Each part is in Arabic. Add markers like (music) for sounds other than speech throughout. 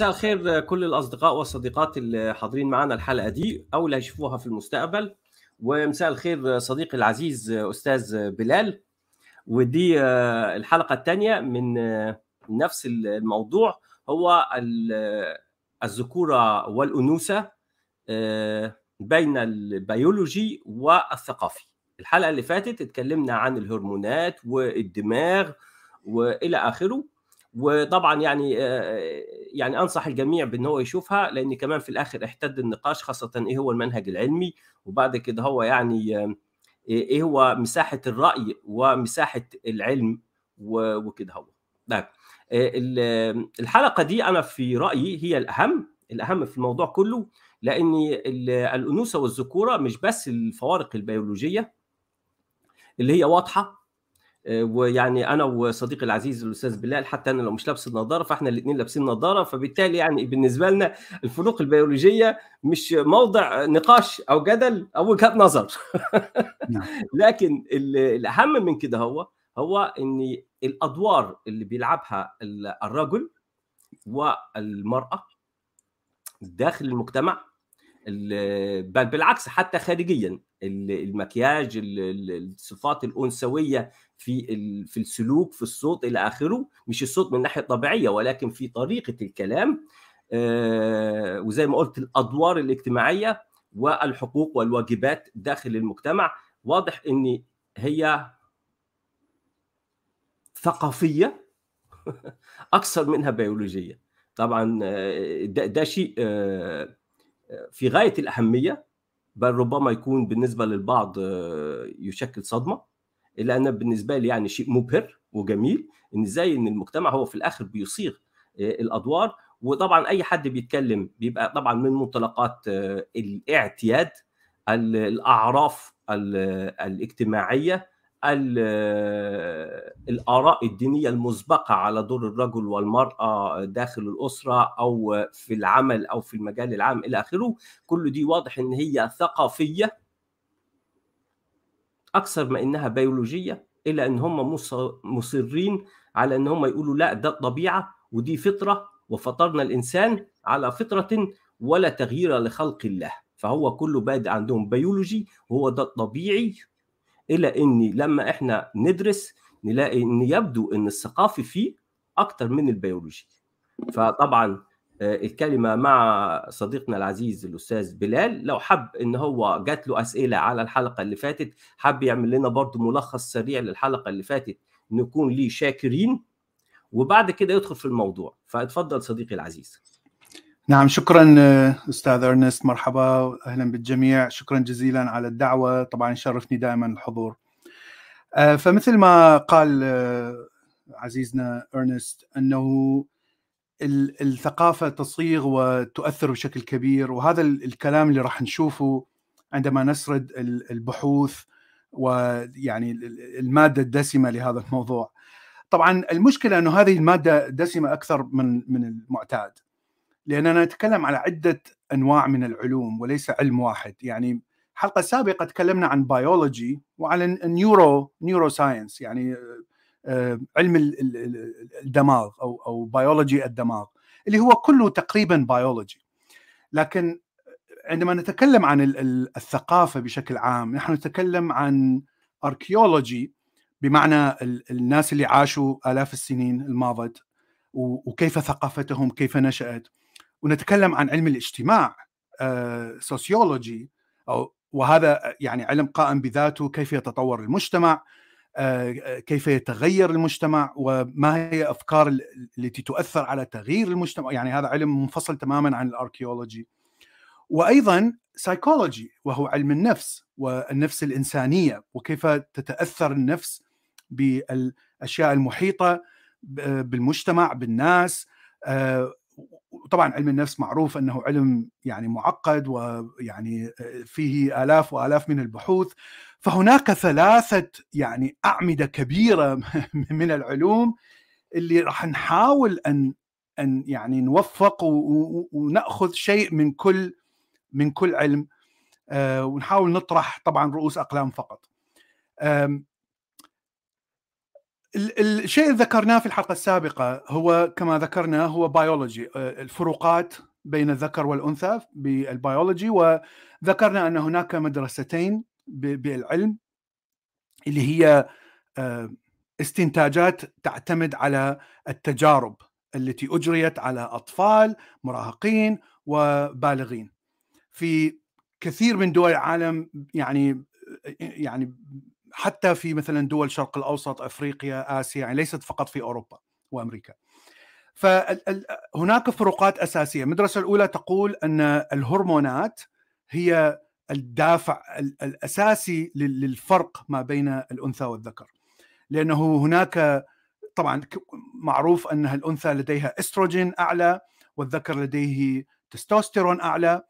مساء الخير كل الأصدقاء والصديقات اللي حاضرين معنا الحلقة دي أو اللي هيشوفوها في المستقبل. ومساء الخير صديقي العزيز أستاذ بلال. ودي الحلقة الثانية من نفس الموضوع. هو الذكورة والأنوثة بين البيولوجي والثقافي. الحلقة اللي فاتت اتكلمنا عن الهرمونات والدماغ وإلى آخره. وطبعا يعني يعني أنصح الجميع بأن هو يشوفها لأن كمان في الآخر احتد النقاش خاصة إيه هو المنهج العلمي وبعد كده هو يعني إيه هو مساحة الرأي ومساحة العلم وكده هو. طيب الحلقة دي أنا في رأيي هي الأهم الأهم في الموضوع كله لأن الأنوثة والذكورة مش بس الفوارق البيولوجية اللي هي واضحة ويعني أنا وصديقي العزيز الأستاذ بلال حتى أنا لو مش لابس النظاره فإحنا الاثنين لابسين نظاره فبالتالي يعني بالنسبة لنا الفروق البيولوجية مش موضع نقاش أو جدل أو وجهات نظر. (laughs) لكن الأهم من كده هو هو إن الأدوار اللي بيلعبها الرجل والمرأة داخل المجتمع بل بالعكس حتى خارجيا المكياج الصفات الأنثوية في في السلوك في الصوت إلى آخره. مش الصوت من الناحيه الطبيعيه ولكن في طريقة الكلام وزي ما قلت الأدوار الاجتماعية والحقوق والواجبات داخل المجتمع. واضح إن هي ثقافية (laughs) أكثر منها بيولوجية. طبعا ده, ده شيء في غاية الأهمية بل ربما يكون بالنسبة للبعض يشكل صدمة. إلا أن بالنسبة لي يعني شيء مبهر وجميل إن إزاي إن المجتمع هو في الآخر بيصيغ الأدوار. وطبعا أي حد بيتكلم بيبقى طبعا من منطلقات الاعتياد الأعراف الاجتماعية الآراء الدينية المسبقة على دور الرجل والمرأة داخل الأسرة أو في العمل أو في المجال العام إلى آخره. كل دي واضح إن هي ثقافية أكثر ما إنها بيولوجية إلا إن هم مصرين على إن هم يقولوا لأ ده طبيعة ودي فطرة وفطرنا الإنسان على فطرة ولا تغيير لخلق الله. فهو كله بادئ عندهم بيولوجي وهو ده الطبيعي إلى إن لما إحنا ندرس نلاقي إن يبدو إن الثقافي فيه أكتر من البيولوجي. فطبعا الكلمة مع صديقنا العزيز الأستاذ بلال. لو حب إن هو جات له أسئلة على الحلقة اللي فاتت حب يعمل لنا برضو ملخص سريع للحلقة اللي فاتت نكون ليه شاكرين وبعد كده يدخل في الموضوع. فاتفضل صديقي العزيز. نعم شكرا أستاذ أرنست. مرحبا أهلا بالجميع. شكرا جزيلا على الدعوة. طبعا يشرفني دائما الحضور. فمثل ما قال عزيزنا أرنست أنه الثقافة تصيغ وتؤثر بشكل كبير وهذا الكلام اللي راح نشوفه عندما نسرد البحوث ويعني المادة الدسمة لهذا الموضوع. طبعا المشكلة إنه هذه المادة دسمة أكثر من من المعتاد لأننا نتكلم على عدة أنواع من العلوم وليس علم واحد. يعني حلقة سابقة تكلمنا عن بيولوجي وعن ال neuro neuroscience يعني علم الدماغ أو أو بيولوجي الدماغ اللي هو كله تقريبا بيولوجي لكن عندما نتكلم عن الثقافة بشكل عام نحن نتكلم عن archaeology بمعنى الناس اللي عاشوا آلاف السنين الماضت وكيف ثقافتهم كيف نشأت. ونتكلم عن علم الاجتماع sociology أو وهذا يعني علم قائم بذاته كيف يتطور المجتمع. كيف يتغير المجتمع وما هي أفكار التي تؤثر على تغيير المجتمع. يعني هذا علم منفصل تماما عن ال archaeology وأيضا سايكولوجي وهو علم النفس والنفس الإنسانية وكيف تتأثر النفس بالأشياء المحيطة بالمجتمع بالناس طبعا علم النفس معروف إنه علم يعني معقد ويعني فيه آلاف وآلاف من البحوث فهناك ثلاثة يعني أعمدة كبيرة (laughs) من العلوم اللي راح نحاول أن أن يعني نوفق ونأخذ شيء من كل من كل علم ونحاول نطرح طبعا رؤوس أقلام فقط. الشيء اللي ذكرناه في الحلقة السابقة هو كما ذكرنا هو بيولوجي الفروقات بين الذكر والأنثى بالبيولوجي وذكرنا أن هناك مدرستين بالعلم اللي هي استنتاجات تعتمد على التجارب التي أجريت على أطفال مراهقين وبالغين. في كثير من دول العالم يعني يعني حتى في مثلا دول الشرق الأوسط أفريقيا آسيا يعني ليست فقط في أوروبا وأمريكا. فهناك فروقات أساسية. المدرسة الأولى تقول أن الهرمونات هي الدافع الأساسي للفرق ما بين الأنثى والذكر. لأنه هناك طبعا معروف أن الأنثى لديها إستروجين أعلى والذكر لديه تستوستيرون أعلى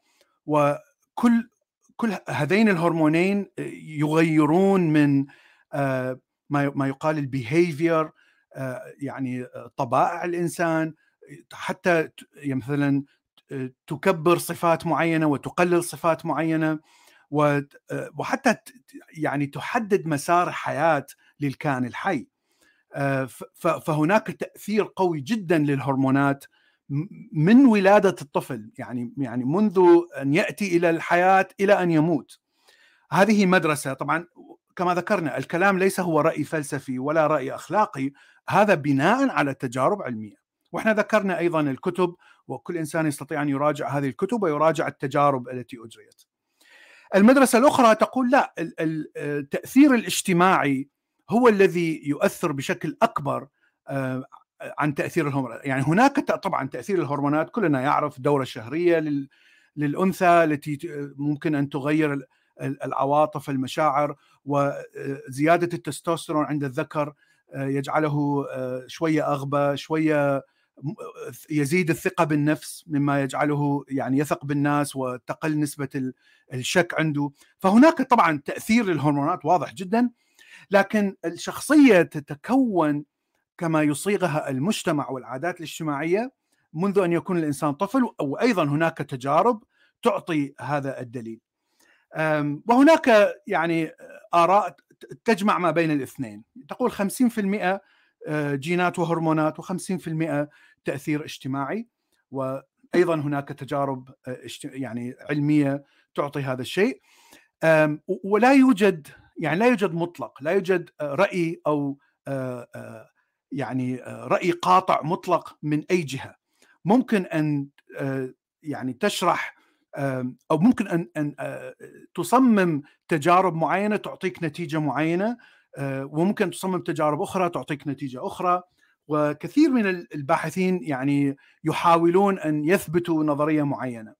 وكل كل هذين الهرمونين يغيرون من ما يقال البيهيفير يعني طبائع الإنسان حتى يعني مثلا تكبر صفات معينة وتقلل صفات معينة وحتى يعني تحدد مسار حياة للكائن الحي. فهناك تأثير قوي جدا للهرمونات من ولادة الطفل يعني يعني منذ أن يأتي إلى الحياة إلى أن يموت هذه مدرسة طبعا كما ذكرنا الكلام ليس هو رأي فلسفي ولا رأي أخلاقي هذا بناء على تجارب علمية وإحنا ذكرنا أيضا الكتب وكل إنسان يستطيع أن يراجع هذه الكتب ويراجع التجارب التي أجريت. المدرسة الأخرى تقول لا التاثير الاجتماعي هو الذي يؤثر بشكل أكبر عن تأثير الهرمونات، يعني هناك طبعا تأثير الهرمونات كلنا يعرف الدوره الشهريه للأنثى التي ممكن أن تغير العواطف المشاعر وزياده التستوستيرون عند الذكر يجعله شوية أغبى شوية يزيد الثقة بالنفس مما يجعله يعني يثق بالناس وتقل نسبة الشك عنده. فهناك طبعا تأثير للهرمونات واضح جدا لكن الشخصية تتكون كما يصيغها المجتمع والعادات الاجتماعية منذ أن يكون الإنسان طفل وأيضا هناك تجارب تعطي هذا الدليل. وهناك يعني آراء تجمع ما بين الاثنين. تقول 50% جينات وهرمونات و50% تأثير اجتماعي وأيضا هناك تجارب يعني علمية تعطي هذا الشيء. ولا يوجد يعني لا يوجد مطلق لا يوجد رأي أو يعني رأي قاطع مطلق من أي جهة. ممكن أن يعني تشرح أو ممكن أن أن تصمم تجارب معينة تعطيك نتيجة معينة وممكن تصمم تجارب أخرى تعطيك نتيجة أخرى. وكثير من الباحثين يعني يحاولون أن يثبتوا نظرية معينة.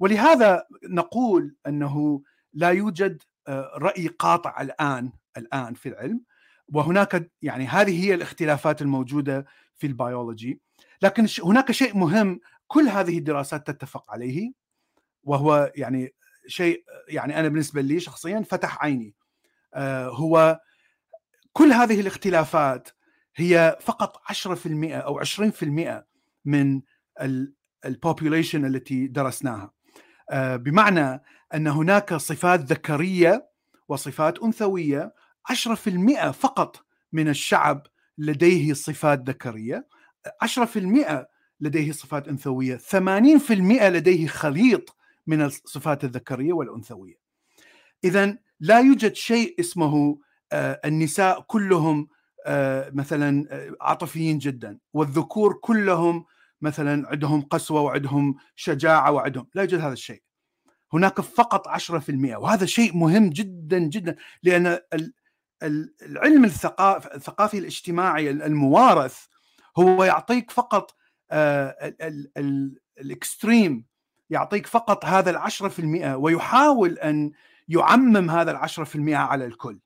ولهذا نقول أنه لا يوجد رأي قاطع الآن الآن في العلم. وهناك يعني هذه هي الاختلافات الموجودة في البيولوجي. لكن هناك شيء مهم كل هذه الدراسات تتفق عليه وهو يعني شيء يعني أنا بالنسبة لي شخصيا فتح عيني. هو كل هذه الاختلافات هي فقط 10% أو 20% من البوبوليشن التي درسناها. بمعنى أن هناك صفات ذكرية وصفات أنثوية 10% فقط من الشعب لديه صفات ذكرية 10% لديه صفات أنثوية 80% لديه خليط من الصفات الذكرية والأنثوية. اذا لا يوجد شيء اسمه النساء كلهم مثلا عاطفيين جدا والذكور كلهم مثلا عندهم قسوة وعندهم شجاعة وعندهم لا يوجد هذا الشيء. هناك فقط 10% وهذا شيء مهم جدا جدا لأن العلم الثقافي الاجتماعي الموارث هو يعطيك فقط الإكستريم يعطيك فقط هذا العشرة في المئة ويحاول أن يعمم هذا العشرة في المئة على الكل.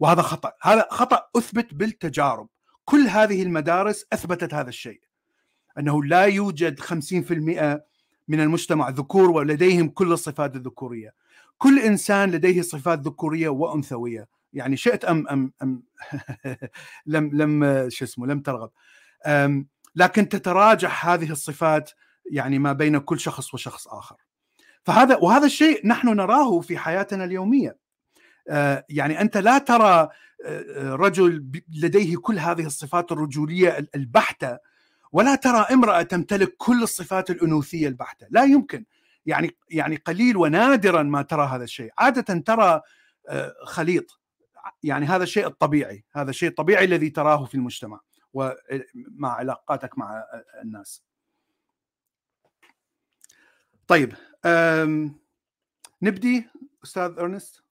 وهذا خطأ. هذا خطأ أثبت بالتجارب. كل هذه المدارس أثبتت هذا الشيء. أنه لا يوجد 50% من المجتمع ذكور ولديهم كل الصفات الذكورية. كل إنسان لديه صفات ذكورية وأنثوية. يعني شئت أم أم, أم (laughs) لم لم شو اسمه لم ترغب. لكن تتراجح هذه الصفات يعني ما بين كل شخص وشخص آخر. فهذا وهذا الشيء نحن نراه في حياتنا اليومية. آه، يعني أنت لا ترى آه، رجل لديه كل هذه الصفات الرجولية البحتة ولا ترى امرأة تمتلك كل الصفات الأنوثية البحتة. لا يمكن. يعني يعني قليل ونادرا ما ترى هذا الشيء. عادة ترى آه، خليط. يعني هذا الشيء الطبيعي هذا الشيء الطبيعي الذي تراه في المجتمع ومع علاقاتك مع الناس. طيب نبدي أستاذ أرنست؟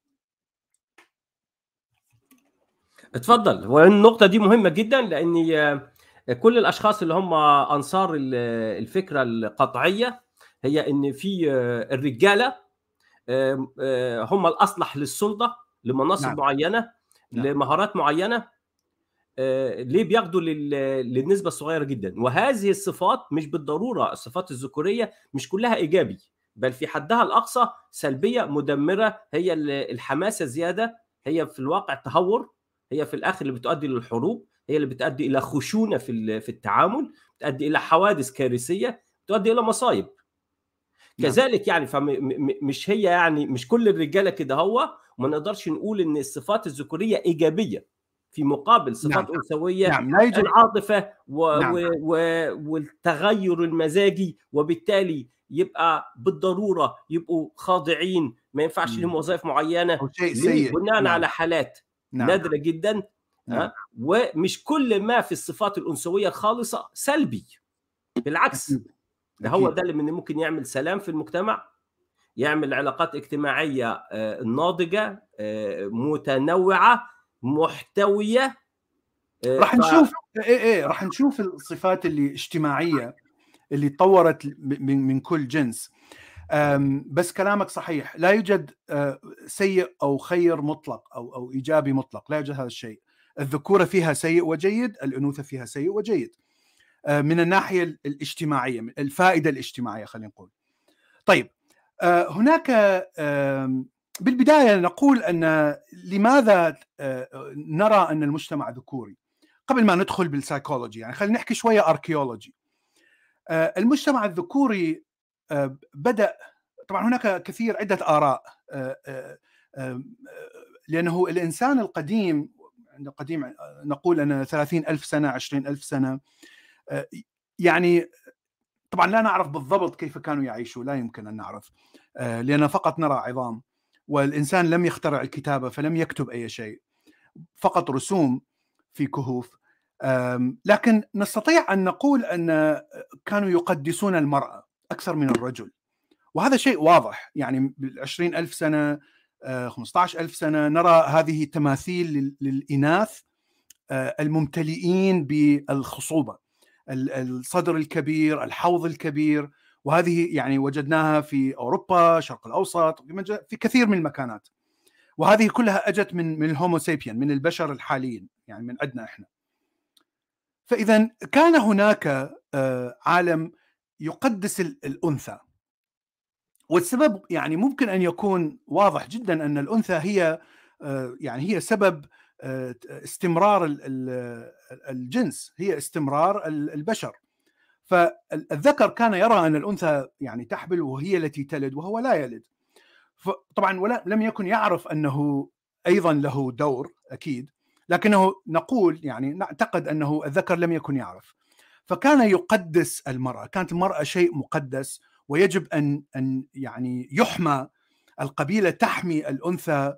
اتفضل والنقطه دي مهمة جدا لأن كل الأشخاص اللي هم أنصار الفكرة القطعية هي إن في الرجالة هم الأصلح للسلطة لمناصب نعم. معينة نعم. لمهارات معينة ليه بياخدوا للنسبة الصغيرة جدا وهذه الصفات مش بالضرورة الصفات الذكورية مش كلها إيجابي بل في حدها الأقصى سلبية مدمرة هي الحماسة زيادة هي في الواقع تهور هي في الآخر اللي بتؤدي للحروب هي اللي بتؤدي إلى خشونة في في التعامل بتؤدي إلى حوادث كارثية تؤدي إلى مصايب كذلك يعني فمش هي يعني مش كل الرجالة كده هو وما نقدرش نقول إن الصفات الذكورية إيجابية في مقابل صفات نعم. أنثوية نعم. لا يوجد العاطفه و... نعم. و... و... والتغير المزاجي وبالتالي يبقى بالضرورة يبقوا خاضعين ما ينفعش لهم وظائف معينة شيء سيء بناء نعم. على حالات نعم. نادرة جدا نعم. ومش كل ما في الصفات الأنثوية الخالصه سلبي بالعكس ده هو ده اللي ممكن يعمل سلام في المجتمع يعمل علاقات اجتماعية ناضجة متنوعة محتوية راح نشوف إيه إيه راح نشوف الصفات اللي اجتماعية اللي تطورت من, من كل جنس. بس كلامك صحيح. لا يوجد سيء أو خير مطلق أو أو إيجابي مطلق. لا يوجد هذا الشيء. الذكورة فيها سيء وجيد الأنوثة فيها سيء وجيد. من الناحية الاجتماعية الفائدة الاجتماعية خلينا نقول. طيب هناك بالبداية نقول أن لماذا نرى أن المجتمع ذكوري؟ قبل ما ندخل بالسايكولوجي يعني خلينا نحكي شوية archaeology المجتمع الذكوري بدأ طبعا هناك كثير عدة آراء لأنه الإنسان القديم القديم نقول أن 30 ألف سنة 20 ألف سنة يعني طبعا لا نعرف بالضبط كيف كانوا يعيشوا لا يمكن أن نعرف لأن فقط نرى عظام والإنسان لم يخترع الكتابة فلم يكتب أي شيء فقط رسوم في كهوف لكن نستطيع أن نقول أن كانوا يقدسون المرأة أكثر من الرجل وهذا شيء واضح يعني بالعشرين ألف سنة 15 ألف سنة نرى هذه تماثيل للإناث الممتلئين بالخصوبة. الصدر الكبير الحوض الكبير وهذه يعني وجدناها في أوروبا الشرق الأوسط في كثير من المكانات. وهذه كلها أجت من من الهومو سيبيان من البشر الحاليين يعني من عندنا إحنا. فإذا كان هناك عالم يقدس الأنثى. والسبب يعني ممكن أن يكون واضح جدا أن الأنثى هي يعني هي سبب استمرار الجنس هي استمرار البشر. فالذكر كان يرى أن الأنثى يعني تحبل وهي التي تلد وهو لا يلد. طبعا لم يكن يعرف أنه أيضا له دور أكيد لكنه نقول يعني نعتقد أنه الذكر لم يكن يعرف. فكان يقدس المرأة كانت المرأة شيء مقدس ويجب أن أن يعني يحمى القبيلة تحمي الأنثى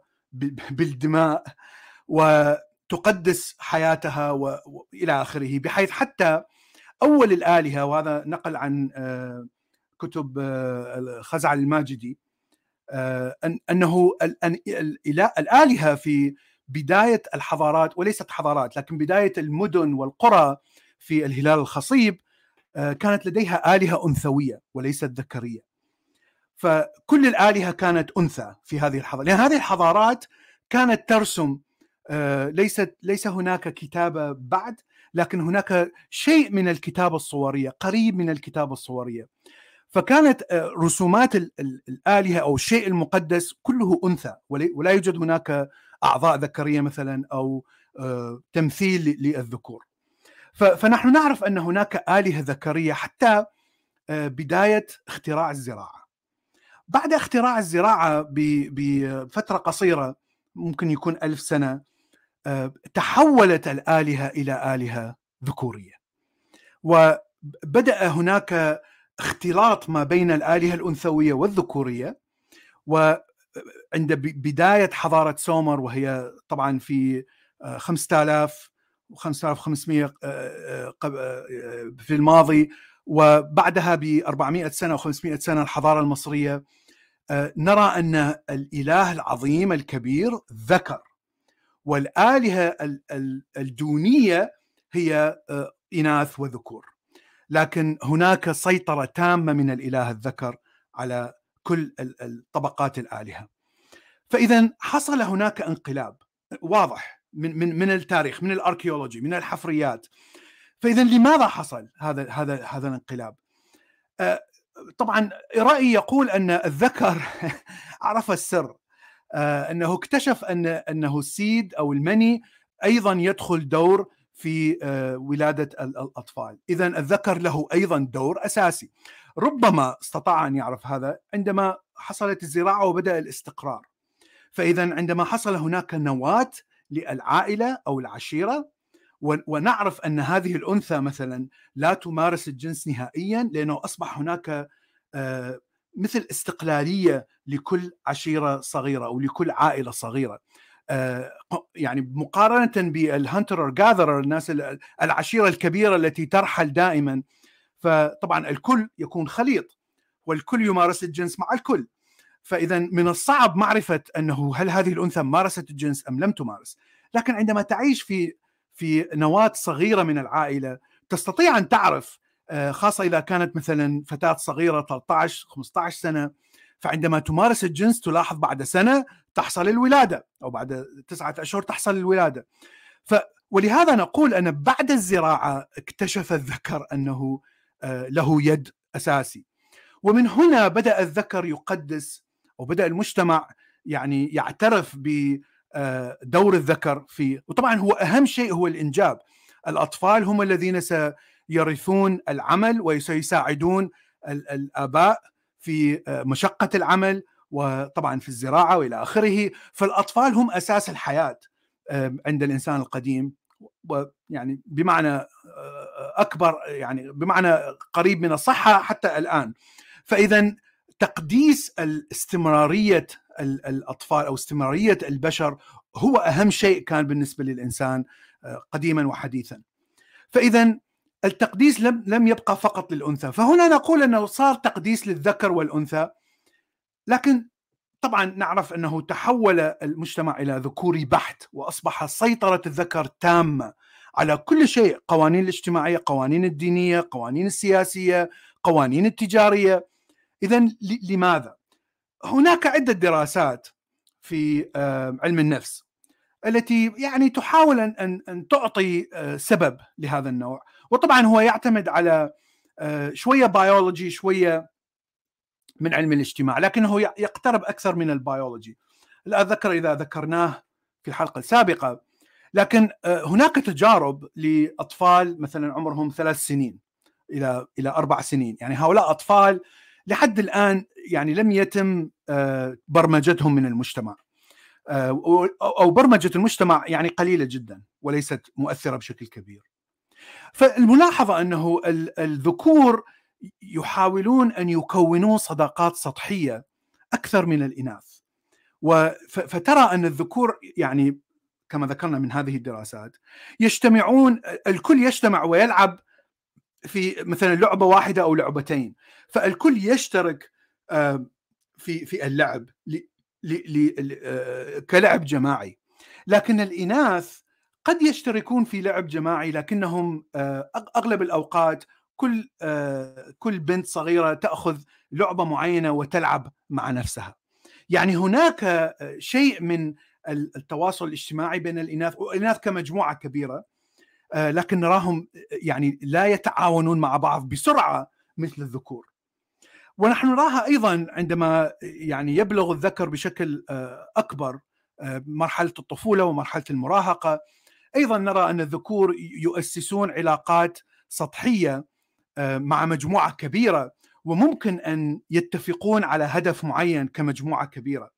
بالدماء. وتقدس حياتها والى آخره بحيث حتى أول الآلهة وهذا نقل عن كتب خزعل الماجدي أنه الآلهة في بداية الحضارات وليست حضارات لكن بداية المدن والقرى في الهلال الخصيب آه، كانت لديها آلهة أنثوية وليست ذكرية. فكل الآلهة كانت أنثى في هذه الحضارات لأن هذه الحضارات كانت ترسم آه، ليست ليس هناك كتابة بعد لكن هناك شيء من الكتابة الصورية قريب من الكتابة الصورية فكانت آه، رسومات الآلهة أو الشيء المقدس كله أنثى ولا يوجد هناك أعضاء ذكرية مثلا أو تمثيل للذكور فنحن نعرف أن هناك آلهة ذكرية حتى بداية اختراع الزراعة. بعد اختراع الزراعة بفترة قصيرة ممكن يكون ألف سنة تحولت الآلهة إلى آلهة ذكورية. وبدأ هناك اختلاط ما بين الآلهة الأنثوية والذكورية. وعند بداية حضارة سومر وهي طبعا في 5000 و5500 في الماضي. وبعدها ب 400 سنة و500 سنة الحضارة المصرية نرى أن الإله العظيم الكبير ذكر. والآلهة الدونية هي إناث وذكور. لكن هناك سيطرة تامة من الإله الذكر على كل الطبقات الآلهة. فإذا حصل هناك انقلاب واضح من من من التاريخ من الأركيولوجي من الحفريات. فإذا لماذا حصل هذا هذا هذا الانقلاب؟ طبعا رأيي يقول أن الذكر (laughs) عرف السر. أنه اكتشف ان أنه السيد أو المني أيضا يدخل دور في ولادة الأطفال، اذا الذكر له أيضا دور أساسي. ربما استطاع أن يعرف هذا عندما حصلت الزراعة وبدأ الاستقرار. فاذا عندما حصل هناك نواة للعائلة أو العشيرة ونعرف أن هذه الأنثى مثلا لا تمارس الجنس نهائيا لأنه أصبح هناك مثل استقلالية لكل عشيرة صغيرة أو لكل عائلة صغيرة. يعني مقارنة بالهانتر جاذرر الناس العشيرة الكبيرة التي ترحل دائما فطبعا الكل يكون خليط والكل يمارس الجنس مع الكل. فاذا من الصعب معرفة أنه هل هذه الأنثى مارست الجنس أم لم تمارس. لكن عندما تعيش في في نواة صغيرة من العائلة تستطيع أن تعرف خاصة إذا كانت مثلا فتاة صغيرة 13 15 سنة فعندما تمارس الجنس تلاحظ بعد سنة تحصل الولادة أو بعد تسعة أشهر تحصل الولادة. ف ولهذا نقول أن بعد الزراعة اكتشف الذكر أنه له يد أساسي. ومن هنا بدأ الذكر يقدس وبدا المجتمع يعني يعترف بدور الذكر في وطبعا هو أهم شيء هو الإنجاب. الأطفال هم الذين سيرثون العمل وسيساعدون الآباء في مشقة العمل وطبعا في الزراعة وإلى آخره. فالأطفال هم أساس الحياة عند الإنسان القديم. ويعني بمعنى أكبر يعني بمعنى قريب من الصحة حتى الآن. فإذا تقديس الاستمرارية الأطفال أو استمرارية البشر هو أهم شيء كان بالنسبة للإنسان قديما وحديثا. فإذا التقديس لم لم يبقى فقط للأنثى. فهنا نقول أنه صار تقديس للذكر والأنثى. لكن طبعا نعرف أنه تحول المجتمع إلى ذكوري بحت وأصبح سيطرة الذكر تامة على كل شيء قوانين الاجتماعية قوانين الدينية قوانين السياسية قوانين التجارية. اذا لماذا؟ هناك عدة دراسات في علم النفس التي يعني تحاول ان ان تعطي سبب لهذا النوع. وطبعا هو يعتمد على شوية بيولوجي شوية من علم الاجتماع لكنه يقترب أكثر من البيولوجي لا اتذكر إذا ذكرناه في الحلقة السابقة. لكن هناك تجارب لأطفال مثلا عمرهم ثلاث سنين إلى إلى أربع سنين. يعني هؤلاء أطفال لحد الآن يعني لم يتم برمجتهم من المجتمع. أو برمجة المجتمع يعني قليلة جدا وليست مؤثرة بشكل كبير. فالملاحظة أنه الذكور يحاولون أن يكونوا صداقات سطحية أكثر من الإناث. فترى أن الذكور يعني كما ذكرنا من هذه الدراسات يجتمعون الكل يجتمع ويلعب في مثلا لعبة واحدة أو لعبتين. فالكل يشترك في في اللعب كلعب جماعي. لكن الإناث قد يشتركون في لعب جماعي لكنهم أغلب الأوقات كل كل بنت صغيرة تأخذ لعبة معينة وتلعب مع نفسها. يعني هناك شيء من التواصل الاجتماعي بين الإناث والاناث كمجموعة كبيرة لكن نراهم يعني لا يتعاونون مع بعض بسرعة مثل الذكور. ونحن نراها أيضا عندما يعني يبلغ الذكر بشكل أكبر مرحلة الطفولة ومرحلة المراهقة أيضا نرى أن الذكور يؤسسون علاقات سطحية مع مجموعة كبيرة وممكن أن يتفقون على هدف معين كمجموعة كبيرة.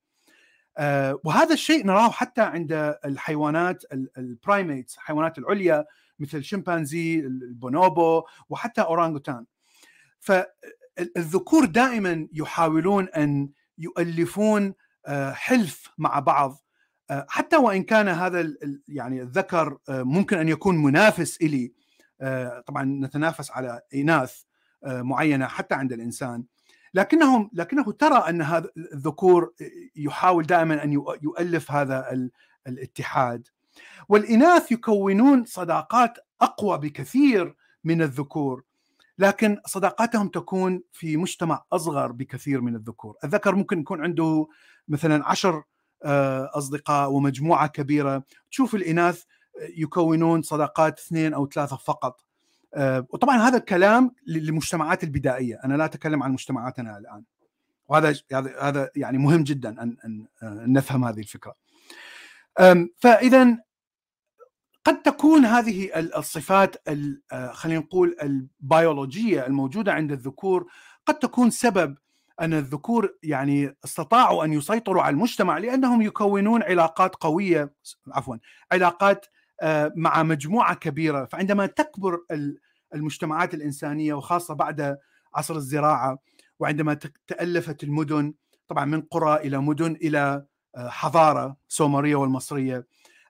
وهذا الشيء نراه حتى عند الحيوانات ال primates الحيوانات العليا مثل الشمبانزي البونوبو وحتى أورانغوتان. فالذكور دائما يحاولون أن يؤلفون حلف مع بعض حتى وإن كان هذا يعني الذكر ممكن أن يكون منافس إلي طبعا نتنافس على إناث معينة حتى عند الإنسان. لكنهم لكنه ترى أن هذا الذكور يحاول دائما أن يؤلف هذا الاتحاد. والإناث يكونون صداقات أقوى بكثير من الذكور لكن صداقاتهم تكون في مجتمع أصغر بكثير من الذكور، الذكر ممكن يكون عنده مثلا عشر أصدقاء ومجموعة كبيرة، تشوف الإناث يكونون صداقات اثنين أو ثلاثة فقط. وطبعا هذا الكلام للمجتمعات البدائية، أنا لا أتكلم عن مجتمعاتنا الآن. وهذا هذا يعني مهم جدا ان ان نفهم هذه الفكرة. فاذا قد تكون هذه الصفات خلينا نقول البيولوجية الموجودة عند الذكور قد تكون سبب أن الذكور يعني استطاعوا أن يسيطروا على المجتمع لأنهم يكونون علاقات قوية عفوا علاقات مع مجموعة كبيرة. فعندما تكبر المجتمعات الإنسانية وخاصة بعد عصر الزراعة وعندما تألفت المدن طبعا من قرى إلى مدن إلى حضارة سومرية والمصرية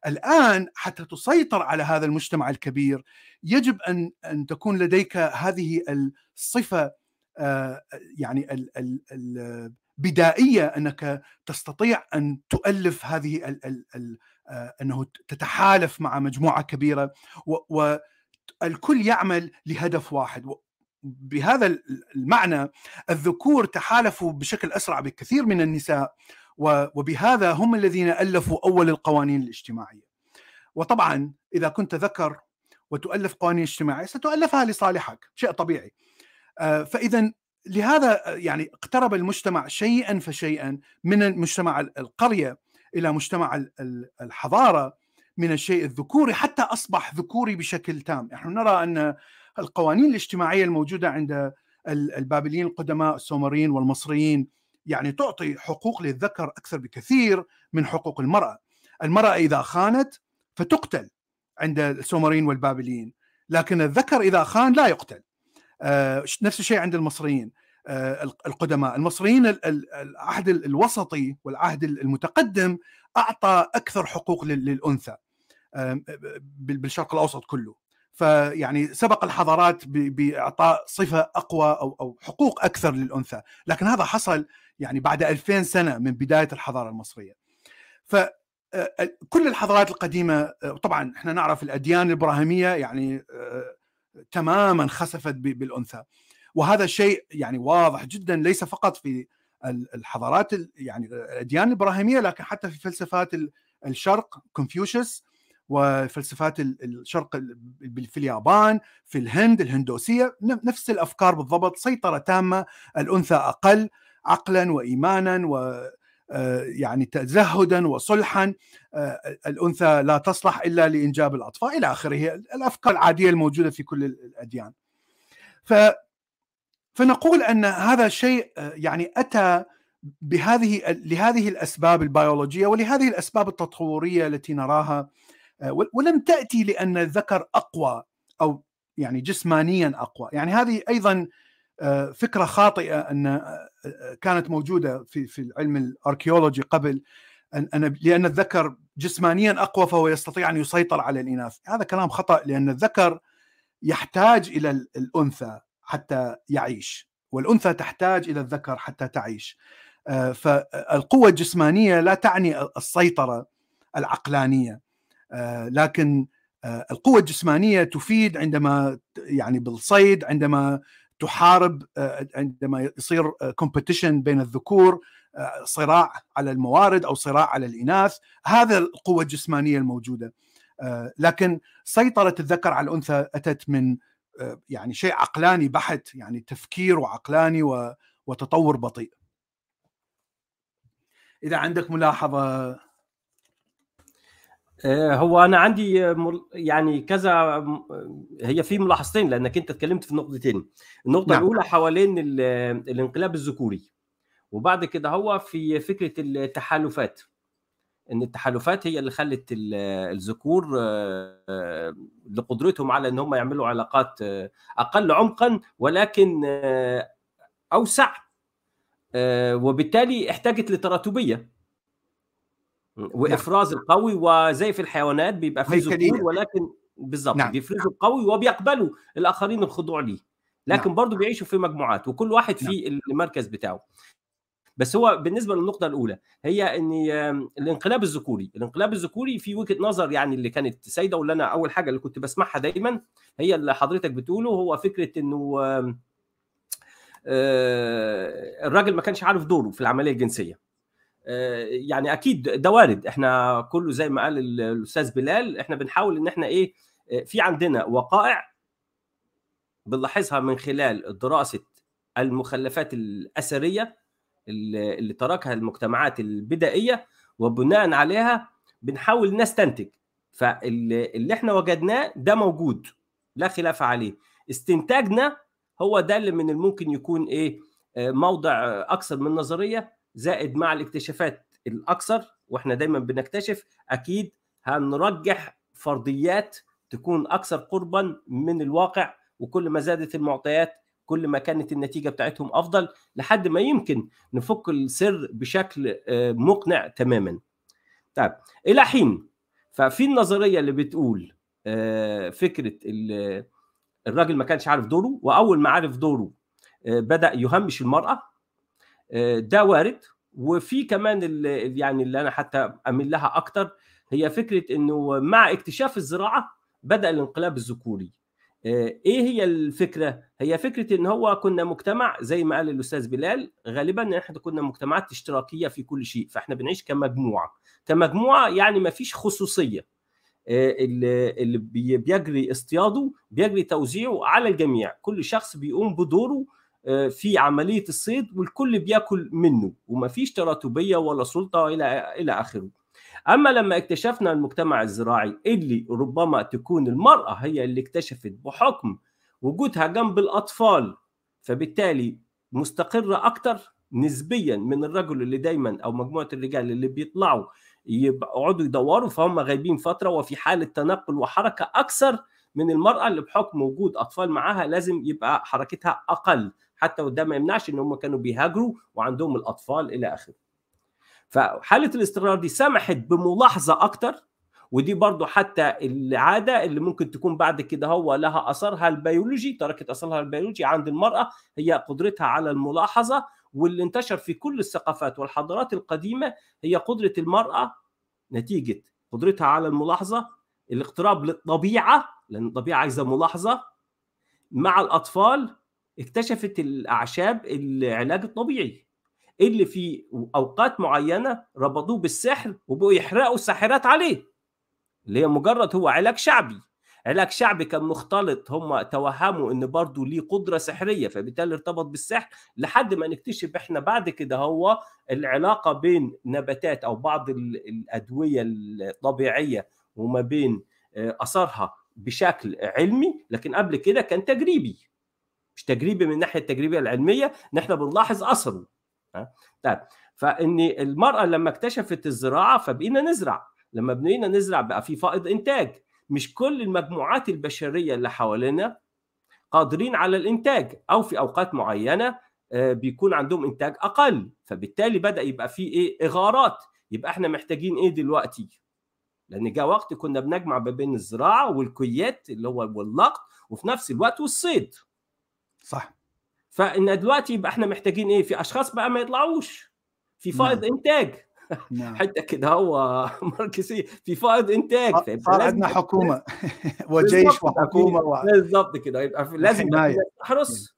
الآن حتى تسيطر على هذا المجتمع الكبير يجب أن أن تكون لديك هذه الصفه يعني البدائيه أنك تستطيع أن تؤلف هذه ال ال ال أنه تتحالف مع مجموعة كبيرة والكل يعمل لهدف واحد بهذا المعنى الذكور تحالفوا بشكل أسرع بكثير من النساء وبهذا هم الذين ألفوا أول القوانين الاجتماعية. وطبعا إذا كنت ذكر وتؤلف قوانين اجتماعية ستؤلفها لصالحك، شيء طبيعي. فإذا لهذا يعني اقترب المجتمع شيئا فشيئا من المجتمع القرية إلى مجتمع الحضارة من الشيء الذكوري حتى أصبح ذكوري بشكل تام، نحن نرى أن القوانين الاجتماعية الموجودة عند البابليين القدماء السومريين والمصريين يعني تعطي حقوق للذكر أكثر بكثير من حقوق المرأة. المرأة إذا خانت فتقتل عند السومريين والبابليين، لكن الذكر إذا خان لا يقتل. نفس الشيء عند المصريين القدماء، المصريين العهد الوسطي والعهد المتقدم أعطى أكثر حقوق للأنثى بالشرق الأوسط كله. فيعني سبق الحضارات بإعطاء صفة أقوى أو أو حقوق أكثر للأنثى، لكن هذا حصل يعني بعد 2000 سنة من بداية الحضارة المصرية. ف كل الحضارات القديمة طبعا إحنا نعرف الأديان الإبراهيمية يعني تماما خسفت بالأنثى. وهذا شيء يعني واضح جدا ليس فقط في الحضارات يعني الأديان الإبراهيمية لكن حتى في فلسفات الشرق كونفوشيوس وفلسفات الشرق في اليابان في الهند الهندوسية نفس الأفكار بالضبط سيطرة تامة الأنثى أقل عقلا وايمانا يعني تزهدا وصلحا الأنثى لا تصلح إلا لإنجاب الأطفال إلى آخره الأفكار العادية الموجودة في كل الأديان. ف فنقول أن هذا شيء يعني أتى بهذه لهذه الأسباب البيولوجية ولهذه الأسباب التطورية التي نراها ولم تأتي لأن الذكر أقوى أو يعني جسمانيا أقوى. يعني هذه أيضا فكرة خاطئة أن كانت موجودة في في العلم الاركيولوجي قبل أن لأن الذكر جسمانيا أقوى فهو يستطيع أن يسيطر على الإناث. هذا كلام خطأ لأن الذكر يحتاج إلى الأنثى حتى يعيش والأنثى تحتاج إلى الذكر حتى تعيش. فالقوة الجسمانية لا تعني السيطرة العقلانية. لكن القوة الجسمانية تفيد عندما يعني بالصيد عندما تحارب عندما يصير كومبيتيشن بين الذكور صراع على الموارد أو صراع على الإناث. هذا القوة الجسمانية الموجودة. لكن سيطرة الذكر على الأنثى أتت من يعني شيء عقلاني بحت يعني تفكير وعقلاني وتطور بطيء. إذا عندك ملاحظة؟ هو أنا عندي يعني كذا هي في ملاحظتين لأنك أنت اتكلمت في نقطتين. النقطة نعم. الأولى حوالين الانقلاب الذكوري وبعد كده هو في فكرة التحالفات. إن التحالفات هي اللي خلت الذكور لقدرتهم على إن هم يعملوا علاقات أقل عمقا ولكن أوسع وبالتالي احتاجت لتراتبية. وإفراز نعم. القوي وزي في الحيوانات بيبقى في ذكور ولكن بالظبط نعم. بيفرزوا القوي وبيقبلوا الآخرين الخضوع ليه لكن نعم. برضه بيعيشوا في مجموعات وكل واحد في نعم. المركز بتاعه بس هو بالنسبة للنقطة الأولى هي إن الانقلاب الذكوري الانقلاب الذكوري في وجهة نظر يعني اللي كانت سايدة واللي أنا أول حاجة اللي كنت بسمعها دايما هي اللي حضرتك بتقوله هو فكرة إنه الراجل ما كانش عارف دوره في العملية الجنسية يعني أكيد ده وارد. إحنا كله زي ما قال الأستاذ بلال إحنا بنحاول إن إحنا إيه في عندنا وقائع بنلاحظها من خلال دراسة المخلفات الأثرية اللي تركها المجتمعات البدائية وبناء عليها بنحاول نستنتج. فاللي إحنا وجدناه ده موجود لا خلاف عليه. استنتاجنا هو ده اللي من الممكن يكون إيه موضع أكثر من نظرية زائد مع الاكتشافات الأكثر وإحنا دايما بنكتشف أكيد هنرجح فرضيات تكون أكثر قربا من الواقع وكل ما زادت المعطيات كل ما كانت النتيجة بتاعتهم أفضل لحد ما يمكن نفك السر بشكل مقنع تماما. طيب إلى حين ففي النظرية اللي بتقول فكرة الراجل ما كانش عارف دوره وأول ما عرف دوره بدأ يهمش المرأة ده وارد. وفي كمان اللي يعني اللي أنا حتى أميل لها أكتر هي فكرة إنه مع اكتشاف الزراعة بدأ الانقلاب الذكوري. إيه هي الفكرة؟ هي فكرة إن هو كنا مجتمع زي ما قال الأستاذ بلال غالبا إحنا كنا مجتمعات اشتراكية في كل شيء فإحنا بنعيش كمجموعة. كمجموعة يعني ما فيش خصوصية. اللي بيجري اصطياده بيجري توزيعه على الجميع. كل شخص بيقوم بدوره في عملية الصيد والكل بياكل منه ومفيش تراتبية ولا سلطة إلى إلى آخره. أما لما اكتشفنا المجتمع الزراعي اللي ربما تكون المرأة هي اللي اكتشفت بحكم وجودها جنب الأطفال فبالتالي مستقرة أكتر نسبيا من الرجل اللي دايما أو مجموعة الرجال اللي بيطلعوا يقعدوا يدوروا فهم غايبين فترة وفي حالة تنقل وحركة أكثر من المرأة اللي بحكم وجود أطفال معاها لازم يبقى حركتها أقل حتى وده ما يمنعش إن هم كانوا بيهاجروا وعندهم الأطفال إلى آخره. فحالة الاستقرار دي سمحت بملاحظة أكتر ودي برضو حتى العادة اللي ممكن تكون بعد كده هو لها أثرها البيولوجي تركت أثرها البيولوجي عند المرأة هي قدرتها على الملاحظة واللي انتشر في كل الثقافات والحضارات القديمة هي قدرة المرأة نتيجة قدرتها على الملاحظة الاقتراب للطبيعة لأن الطبيعة عايزة ملاحظة مع الأطفال اكتشفت الأعشاب العلاج الطبيعي اللي في أوقات معينة ربطوه بالسحر وبقوا يحرقوا الساحرات عليه اللي هي مجرد هو علاج شعبي. علاج شعبي كان مختلط هم توهموا إن برضه ليه قدرة سحرية فبالتالي ارتبط بالسحر لحد ما نكتشف إحنا بعد كده هو العلاقة بين نباتات أو بعض الأدوية الطبيعية وما بين أثرها بشكل علمي لكن قبل كده كان تجريبي. مش تجريبي من الناحيه التجريبية العلمية إن إحنا بنلاحظ اثره طيب فإن المرأة لما اكتشفت الزراعة فبقينا نزرع. لما بقينا نزرع بقى في فائض إنتاج. مش كل المجموعات البشرية اللي حوالينا قادرين على الإنتاج أو في أوقات معينة بيكون عندهم إنتاج أقل. فبالتالي بدأ يبقى في إيه؟ إغارات. يبقى إحنا محتاجين إيه دلوقتي؟ لأن جاء وقت كنا بنجمع ما بين الزراعة والكويات اللي هو واللقط وفي نفس الوقت والصيد. صح. فإن دلوقتي يبقى إحنا محتاجين إيه؟ في أشخاص بقى ما يطلعوش. في فائض نعم. إنتاج. نعم. (laughs) حتى كده هو (laughs) ماركسي في فائض إنتاج صار عندنا حكومة. (laughs) وجيش وحكومة و... بالظبط كده. يبقى لازم نحرص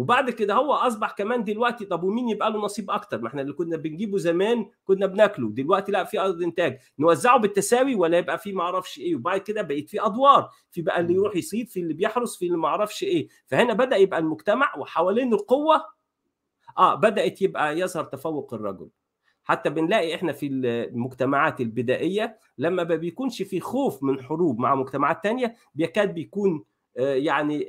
وبعد كده هو أصبح كمان دلوقتي طب ومين يبقى له نصيب أكتر؟ ما إحنا اللي كنا بنجيبه زمان كنا بناكله دلوقتي لأ في أرض إنتاج. نوزعه بالتساوي ولا يبقى في ما أعرفش إيه؟ وبعد كده بقيت في أدوار. في بقى اللي يروح يصيد في اللي بيحرس في اللي ما أعرفش إيه. فهنا بدأ يبقى المجتمع وحوالين القوه آه بدأت يبقى يظهر تفوق الرجل. حتى بنلاقي إحنا في المجتمعات البدائية لما ما بيكونش في خوف من حروب مع مجتمعات تانية بيكاد بيكون يعني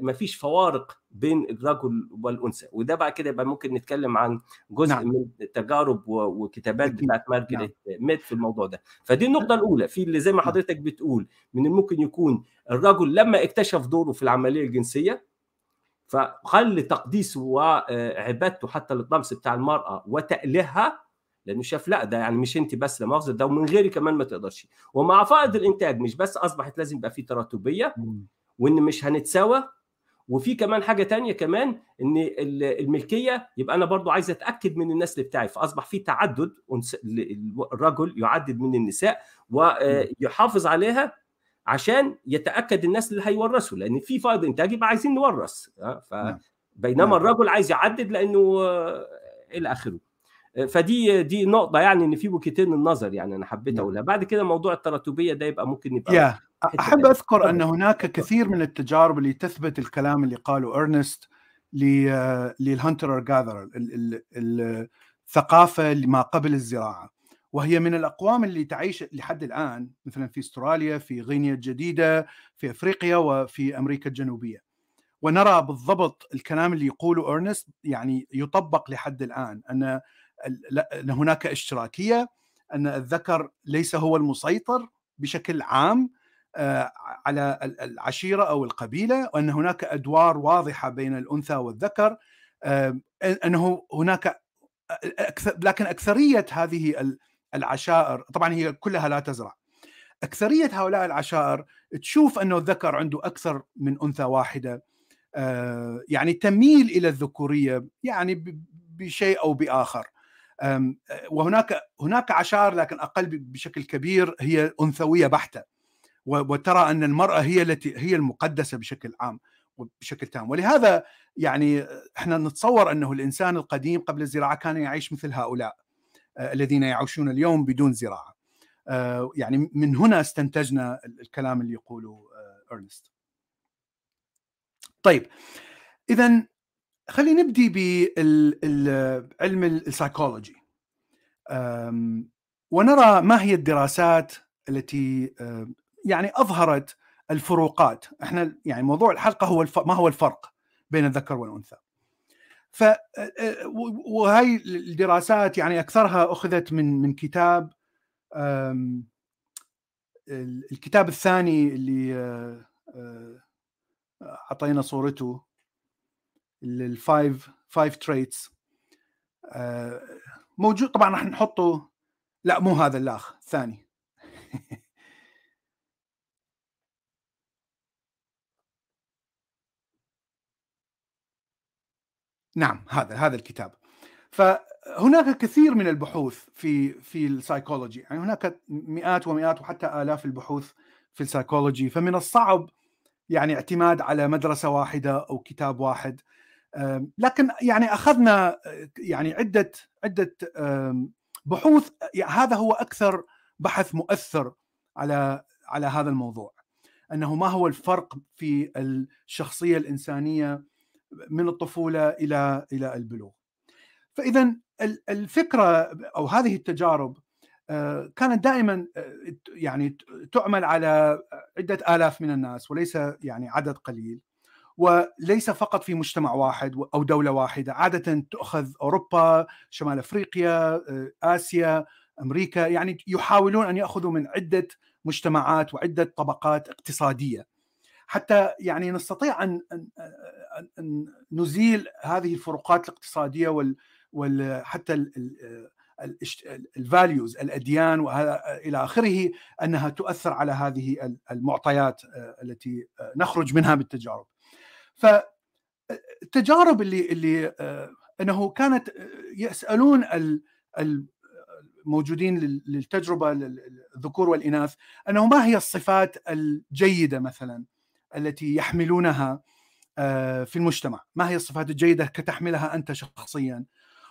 ما فيش فوارق بين الرجل والأنثى. وده بعد كده يبقى ممكن نتكلم عن جزء نعم. من التجارب وكتابات بتاعت مارجريت نعم. ميد في الموضوع ده. فدي النقطة الأولى. في اللي زي ما حضرتك بتقول من الممكن يكون الرجل لما اكتشف دوره في العملية الجنسية فخلي تقديسه وعبادته حتى للطمس بتاع المرأة وتأليهها لأنه شاف لا ده يعني مش أنت بس لا مؤاخذة ده ومن غيري كمان ما تقدرش. ومع فائض الإنتاج مش بس أصبحت لازم يبقى في تراتبية وإن مش هنتساوى. وفي كمان حاجة تانية كمان إن الملكية يبقى أنا برضو عايز أتأكد من النسل بتاعي. فأصبح في تعدد الرجل يعدد من النساء ويحافظ عليها عشان يتأكد النسل اللي هيورثه لأن في فائض إنتاج يبقى عايزين نورث. فبينما الرجل عايز يعدد لأنه إلى آخره. فدي دي نقطة يعني إن في وجهتين النظر يعني أنا حبيت أقولها. بعد كده موضوع التراتبية ده يبقى ممكن يبقى yeah. أحب أذكر أن هناك كثير من التجارب اللي تثبت الكلام اللي قاله إرنست لل hunter gatherer الثقافة ما قبل الزراعة. وهي من الأقوام اللي تعيش لحد الآن مثلا في أستراليا في غينيا الجديدة في أفريقيا وفي أمريكا الجنوبية. ونرى بالضبط الكلام اللي يقوله إرنست يعني يطبق لحد الآن أن أن هناك اشتراكية أن الذكر ليس هو المسيطر بشكل عام على العشيرة أو القبيلة وأن هناك أدوار واضحة بين الأنثى والذكر. أنه هناك لكن أكثرية هذه العشائر طبعا هي كلها لا تزرع. أكثرية هؤلاء العشائر تشوف انه الذكر عنده أكثر من أنثى واحدة. يعني تميل إلى الذكورية يعني بشيء أو بآخر. وهناك هناك عشائر لكن أقل بشكل كبير هي أنثوية بحتة. وترى أن المرأة هي التي هي المقدسة بشكل عام وبشكل تام. ولهذا يعني إحنا نتصور أنه الإنسان القديم قبل الزراعة كان يعيش مثل هؤلاء الذين يعيشون اليوم بدون زراعة. يعني من هنا استنتجنا الكلام اللي يقوله إرنست. طيب اذا خلينا نبدي بعلم السايكولوجي. ونرى ما هي الدراسات التي يعني أظهرت الفروقات. إحنا يعني موضوع الحلقة هو ما هو الفرق بين الذكر والأنثى. ف وهي الدراسات يعني أكثرها أخذت من من كتاب الكتاب الثاني اللي أعطينا صورته ال five five traits موجود طبعا راح نحطه لا مو هذا الأخ الثاني (laughs) نعم هذا هذا الكتاب. فهناك كثير من البحوث في في السايكولوجي. يعني هناك مئات ومئات وحتى آلاف البحوث في السايكولوجي. فمن الصعب يعني اعتماد على مدرسة واحدة أو كتاب واحد. لكن يعني أخذنا يعني عدة عدة بحوث. هذا هو أكثر بحث مؤثر على على هذا الموضوع. أنه ما هو الفرق في الشخصية الإنسانية من الطفولة إلى إلى البلوغ. فاذا الفكرة أو هذه التجارب كانت دائما يعني تعمل على عدة آلاف من الناس وليس يعني عدد قليل وليس فقط في مجتمع واحد أو دولة واحدة عادة تؤخذ أوروبا شمال أفريقيا آسيا أمريكا يعني يحاولون أن يأخذوا من عدة مجتمعات وعدة طبقات اقتصادية حتى يعني نستطيع أن نزيل هذه الفروقات الاقتصادية وحتى الفاليوز الأديان إلى آخره أنها تؤثر على هذه المعطيات التي نخرج منها بالتجارب. فالتجارب اللي اللي أنه كانت يسألون الموجودين للتجربة الذكور والإناث أنه ما هي الصفات الجيدة مثلا التي يحملونها في المجتمع. ما هي الصفات الجيدة كتحملها أنت شخصيا؟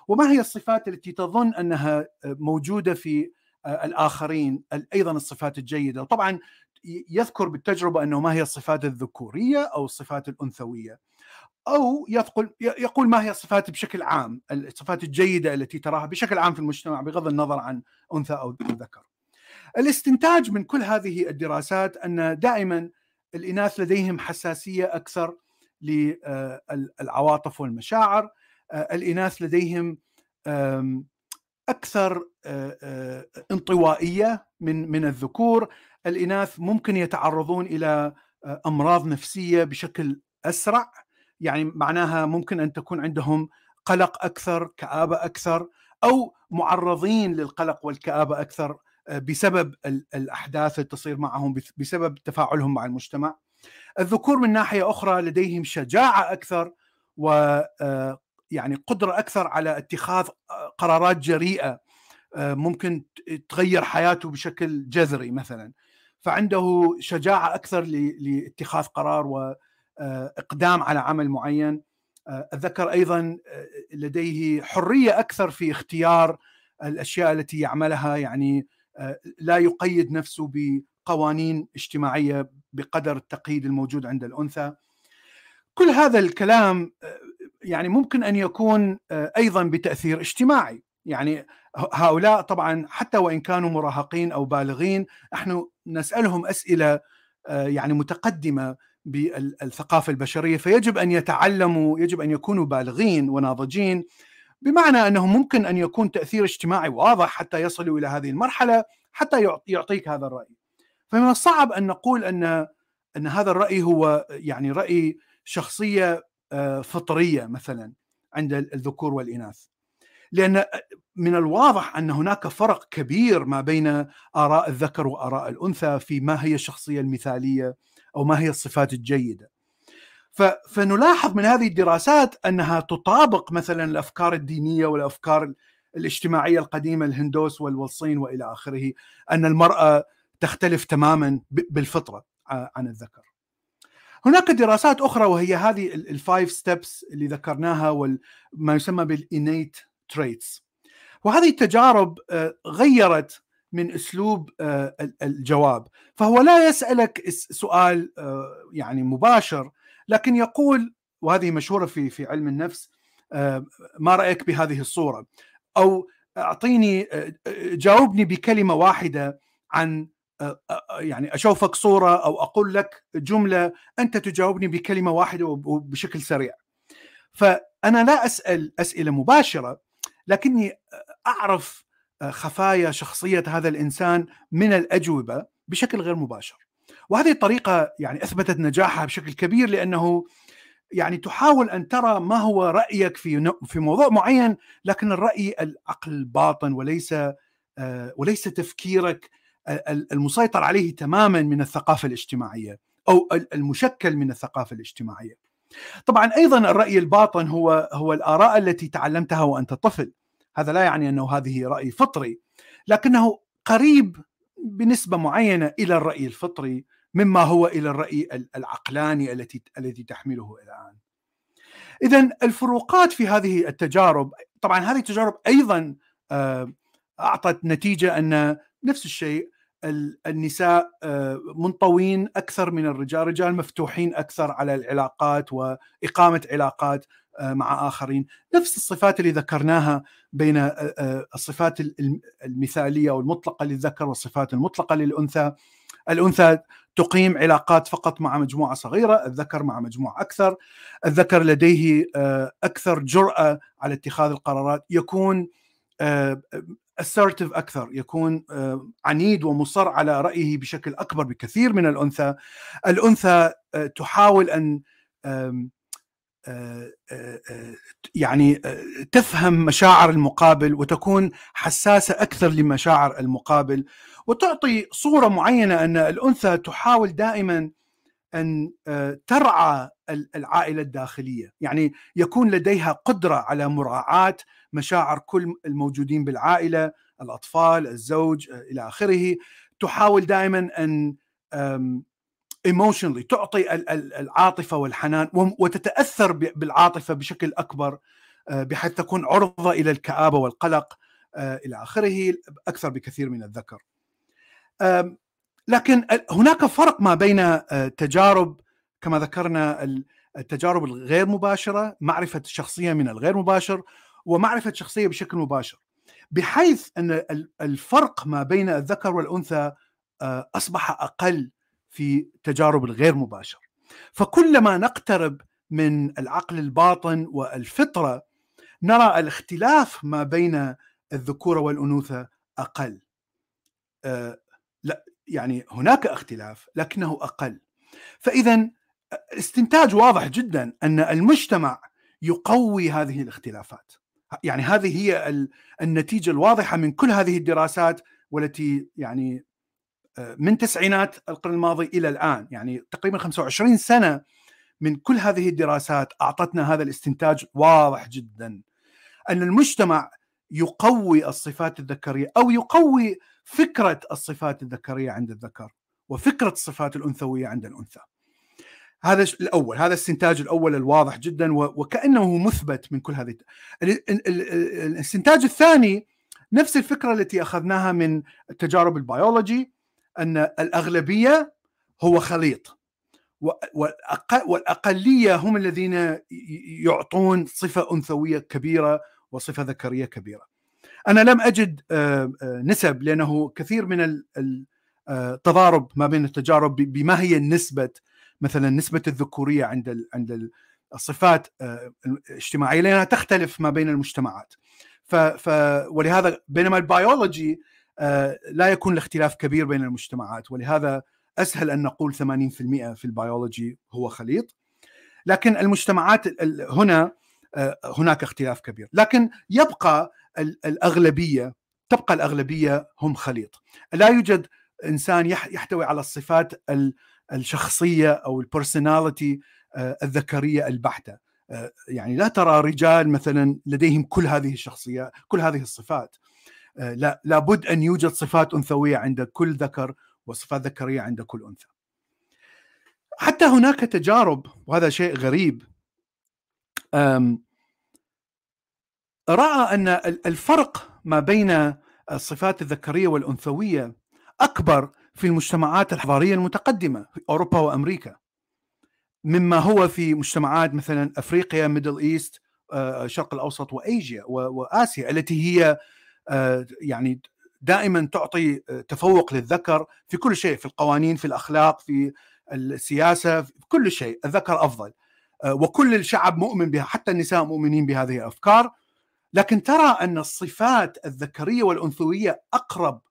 وما هي الصفات التي تظن أنها موجودة في الآخرين أيضا الصفات الجيدة؟ وطبعا يذكر بالتجربة أنه ما هي الصفات الذكورية أو الصفات الأنثوية أو يقول يقول ما هي الصفات بشكل عام الصفات الجيدة التي تراها بشكل عام في المجتمع بغض النظر عن أنثى أو ذكر. الاستنتاج من كل هذه الدراسات أن دائما الإناث لديهم حساسية أكثر للعواطف والمشاعر، الإناث لديهم أكثر انطوائية من من الذكور، الإناث ممكن يتعرضون إلى أمراض نفسية بشكل أسرع. يعني معناها ممكن أن تكون عندهم قلق أكثر كآبة أكثر أو معرضين للقلق والكآبة أكثر آه، بسبب الأحداث اللي تصير معهم بسبب تفاعلهم مع المجتمع. الذكور من ناحية أخرى لديهم شجاعة أكثر و آه، يعني قدرة أكثر على اتخاذ آه، قرارات جريئة ممكن تغير حياته بشكل جذري مثلا. فعنده شجاعة أكثر لاتخاذ قرار واقدام على عمل معين. الذكر أيضا لديه حرية أكثر في اختيار الأشياء التي يعملها يعني لا يقيد نفسه بقوانين اجتماعية بقدر التقييد الموجود عند الأنثى. كل هذا الكلام يعني ممكن أن يكون أيضا بتأثير اجتماعي. يعني هؤلاء طبعا حتى وإن كانوا مراهقين أو بالغين نحن نسألهم أسئلة آه، يعني متقدمة بالثقافة البشرية. فيجب أن يتعلموا يجب أن يكونوا بالغين وناضجين. بمعنى أنه ممكن أن يكون تأثير اجتماعي واضح حتى يصلوا إلى هذه المرحلة حتى يعطيك هذا الرأي. فمن الصعب أن نقول أن أن هذا الرأي هو يعني رأي شخصية آه، فطرية مثلا عند الذكور والإناث. لأن من الواضح أن هناك فرق كبير ما بين آراء الذكر وآراء الأنثى في ما هي الشخصية المثالية أو ما هي الصفات الجيدة. فنلاحظ من هذه الدراسات أنها تطابق مثلا الأفكار الدينية والأفكار الاجتماعية القديمة الهندوس والصين وإلى آخره أن المرأة تختلف تماما بالفطرة عن الذكر. هناك دراسات أخرى وهي هذه ال five steps اللي ذكرناها وما يسمى بال innate traits وهذه التجارب آه، غيرت من أسلوب آه، الجواب. فهو لا يسألك سؤال آه، يعني مباشر لكن يقول وهذه مشهورة في في علم النفس ما رأيك بهذه الصورة؟ أو أعطيني جاوبني بكلمة واحدة عن يعني أشوفك صورة أو أقول لك جملة أنت تجاوبني بكلمة واحدة وبشكل سريع فأنا لا أسأل أسئلة مباشرة لكني أعرف خفايا شخصية هذا الإنسان من الأجوبة بشكل غير مباشر. وهذه الطريقة يعني أثبتت نجاحها بشكل كبير لأنه يعني تحاول أن ترى ما هو رأيك في في موضوع معين لكن الرأي العقل الباطن وليس وليس تفكيرك المسيطر عليه تماما من الثقافة الاجتماعية أو المشكل من الثقافة الاجتماعية. طبعا أيضا الرأي الباطن هو هو الآراء التي تعلمتها وأنت طفل هذا لا يعني أنه هذه رأي فطري لكنه قريب بنسبة معينة إلى الرأي الفطري مما هو إلى الرأي العقلاني التي الذي تحمله الآن. اذا الفروقات في هذه التجارب طبعا هذه التجارب أيضا آه، أعطت نتيجة أن نفس الشيء النساء آه، منطوين أكثر من الرجال، الرجال مفتوحين أكثر على العلاقات وإقامة علاقات آه، مع آخرين، نفس الصفات اللي ذكرناها بين آه، الصفات المثالية والمطلقة للذكر والصفات المطلقة للأنثى. الأنثى تقيم علاقات فقط مع مجموعة صغيرة، الذكر مع مجموعة أكثر، الذكر لديه أكثر جرأة على اتخاذ القرارات، يكون assertive أكثر يكون آه، عنيد ومصر على رأيه بشكل أكبر بكثير من الأنثى. الأنثى آه، تحاول أن آه، يعني تفهم مشاعر المقابل وتكون حساسة أكثر لمشاعر المقابل وتعطي صورة معينة أن الأنثى تحاول دائما أن ترعى العائلة الداخلية، يعني يكون لديها قدرة على مراعاة مشاعر كل الموجودين بالعائلة، الأطفال، الزوج إلى آخره، تحاول دائما أن ايموشنلي تعطي العاطفة والحنان وتتأثر بالعاطفة بشكل أكبر بحيث تكون عرضة إلى الكآبة والقلق إلى آخره أكثر بكثير من الذكر. لكن هناك فرق ما بين تجارب كما ذكرنا التجارب الغير مباشرة معرفة الشخصيه من الغير مباشر ومعرفة شخصية بشكل مباشر. بحيث أن الفرق ما بين الذكر والأنثى آه، أصبح أقل في تجارب الغير مباشر. فكلما نقترب من العقل الباطن والفطرة نرى الاختلاف ما بين الذكوره والأنوثة أقل. آه، لا يعني هناك اختلاف لكنه أقل. فاذا استنتاج واضح جدا أن المجتمع يقوي هذه الاختلافات. يعني هذه هي النتيجة الواضحة من كل هذه الدراسات والتي يعني من تسعينات القرن الماضي إلى الآن. يعني تقريبا 25 سنة من كل هذه الدراسات أعطتنا هذا الاستنتاج واضح جدا. أن المجتمع يقوي الصفات الذكرية أو يقوي فكرة الصفات الذكرية عند الذكر وفكرة الصفات الأنثوية عند الأنثى. هذا الأول هذا الاستنتاج الأول الواضح جدا وكأنه مثبت من كل هذه الاستنتاج الثاني نفس الفكرة التي أخذناها من تجارب البيولوجي أن الأغلبية هو خليط والأقلية هم الذين يعطون صفة أنثوية كبيرة وصفة ذكرية كبيرة. أنا لم أجد آه، آه، نسب لأنه كثير من التضارب آه، ما بين التجارب بما هي النسبة مثلا نسبة الذكورية عند عند الصفات الاجتماعية لأنها تختلف ما بين المجتمعات. ف ولهذا بينما البيولوجي لا يكون الاختلاف كبير بين المجتمعات ولهذا أسهل أن نقول 80% في البيولوجي هو خليط لكن المجتمعات هنا هناك اختلاف كبير. لكن يبقى الأغلبية تبقى الأغلبية هم خليط. لا يوجد إنسان يحتوي على الصفات الشخصية أو البرسوناليتي آه، الذكرية البحتة. آه، يعني لا ترى رجال مثلا لديهم كل هذه الشخصية كل هذه الصفات. آه، لا لابد أن يوجد صفات أنثوية عند كل ذكر وصفات ذكرية عند كل أنثى. حتى هناك تجارب وهذا شيء غريب رأى أن الفرق ما بين الصفات الذكرية والأنثوية أكبر في المجتمعات الحضارية المتقدمة في أوروبا وأمريكا. مما هو في مجتمعات مثلا أفريقيا Middle East الشرق الأوسط وأيجيا وآسيا التي هي آه، يعني دائما تعطي تفوق للذكر في كل شيء في القوانين في الأخلاق في السياسة في كل شيء الذكر أفضل. آه، وكل الشعب مؤمن بها حتى النساء مؤمنين بهذه الأفكار. لكن ترى أن الصفات الذكرية والأنثوية أقرب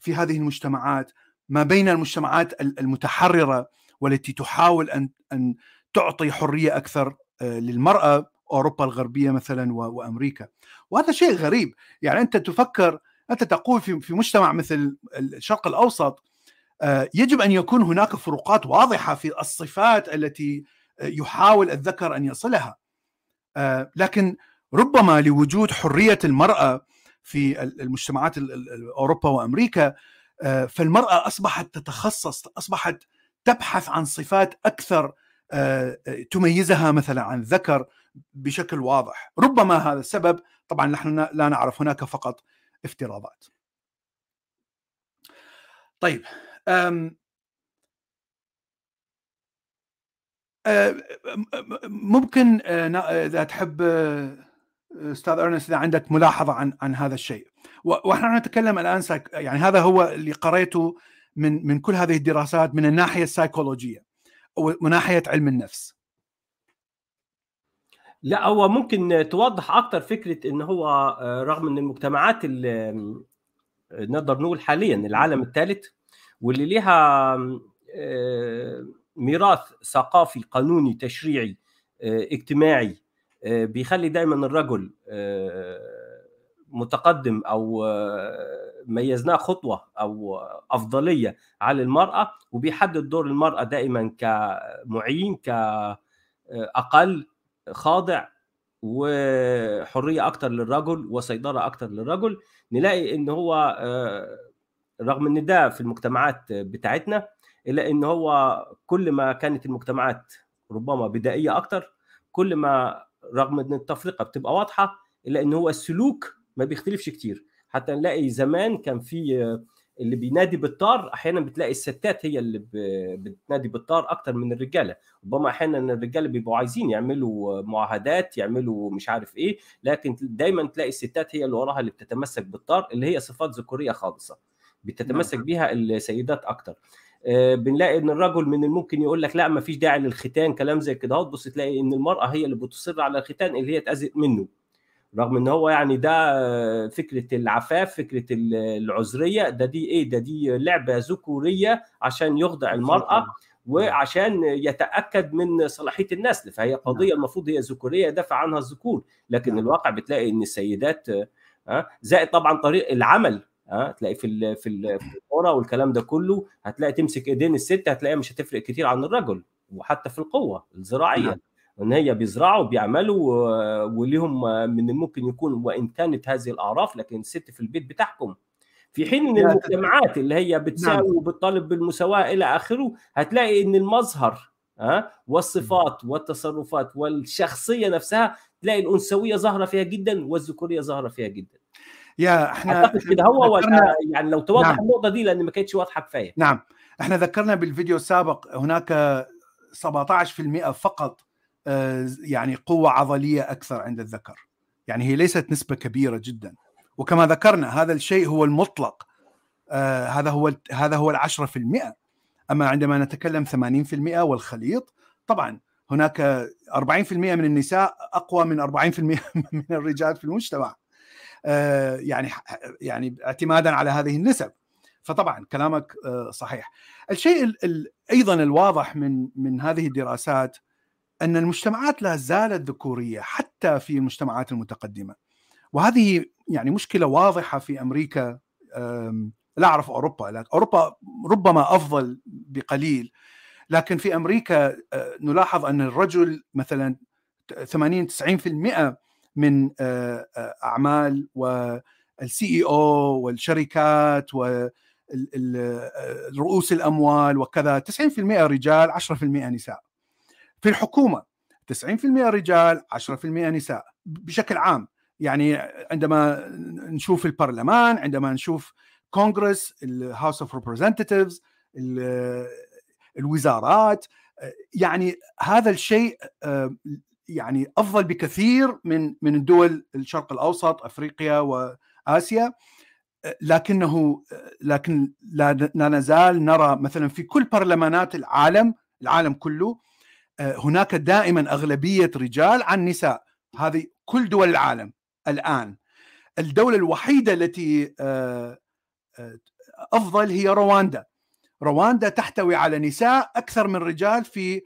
في هذه المجتمعات ما بين المجتمعات المتحررة والتي تحاول ان أن تعطي حرية أكثر آه، للمرأة أوروبا الغربية مثلا وأمريكا. وهذا شيء غريب. يعني أنت تفكر أنت تقول في في مجتمع مثل الشرق الأوسط آه، يجب أن يكون هناك فروقات واضحة في الصفات التي يحاول الذكر أن يصلها. آه، لكن ربما لوجود حرية المرأة في المجتمعات أوروبا وأمريكا آه، فالمرأة أصبحت تتخصص أصبحت تبحث عن صفات أكثر تميزها مثلا عن الذكر بشكل واضح. ربما هذا السبب طبعا نحن لا نعرف هناك فقط افتراضات. طيب ممكن إذا تحب أستاذ أرنست إذا عندك ملاحظة عن عن هذا الشيء. ونحن نتكلم الآن يعني هذا هو اللي قريته من من كل هذه الدراسات من الناحية السيكولوجيه ومن ناحيه علم النفس. لا هو ممكن توضح أكثر فكرة إن هو آه، رغم إن المجتمعات اللي نقدر نقول حاليا العالم الثالث واللي ليها آه، ميراث ثقافي قانوني تشريعي آه، اجتماعي بيخلي دايما الرجل متقدم أو ميزناه خطوة أو أفضلية على المرأة وبيحدد دور المرأة دائما كمعين كاقل خاضع وحرية أكتر للرجل وسيطرة أكتر للرجل. نلاقي إن هو آه، رغم إن ده في المجتمعات بتاعتنا إلا إن هو كل ما كانت المجتمعات ربما بدائية أكتر كل ما رغم إن التفرقة بتبقى واضحة إلا إن هو السلوك ما بيختلفش كتير. حتى نلاقي زمان كان في اللي بينادي بالطار أحيانا بتلاقي الستات هي اللي بتنادي بالطار أكتر من الرجالة. ربما أحيانا الرجالة بيبقوا عايزين يعملوا معاهدات يعملوا مش عارف إيه لكن دايما تلاقي الستات هي اللي وراها اللي بتتمسك بالطار اللي هي صفات ذكورية خالصة. بتتمسك بيها السيدات أكتر. بنلاقي إن الرجل من الممكن يقول لك لا ما فيش داعي للختان كلام زي كده. تبص تلاقي إن المرأة هي اللي بتصر على الختان اللي هي اتأذت منه. رغم إن هو يعني ده فكرة العفاف فكرة العذرية. ده دي إيه؟ ده دي لعبة ذكورية عشان يخضع المرأة وعشان يتأكد من صلاحية النسل. فهي قضية المفروض هي ذكورية يدافع عنها الذكور. لكن الواقع بتلاقي إن السيدات زائد طبعا طريق العمل. ها تلاقي في ال في ال في الكورة والكلام ده كله هتلاقي تمسك ايدين الست هتلاقيها مش هتفرق كتير عن الرجل وحتى في القوة الزراعيه إن هي بيزرعوا بيعملوا وليهم من الممكن يكون وإن كانت هذه الأعراف لكن الست في البيت بتحكم. في حين إن المجتمعات اللي هي بتساوي وبتطالب بالمساواة إلى آخره هتلاقي إن المظهر ها والصفات والتصرفات والشخصية نفسها تلاقي الأنثوية ظاهرة فيها جدا والذكورية ظاهرة فيها جدا. يا إحنا أعتقد كده. هو ولا يعني لو توضح نعم. النقطة دي لأن ما كانتش واضحة كفاية. نعم. إحنا ذكرنا بالفيديو السابق هناك 17% فقط يعني قوة عضلية أكثر عند الذكر. يعني هي ليست نسبة كبيرة جدا. وكما ذكرنا هذا الشيء هو المطلق. آه هذا هو هذا هو العشرة في المئة. أما عندما نتكلم 80% والخليط طبعا هناك 40% من النساء أقوى من 40% (laughs) من الرجال في المجتمع. آه يعني يعني اعتمادا على هذه النسب. فطبعا كلامك آه صحيح. الشيء أيضا الواضح من من هذه الدراسات أن المجتمعات لا زالت ذكورية حتى في المجتمعات المتقدمة. وهذه يعني مشكلة واضحة في أمريكا لا أعرف أوروبا لكن أوروبا ربما أفضل بقليل. لكن في أمريكا نلاحظ أن الرجل مثلا 80 90% من أعمال والسي اي أو والشركات ورؤوس الأموال وكذا. 90% رجال 10% نساء. في الحكومة 90% رجال 10% نساء بشكل عام. يعني عندما نشوف البرلمان عندما نشوف كونغرس ال House of Representatives الوزارات يعني هذا الشيء يعني أفضل بكثير من من دول الشرق الأوسط أفريقيا وآسيا لكنه لكن لا نزال نرى مثلا في كل برلمانات العالم العالم كله هناك دائما أغلبية رجال عن نساء. هذه كل دول العالم الآن. الدولة الوحيدة التي أفضل هي رواندا. رواندا تحتوي على نساء أكثر من رجال في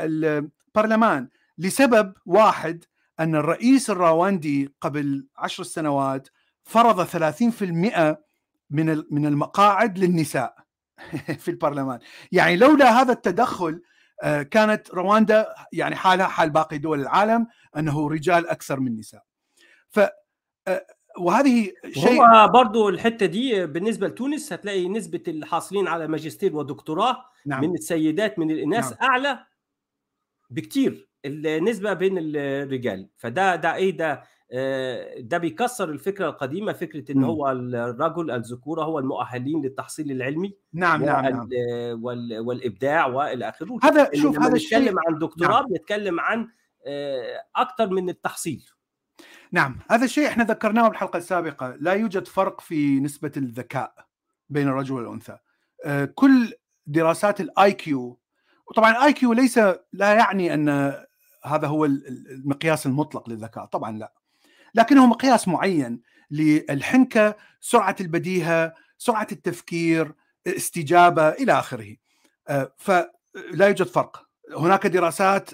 البرلمان. لسبب واحد أن الرئيس الرواندي قبل عشر سنوات فرض 30% من من المقاعد للنساء (laughs) في البرلمان يعني لولا هذا التدخل كانت رواندا يعني حالها حال باقي دول العالم أنه رجال أكثر من نساء ف وهذه شيء هو برضه الحتة دي بالنسبة لتونس هتلاقي نسبة الحاصلين على ماجستير ودكتوراه نعم. من السيدات من الإناث نعم. أعلى بكتير النسبة بين الرجال. فده ده إيه ده؟ ده بيكسر الفكرة القديمة فكرة إن. هو الرجل الذكوره هو المؤهلين للتحصيل العلمي نعم نعم, نعم. والإبداع والى اخره هذا شوف هذا الشيء بنتكلم عن دكتوراه نعم. بنتكلم عن أكثر من التحصيل. نعم. هذا الشيء إحنا ذكرناه بالحلقة السابقة. لا يوجد فرق في نسبة الذكاء بين الرجل والأنثى. كل دراسات ال IQ وطبعا ال IQ ليس لا يعني أن هذا هو المقياس المطلق للذكاء. طبعا لا. لكنه مقياس معين للحنكة سرعة البديهة سرعة التفكير استجابة إلى آخره. فلا يوجد فرق. هناك دراسات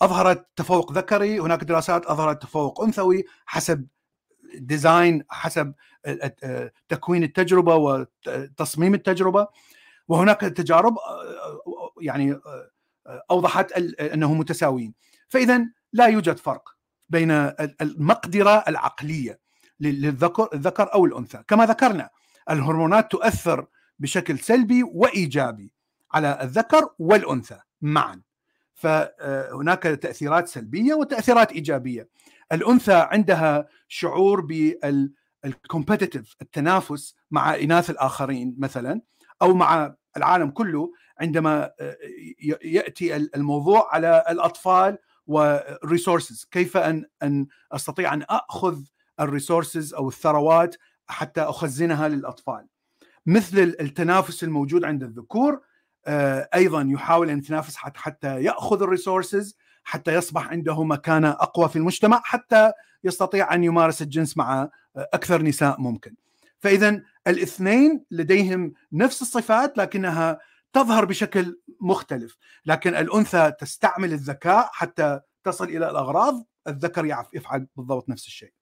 أظهرت تفوق ذكري هناك دراسات أظهرت تفوق أنثوي حسب design حسب تكوين التجربة وتصميم التجربة. وهناك تجارب يعني أوضحت انهم متساويين. فاذا لا يوجد فرق بين المقدرة العقلية للذكر الذكر أو الأنثى. كما ذكرنا الهرمونات تؤثر بشكل سلبي وإيجابي على الذكر والأنثى معا. فهناك تأثيرات سلبية وتأثيرات إيجابية. الأنثى عندها شعور ال competitive التنافس مع إناث الآخرين مثلا أو مع العالم كله عندما يأتي الموضوع على الأطفال وال resources كيف ان أن أستطيع أن أخذ ال resources أو الثروات حتى أخزنها للأطفال مثل التنافس الموجود عند الذكور أيضا يحاول أن يتنافس حتى يأخذ ال resources حتى يصبح عنده مكانة أقوى في المجتمع حتى يستطيع أن يمارس الجنس مع أكثر نساء ممكن. فاذا الاثنين لديهم نفس الصفات لكنها تظهر بشكل مختلف، لكن الأنثى تستعمل الذكاء حتى تصل إلى الأغراض، الذكر يفعل بالضبط نفس الشيء.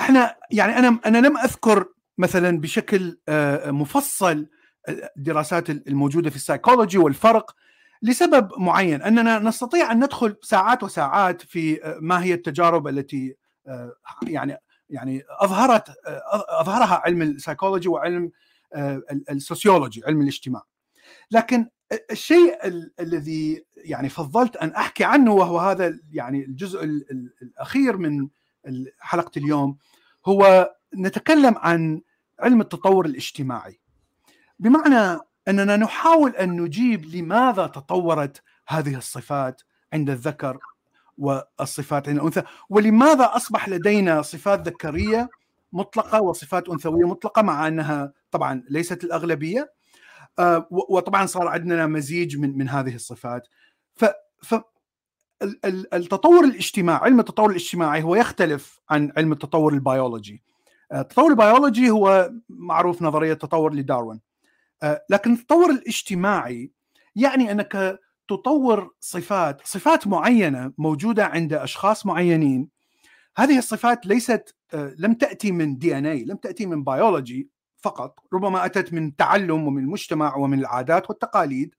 إحنا يعني أنا أنا لم أذكر مثلا بشكل مفصل الدراسات الموجودة في السايكولوجي والفرق لسبب معين أننا نستطيع أن ندخل ساعات وساعات في ما هي التجارب التي يعني يعني أظهرت أظهرها علم السايكولوجي وعلم ال sociology علم الاجتماع لكن الشيء الذي يعني فضلت أن أحكي عنه وهو هذا يعني الجزء الأخير من حلقة اليوم هو نتكلم عن علم التطور الاجتماعي. بمعنى أننا نحاول أن نجيب لماذا تطورت هذه الصفات عند الذكر والصفات عند الأنثى ولماذا أصبح لدينا صفات ذكرية مطلقة وصفات أنثوية مطلقة مع أنها طبعا ليست الأغلبية؟ وطبعا صار عندنا مزيج من من هذه الصفات. ف ف التطور الاجتماعي علم التطور الاجتماعي هو يختلف عن علم التطور البيولوجي. التطور البيولوجي هو معروف نظرية التطور لداروين. لكن التطور الاجتماعي يعني أنك تطور صفات صفات معينة موجودة عند أشخاص معينين. هذه الصفات ليست لم تأتي من DNA لم تأتي من بيولوجي فقط ربما أتت من تعلم ومن المجتمع ومن العادات والتقاليد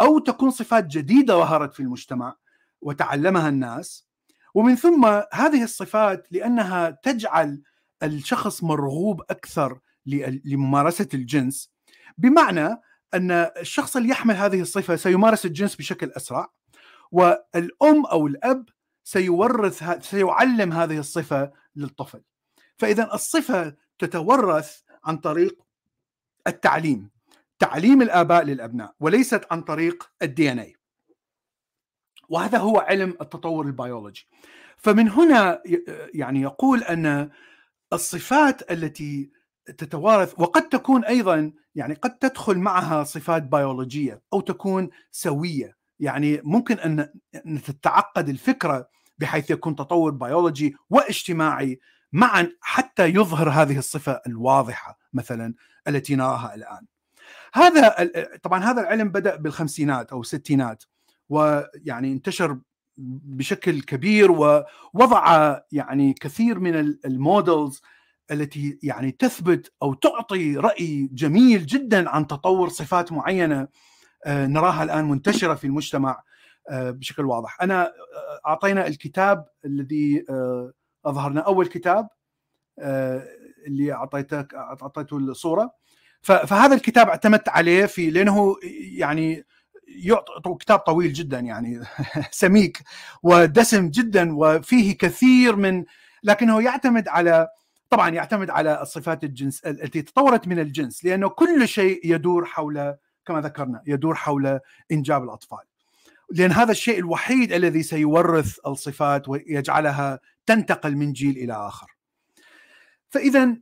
أو تكون صفات جديدة ظهرت في المجتمع وتعلمها الناس. ومن ثم هذه الصفات لأنها تجعل الشخص مرغوب أكثر لممارسة الجنس. بمعنى أن الشخص اللي يحمل هذه الصفة سيمارس الجنس بشكل أسرع والأم أو الأب سيورث سيعلم هذه الصفة للطفل. فإذا الصفة تتورث عن طريق التعليم تعليم الآباء للأبناء وليست عن طريق ال DNA وهذا هو علم التطور البيولوجي. فمن هنا يعني يقول أن الصفات التي تتوارث وقد تكون أيضا يعني قد تدخل معها صفات بيولوجية أو تكون سوية. يعني ممكن أن تتعقد الفكرة بحيث يكون تطور بيولوجي واجتماعي معا حتى يظهر هذه الصفة الواضحة مثلا التي نراها الآن. هذا طبعا هذا العلم بدأ بالخمسينات أو الستينات ويعني انتشر بشكل كبير ووضع يعني كثير من المودلز التي يعني تثبت أو تعطي رأي جميل جدا عن تطور صفات معينة نراها الآن منتشرة في المجتمع بشكل واضح. أنا أعطينا الكتاب الذي أظهرنا أول كتاب اللي اعطيتك أعطيته الصورة. فهذا الكتاب اعتمدت عليه في لأنه يعني يعطي كتاب طويل جدا يعني (laughs) سميك ودسم جدا وفيه كثير من لكنه يعتمد على طبعا يعتمد على الصفات الجنس التي تطورت من الجنس لأنه كل شيء يدور حول كما ذكرنا يدور حول إنجاب الأطفال. لأن هذا الشيء الوحيد الذي سيورث الصفات ويجعلها تنتقل من جيل إلى آخر. فاذا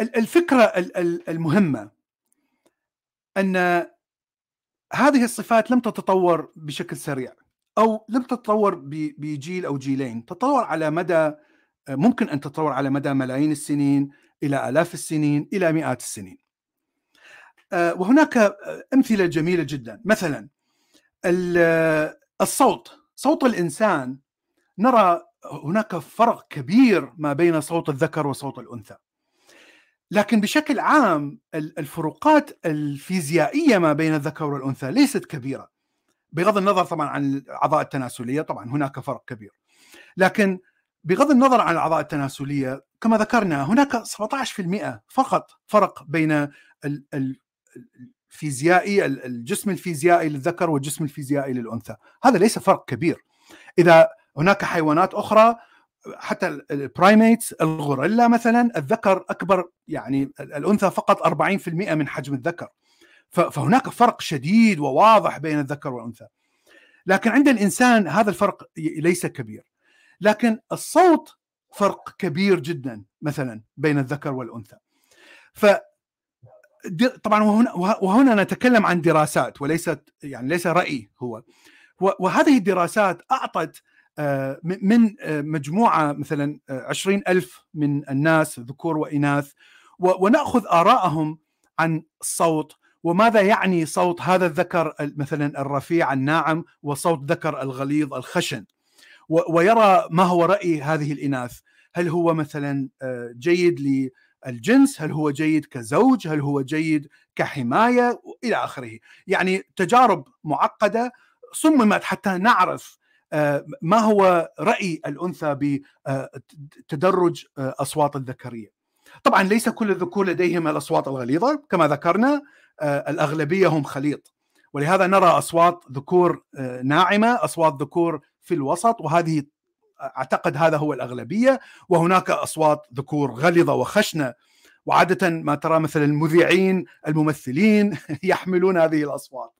الفكرة المهمة أن هذه الصفات لم تتطور بشكل سريع أو لم تتطور بجيل أو جيلين. تتطور على مدى ممكن أن تتطور على مدى ملايين السنين إلى آلاف السنين إلى مئات السنين. وهناك أمثلة جميلة جدا. مثلا الصوت. صوت الإنسان نرى هناك فرق كبير ما بين صوت الذكر وصوت الأنثى. لكن بشكل عام الفروقات الفيزيائية ما بين الذكر والأنثى ليست كبيرة. بغض النظر طبعا عن الأعضاء التناسلية طبعا هناك فرق كبير. لكن بغض النظر عن الأعضاء التناسلية كما ذكرنا هناك 17% فقط فرق بين الفيزيائي الجسم الفيزيائي للذكر والجسم الفيزيائي للأنثى. هذا ليس فرق كبير. إذا هناك حيوانات أخرى حتى البرايميتس الغوريلا مثلا الذكر أكبر يعني الأنثى فقط 40% من حجم الذكر. فهناك فرق شديد وواضح بين الذكر والأنثى. لكن عند الإنسان هذا الفرق ليس كبير. لكن الصوت فرق كبير جدا مثلا بين الذكر والأنثى. ف طبعا وهنا وهنا نتكلم عن دراسات وليست يعني ليس رأي هو. وهذه الدراسات أعطت آه، من آه، مجموعة مثلا آه، عشرين ألف من الناس ذكور وإناث ونأخذ ارائهم عن الصوت وماذا يعني صوت هذا الذكر مثلا الرفيع الناعم وصوت ذكر الغليظ الخشن؟ ويرى ما هو رأي هذه الإناث. هل هو مثلا جيد للجنس هل هو جيد كزوج هل هو جيد كحماية إلى آخره. يعني تجارب معقدة صممت حتى نعرف ما هو رأي الأنثى بتدرج أصوات الذكرية. طبعا ليس كل الذكور لديهم الأصوات الغليظة كما ذكرنا الأغلبية هم خليط. ولهذا نرى أصوات ذكور ناعمة أصوات ذكور في الوسط وهذه أعتقد هذا هو الأغلبية وهناك أصوات ذكور غلظة وخشنة. وعادة ما ترى مثل المذيعين الممثلين (laughs) يحملون هذه الأصوات.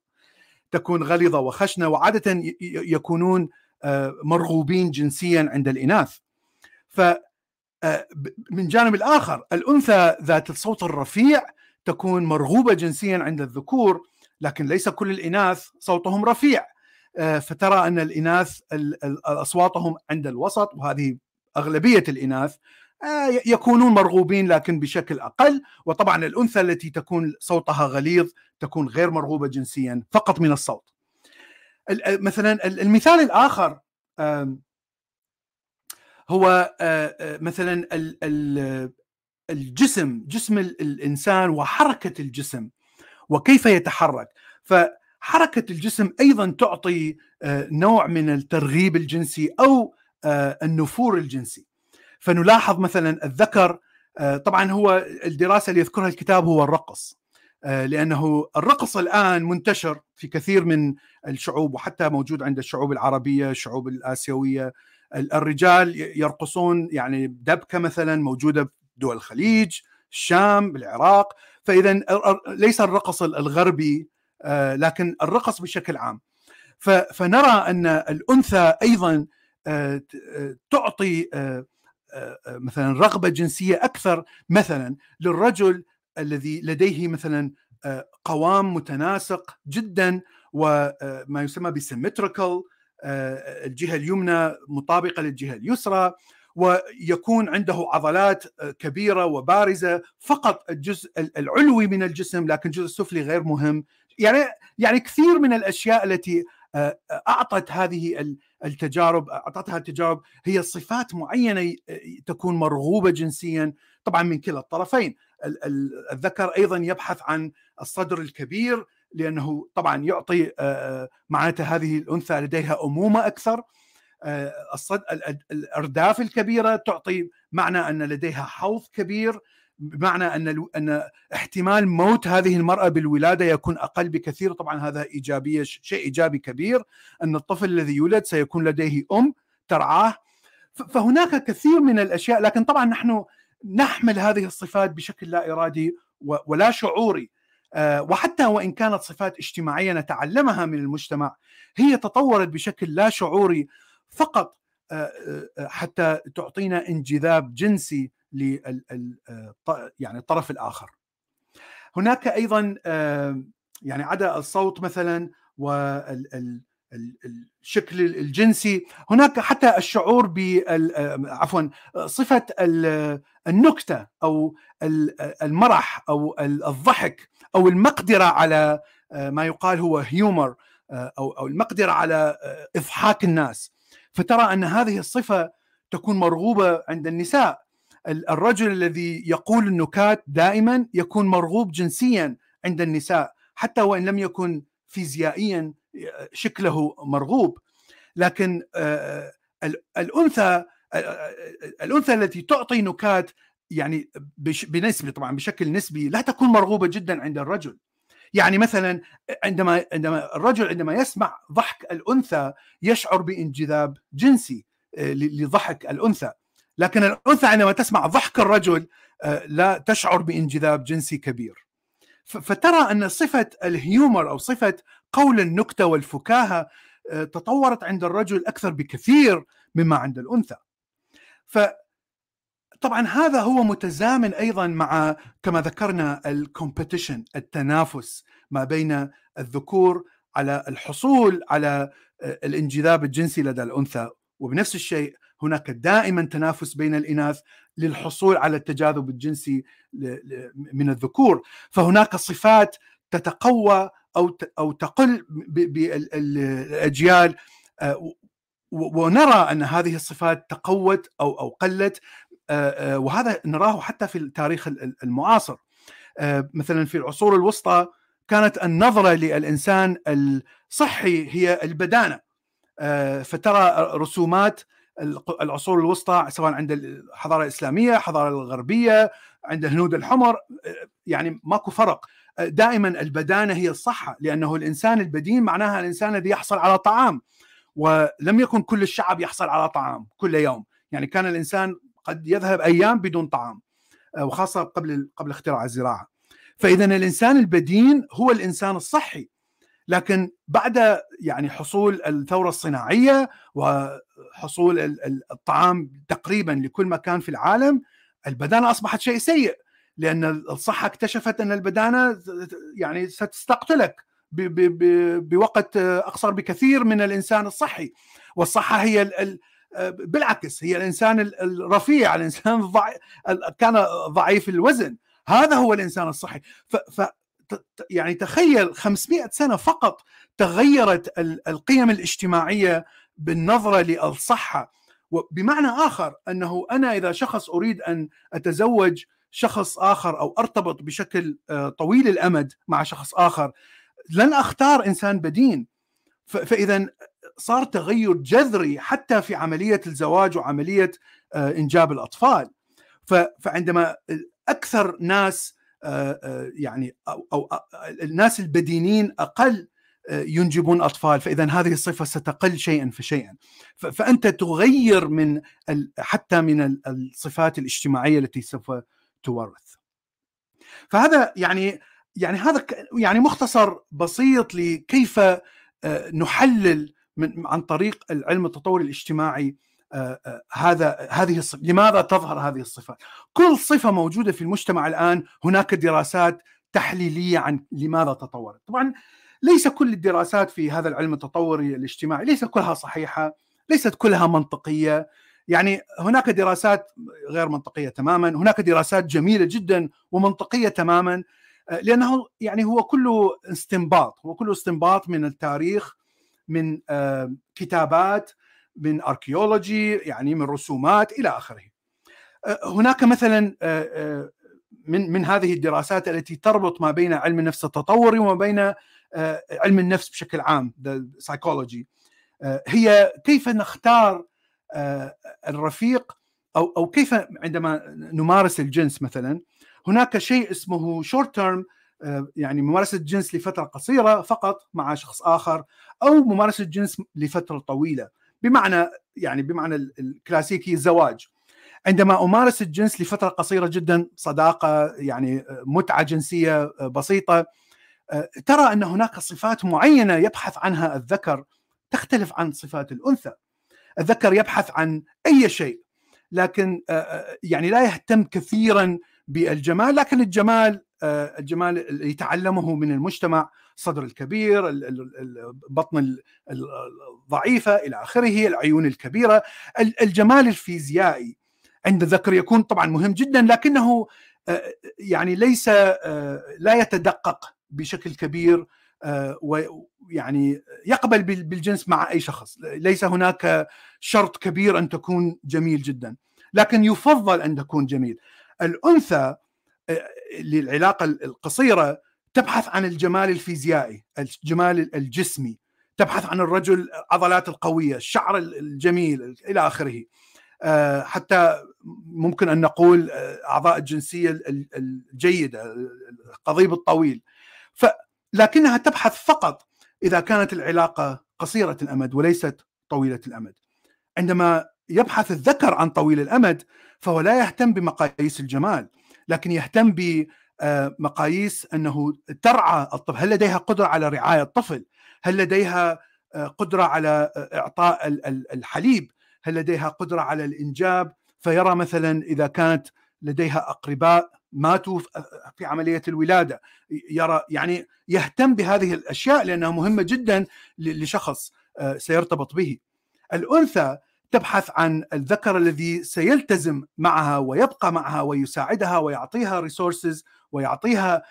تكون غلظة وخشنة وعادة يكونون آه، مرغوبين جنسيا عند الإناث. ف آه، من جانب الآخر الأنثى ذات الصوت الرفيع تكون مرغوبة جنسيا عند الذكور لكن ليس كل الإناث صوتهم رفيع. فترى أن الإناث أصواتهم عند الوسط وهذه أغلبية الإناث يكونون مرغوبين لكن بشكل أقل وطبعا الأنثى التي تكون صوتها غليظ تكون غير مرغوبة جنسيا فقط من الصوت. مثلا المثال الآخر هو مثلا الجسم جسم الإنسان وحركة الجسم وكيف يتحرك فحركه الجسم أيضا تعطي نوع من الترغيب الجنسي أو النفور الجنسي. فنلاحظ مثلا الذكر طبعا هو الدراسة اللي يذكرها الكتاب هو الرقص آه، لأنه الرقص الآن منتشر في كثير من الشعوب وحتى موجود عند الشعوب العربية، الشعوب الآسيوية، الرجال يرقصون يعني دبكة مثلا موجودة في دول الخليج، الشام، العراق، فاذا ليس الرقص الغربي آه، لكن الرقص بشكل عام. فنرى أن الأنثى أيضا آه، تعطي مثلا رغبة جنسية أكثر. مثلا للرجل الذي لديه مثلا آه، قوام متناسق جدا وما آه، يسمى بسيمتريكال آه، الجهة اليمنى مطابقة للجهة اليسرى ويكون عنده عضلات كبيرة وبارزة. فقط الجزء العلوي من الجسم لكن الجزء السفلي غير مهم. يعني يعني كثير من الأشياء التي أعطت هذه التجارب أعطتها التجارب هي صفات معينة تكون مرغوبة جنسيا طبعا من كلا الطرفين الذكر أيضا يبحث عن الصدر الكبير لأنه طبعا يعطي معناته هذه الأنثى لديها أمومة أكثر. الأرداف الكبيرة تعطي معنى أن لديها حوض كبير بمعنى أن أن احتمال موت هذه المرأة بالولادة يكون أقل بكثير. طبعا هذا إيجابية شيء إيجابي كبير. أن الطفل الذي يولد سيكون لديه أم ترعاه. فهناك كثير من الأشياء. لكن طبعا نحن نحمل هذه الصفات بشكل لا إرادي ولا شعوري. آه، وحتى وإن كانت صفات اجتماعية نتعلمها من المجتمع هي تطورت بشكل لا شعوري فقط. آه، آه، حتى تعطينا انجذاب جنسي لل يعني الطرف الآخر. هناك أيضا يعني عدا الصوت مثلا وال الشكل الجنسي هناك حتى الشعور ب عفوا صفة النكتة أو المرح أو الضحك أو المقدرة على ما يقال هو هيومر أو أو المقدرة على إضحاك الناس فترى أن هذه الصفة تكون مرغوبة عند النساء الرجل الذي يقول النكات دائما يكون مرغوب جنسيا عند النساء حتى وإن لم يكن فيزيائيا شكله مرغوب. لكن آه، الأنثى الأنثى التي تعطي نكات يعني بنسبة طبعا بشكل نسبي لا تكون مرغوبة جدا عند الرجل. يعني مثلا عندما عندما الرجل عندما يسمع ضحك الأنثى يشعر بانجذاب جنسي لضحك الأنثى. لكن الأنثى عندما تسمع ضحك الرجل لا تشعر بانجذاب جنسي كبير فترى أن صفة الهيومر أو صفة قول النكتة والفكاهة تطورت عند الرجل أكثر بكثير مما عند الأنثى. ف طبعا هذا هو متزامن أيضا مع كما ذكرنا الكومبيتيشن التنافس ما بين الذكور على الحصول على الانجذاب الجنسي لدى الأنثى وبنفس الشيء هناك دائما تنافس بين الإناث للحصول على التجاذب الجنسي من الذكور. فهناك صفات تتقوى أو أو تقل بالأجيال. ونرى أن هذه الصفات تقوت أو أو قلت. وهذا نراه حتى في التاريخ المعاصر. مثلا في العصور الوسطى كانت النظرة للإنسان الصحي هي البدانة. فترى رسومات العصور الوسطى سواء عند الحضارة الإسلامية، الحضاره الغربية، عند الهنود الحمر يعني ماكو فرق. دائما البدانة هي الصحة لأنه الإنسان البدين معناها الإنسان الذي يحصل على طعام ولم يكن كل الشعب يحصل على طعام كل يوم. يعني كان الإنسان قد يذهب أيام بدون طعام وخاصة قبل قبل اختراع الزراعة. فاذا الإنسان البدين هو الإنسان الصحي. لكن بعد يعني حصول الثورة الصناعية وحصول الطعام تقريبا لكل مكان في العالم البدانة أصبحت شيء سيء لأن الصحة اكتشفت أن البدانة يعني ستستقتلك بوقت أقصر بكثير من الإنسان الصحي. والصحة هي بالعكس هي الإنسان الرفيع الإنسان كان ضعيف الوزن. هذا هو الإنسان الصحي. يعني تخيل 500 سنة فقط تغيرت القيم الاجتماعية بالنظرة للصحه وبمعنى آخر أنه أنا إذا شخص أريد أن أتزوج شخص آخر أو أرتبط بشكل طويل الأمد مع شخص آخر لن أختار إنسان بدين. فإذا صار تغير جذري حتى في عملية الزواج وعملية إنجاب الأطفال. فعندما أكثر ناس يعني أو أو الناس البدينين أقل ينجبون أطفال فإذا هذه الصفة ستقل شيئا فشيئا. فأنت تغير من حتى من الصفات الاجتماعية التي سوف تورث. فهذا يعني يعني هذا يعني مختصر بسيط لكيف نحلل من عن طريق العلم التطوري الاجتماعي هذا هذه. لماذا تظهر هذه الصفات؟ كل صفة موجودة في المجتمع الآن هناك دراسات تحليلية عن لماذا تطورت. طبعا ليس كل الدراسات في هذا العلم التطوري الاجتماعي ليس كلها صحيحة، ليست كلها منطقية، يعني هناك دراسات غير منطقية تماما، هناك دراسات جميلة جدا ومنطقية تماما لأنه يعني هو كله استنباط، هو كله استنباط من التاريخ من كتابات من اركيولوجي يعني من رسومات إلى آخره. هناك مثلا من من هذه الدراسات التي تربط ما بين علم النفس التطوري وما بين علم النفس بشكل عام سايكولوجي هي كيف نختار الرفيق أو أو كيف عندما نمارس الجنس مثلا هناك شيء اسمه short term يعني ممارسة الجنس لفترة قصيرة فقط مع شخص آخر أو ممارسة الجنس لفترة طويلة بمعنى يعني بمعنى الكلاسيكي الزواج. عندما أمارس الجنس لفترة قصيرة جدا صداقة يعني متعة جنسية بسيطة ترى أن هناك صفات معينة يبحث عنها الذكر تختلف عن صفات الأنثى. الذكر يبحث عن أي شيء لكن يعني لا يهتم كثيرا بالجمال لكن الجمال الجمال اللي يتعلمه من المجتمع الصدر الكبير البطن الضعيفه إلى آخره العيون الكبيرة. الجمال الفيزيائي عند الذكر يكون طبعا مهم جدا لكنه يعني ليس لا يتدقق بشكل كبير ويعني يقبل بالجنس مع أي شخص. ليس هناك شرط كبير أن تكون جميل جدا لكن يفضل أن تكون جميل. الأنثى للعلاقة القصيرة تبحث عن الجمال الفيزيائي الجمال الجسمي تبحث عن الرجل عضلات القوية الشعر الجميل إلى آخره. حتى ممكن أن نقول أعضاء الجنسية الجيدة القضيب الطويل. لكنها تبحث فقط إذا كانت العلاقة قصيرة الأمد وليست طويلة الأمد. عندما يبحث الذكر عن طويل الأمد فهو لا يهتم بمقاييس الجمال. لكن يهتم بمقاييس أنه ترعى الطفل. هل لديها قدرة على رعاية الطفل؟ هل لديها قدرة على إعطاء الحليب؟ هل لديها قدرة على الإنجاب؟ فيرى مثلا إذا كانت لديها أقرباء ماتوا في عملية الولادة. يرى يعني يهتم بهذه الأشياء لأنها مهمة جدا لشخص سيرتبط به. الأنثى تبحث عن الذكر الذي سيلتزم معها ويبقى معها ويساعدها ويعطيها resources ويعطيها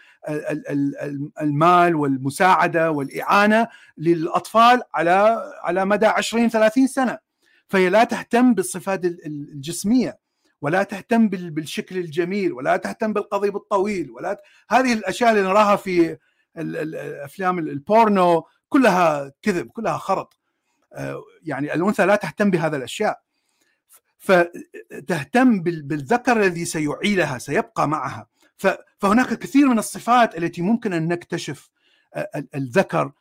المال والمساعدة والإعانة للأطفال على على مدى 20 30 سنة. فهي لا تهتم بالصفات الجسمية ولا تهتم بالشكل الجميل ولا تهتم بالقضيب الطويل ولا ت... هذه الأشياء اللي نراها في الافلام البورنو كلها كذب كلها خرط. يعني الأنثى لا تهتم بهذا الأشياء. فتهتم بالذكر الذي سيعيلها سيبقى معها. فهناك كثير من الصفات التي ممكن أن نكتشف الذكر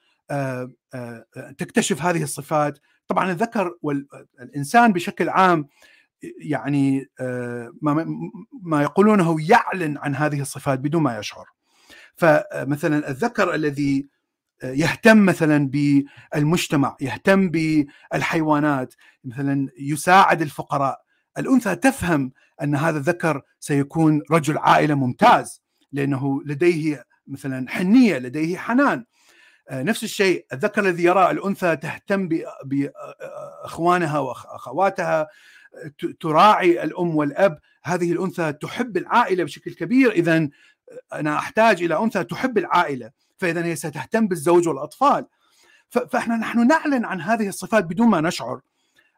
تكتشف هذه الصفات. طبعا الذكر والانسان بشكل عام يعني ما يقولونه يعلن عن هذه الصفات بدون ما يشعر. فمثلا الذكر الذي يهتم مثلا بالمجتمع يهتم بالحيوانات مثلا يساعد الفقراء. الأنثى تفهم أن هذا الذكر سيكون رجل عائلة ممتاز لأنه لديه مثلا حنية لديه حنان. نفس الشيء الذكر الذي يرى الأنثى تهتم باخوانها واخواتها تراعي الأم والأب. هذه الأنثى تحب العائلة بشكل كبير. اذا أنا أحتاج إلى أنثى تحب العائلة فإذا هي ستهتم بالزوج والأطفال. فإحنا نحن نعلن عن هذه الصفات بدون ما نشعر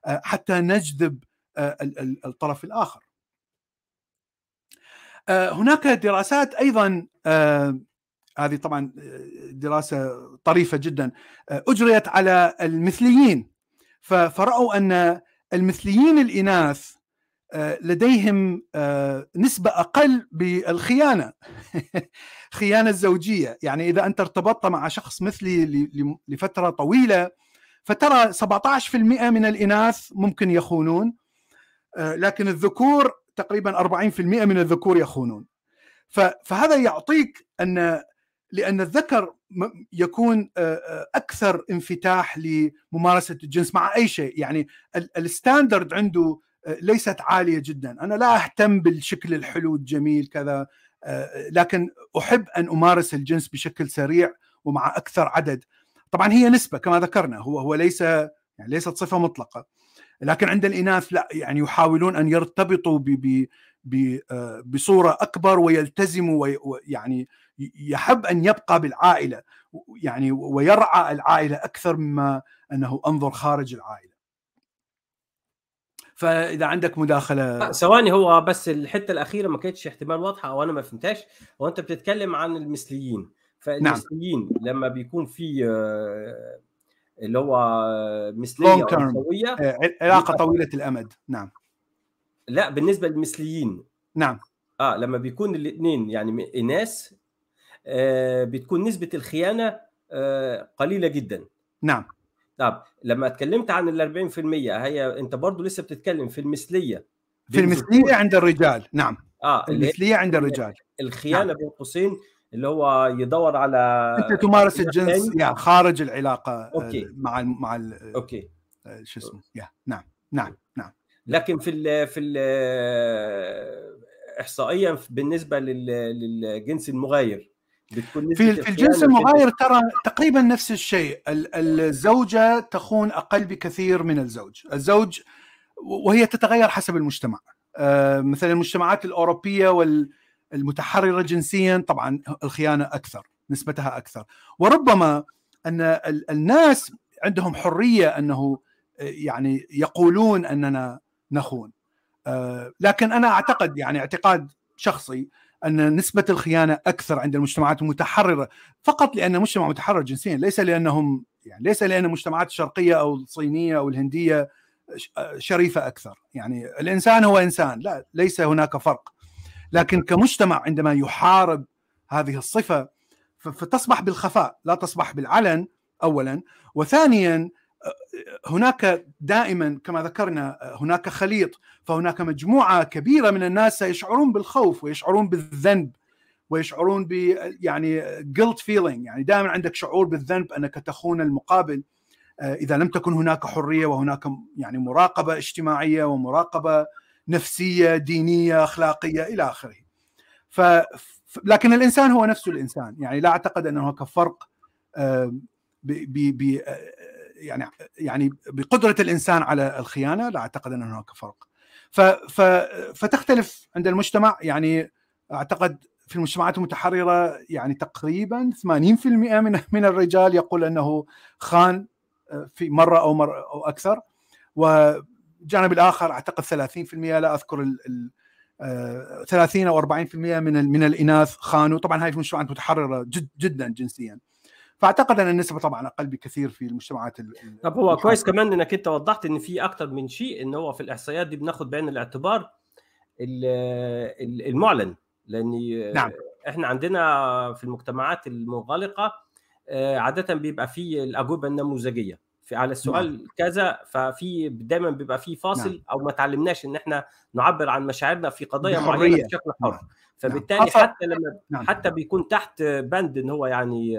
حتى نجذب الطرف الآخر. هناك دراسات أيضا هذه طبعا دراسة طريفة جدا أجريت على المثليين. فرأوا أن المثليين الإناث لديهم نسبة أقل بالخيانة. (laughs) خيانة الزوجية. يعني إذا أنت ارتبطت مع شخص مثلي لفترة طويلة فترى 17% من الإناث ممكن يخونون لكن الذكور تقريبا 40% من الذكور يخونون. فهذا يعطيك أن لأن الذكر يكون أكثر انفتاح لممارسة الجنس مع أي شيء. يعني الستاندرد عنده ليست عالية جدا. أنا لا أهتم بالشكل الحلو الجميل كذا لكن أحب أن أمارس الجنس بشكل سريع ومع أكثر عدد. طبعا هي نسبة كما ذكرنا هو هو ليس يعني ليست صفة مطلقة. لكن عند الإناث لا يعني يحاولون أن يرتبطوا ب ب بصورة أكبر ويلتزموا ويعني يحب أن يبقى بالعائلة يعني ويرعى العائلة أكثر مما أنه أنظر خارج العائلة. فإذا عندك مداخلة ثواني هو بس الحتة الأخيرة ما كانتش احتمال واضحة أو أنا ما فهمتهاش. هو أنت بتتكلم عن المثليين. فالمثليين نعم. لما بيكون في اللي هو مثلية قويه علاقة طويلة الأمد. نعم. لا بالنسبة للمثليين. نعم. آه لما بيكون الاثنين يعني اناث آه بتكون نسبة الخيانة آه قليلة جدا. نعم. طب لما اتكلمت عن ال 40% هي انت برضو لسه بتتكلم في المثلية في المثلية عند الرجال نعم. آه المثلية عند الرجال. الخيانة نعم. بين قوسين اللي هو يدور على أنت تمارس الجنس يعني خارج العلاقة أوكي. مع ال مع ال أوكي. شو اسمه يا نعم نعم نعم. لكن في ال في ال احصائيا بالنسبة للجنس المغاير. بتكون في, في الجنس المغاير ترى تقريبا نفس الشيء. الزوجة تخون أقل بكثير من الزوج. الزوج وهي تتغير حسب المجتمع. مثلا المجتمعات الأوروبية والمتحررة جنسيا طبعا الخيانة أكثر نسبتها أكثر. وربما أن الناس عندهم حرية أنه يعني يقولون أننا نخون. لكن أنا أعتقد يعني اعتقاد شخصي أن نسبة الخيانة أكثر عند المجتمعات المتحررة فقط لأن مجتمع متحرر جنسيا ليس لأنهم يعني ليس لأن المجتمعات الشرقية أو الصينية أو الهندية شريفة أكثر. يعني الإنسان هو إنسان لا ليس هناك فرق. لكن كمجتمع عندما يحارب هذه الصفة فتصبح بالخفاء لا تصبح بالعلن اولا. وثانيا هناك دائما كما ذكرنا هناك خليط فهناك مجموعة كبيرة من الناس سيشعرون بالخوف ويشعرون بالذنب ويشعرون ب يعني جلت فيلينج يعني دائما عندك شعور بالذنب أنك تخون المقابل. إذا لم تكن هناك حرية وهناك يعني مراقبة اجتماعية ومراقبة نفسية دينية أخلاقية إلى آخره. ف لكن الإنسان هو نفسه الإنسان. يعني لا أعتقد ان هناك فرق ب ب يعني يعني بقدرة الإنسان على الخيانة لا أعتقد أن هناك فرق. فتختلف عند المجتمع يعني أعتقد في المجتمعات المتحررة يعني تقريبا 80% من من الرجال يقول أنه خان في مرة أو مره أو أكثر. والجانب الآخر أعتقد 30% لا أذكر ال 30 أو 40% من من الإناث خانوا. طبعا هاي المجتمعات متحررة جد جدا جنسيا. فأعتقد أن النسبة طبعا أقل بكثير في المجتمعات طب هو كويس كمان إنك أنت وضحت إن في أكثر من شيء إن هو في الإحصائيات دي بناخد بعين الاعتبار المعلن لأن نعم. إحنا عندنا في المجتمعات المنغلقه عادة بيبقى في الأجوبة النموذجية في على السؤال نعم. كذا ففي دايما بيبقى في فاصل نعم. أو ما تعلمناش إن إحنا نعبر عن مشاعرنا في قضايا معينة بشكل حر نعم. فبالتالي نعم. حتى لما نعم. حتى بيكون تحت بند إن هو يعني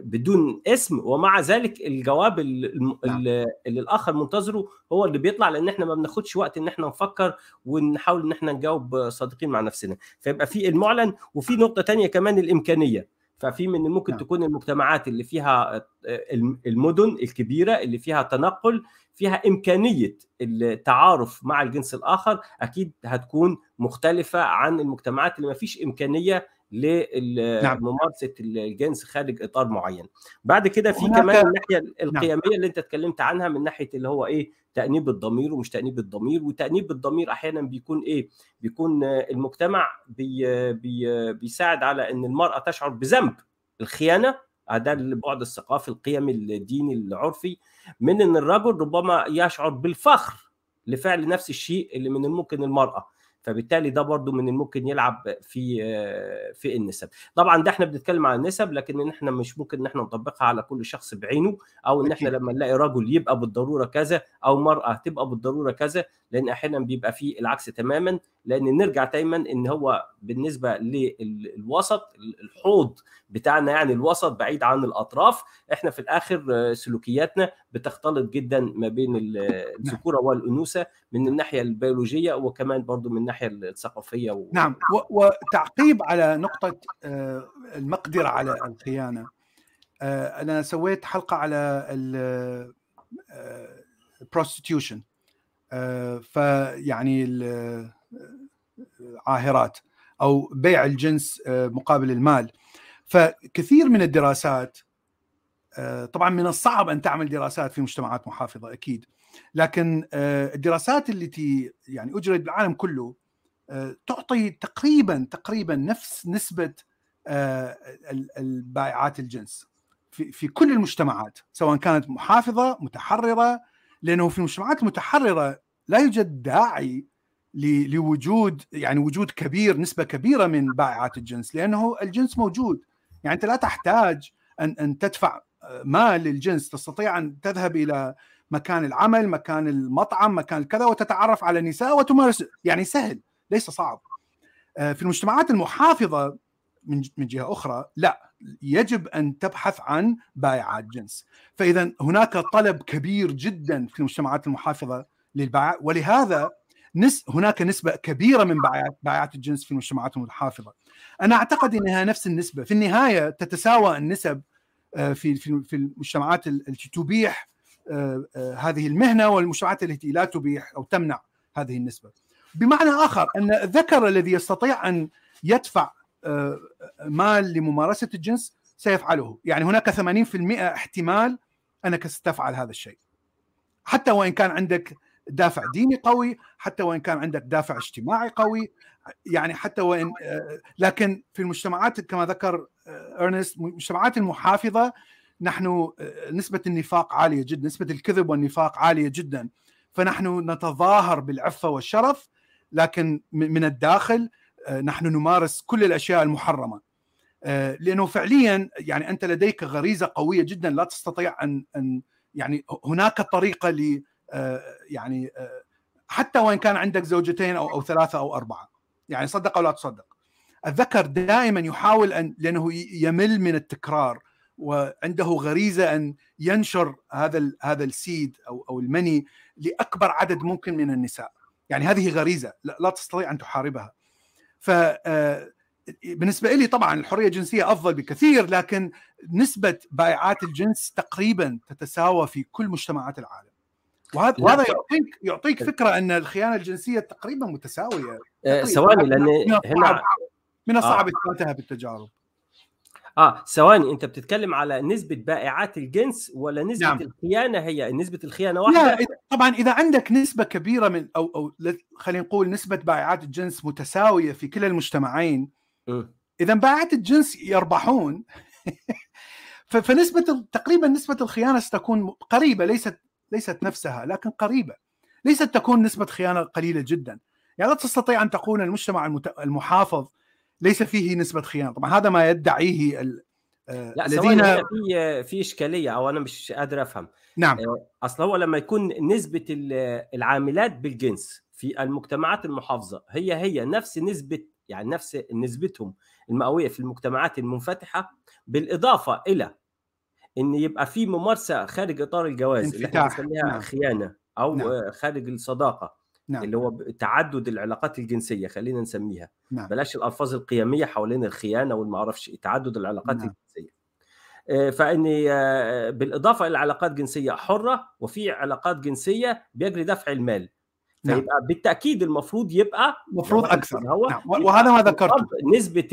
بدون اسم ومع ذلك الجواب اللي, نعم. اللي الآخر منتظره هو اللي بيطلع لأن إحنا ما بناخدش وقت إن إحنا نفكر ونحاول إن إحنا نجاوب صادقين مع نفسنا فيبقى في المعلن وفي نقطة تانية كمان الإمكانية ففي من ممكن نعم. تكون المجتمعات اللي فيها المدن الكبيرة اللي فيها تنقل فيها إمكانية التعارف مع الجنس الآخر أكيد هتكون مختلفة عن المجتمعات اللي ما فيش إمكانية لممارسه نعم. الجنس خارج إطار معين. بعد كده في كمان الناحية القيميه نعم. اللي أنت اتكلمت عنها من ناحية اللي هو إيه تأنيب الضمير ومش تأنيب الضمير وتأنيب الضمير أحيانا بيكون إيه؟ بيكون المجتمع بي بي بيساعد على إن المرأة تشعر بذنب الخيانة ده البعد الثقافي القيمي الديني العرفي من إن الرجل ربما يشعر بالفخر لفعل نفس الشيء اللي من الممكن المرأة فبالتالي ده برضو من الممكن يلعب في في النسب. طبعا ده إحنا بنتكلم عن النسب لكن إحنا مش ممكن إن إحنا نطبقها على كل شخص بعينه أو إن إحنا لما نلاقي رجل يبقى بالضرورة كذا أو مرأة تبقى بالضرورة كذا لأن أحيانا بيبقى في العكس تماما. لأن نرجع دايما إن هو بالنسبة للوسط الحوض بتاعنا يعني الوسط بعيد عن الأطراف إحنا في الآخر سلوكياتنا بتختلط جدا ما بين الذكورة والأنوثة من الناحية البيولوجية وكمان برضو من الناحية الثقافية و... نعم. وتعقيب على نقطة المقدرة على الخيانة. أنا سويت حلقة على البروستيوشن فيعني العاهرات أو بيع الجنس مقابل المال. فكثير من الدراسات طبعا من الصعب أن تعمل دراسات في مجتمعات محافظة أكيد. لكن الدراسات التي يعني أجريت بالعالم كله تعطي تقريبا تقريبا نفس نسبة البائعات الجنس في في كل المجتمعات سواء كانت محافظة متحررة لأنه في المجتمعات المتحرره لا يوجد داعي لوجود يعني وجود كبير نسبة كبيرة من بائعات الجنس لأنه الجنس موجود. يعني أنت لا تحتاج أن أن تدفع مال للجنس تستطيع أن تذهب إلى مكان العمل مكان المطعم مكان كذا وتتعرف على نساء وتمارس. يعني سهل ليس صعب. في المجتمعات المحافظة من من جهة أخرى لا. يجب أن تبحث عن بائعات جنس. فإذا هناك طلب كبير جدا في المجتمعات المحافظة للبائع ولهذا نس هناك نسبة كبيرة من بائعات الجنس في المجتمعات المحافظة أنا أعتقد أنها نفس النسبة. في النهاية تتساوى النسب في في المجتمعات التي تبيح هذه المهنة والمجتمعات التي لا تبيح أو تمنع هذه النسبة. بمعنى آخر أن الذكر الذي يستطيع أن يدفع مال لممارسة الجنس سيفعله. يعني هناك 80% احتمال أنك ستفعل هذا الشيء. حتى وإن كان عندك دافع ديني قوي حتى وإن كان عندك دافع اجتماعي قوي يعني حتى وإن لكن في المجتمعات كما ذكر إرنست المجتمعات المحافظة نحن نسبة النفاق عالية جدا نسبة الكذب والنفاق عالية جدا. فنحن نتظاهر بالعفة والشرف لكن من الداخل نحن نمارس كل الأشياء المحرمة. لأنه فعليا يعني أنت لديك غريزة قوية جدا لا تستطيع أن أن يعني هناك طريقة يعني حتى وإن كان عندك زوجتين أو أو ثلاثة أو أربعة. يعني صدق أو لا تصدق. الذكر دائما يحاول أن لأنه يمل من التكرار وعنده غريزة أن ينشر هذا هذا السيد أو أو المني لأكبر عدد ممكن من النساء. يعني هذه غريزة لا تستطيع أن تحاربها. ف بالنسبة لي طبعا الحرية الجنسية أفضل بكثير لكن نسبة بائعات الجنس تقريبا تتساوى في كل مجتمعات العالم. وهذا وهذا يعطيك يعطيك فكرة أن الخيانة الجنسية تقريبا متساوية ثواني لأن هنا من الصعب اثباتها آه. بالتجارب آه ثواني أنت بتتكلم على نسبة بائعات الجنس ولا نسبة نعم. الخيانة هي نسبة الخيانة واحدة لا طبعا إذا عندك نسبة كبيرة من أو أو خلينا نقول نسبة بائعات الجنس متساوية في كلا المجتمعين. إذا بائعات الجنس يربحون (laughs) فنسبة تقريبا نسبة الخيانة ستكون قريبة ليست ليست نفسها لكن قريبة. ليست تكون نسبة خيانة قليلة جدا. يعني لا تستطيع أن تقول المجتمع المحافظ ليس فيه نسبة خيانة. طبعا هذا ما يدعيه ال... آه، لا الذين في في إشكالية أو أنا مش قادر أفهم. نعم. آه، أصل هو لما يكون نسبة العاملات بالجنس في المجتمعات المحافظة هي هي نفس نسبة يعني نفس نسبتهم المئوية في المجتمعات المنفتحة بالإضافة إلى إن يبقى في ممارسة خارج إطار الجواز اللي إحنا بنسميها نعم. خيانة أو نعم. خارج الصداقة نعم. اللي هو تعدد العلاقات الجنسية خلينا نسميها نعم. بلاش الألفاظ القيمية حوالين الخيانة والما أعرفش تعدد العلاقات نعم. الجنسية فإن بالإضافة إلى علاقات جنسية حرة وفي علاقات جنسية بيجري دفع المال نعم. فيبقى. بالتأكيد المفروض يبقى المفروض أكثر هو نعم. وهذا ما ذكرته نسبة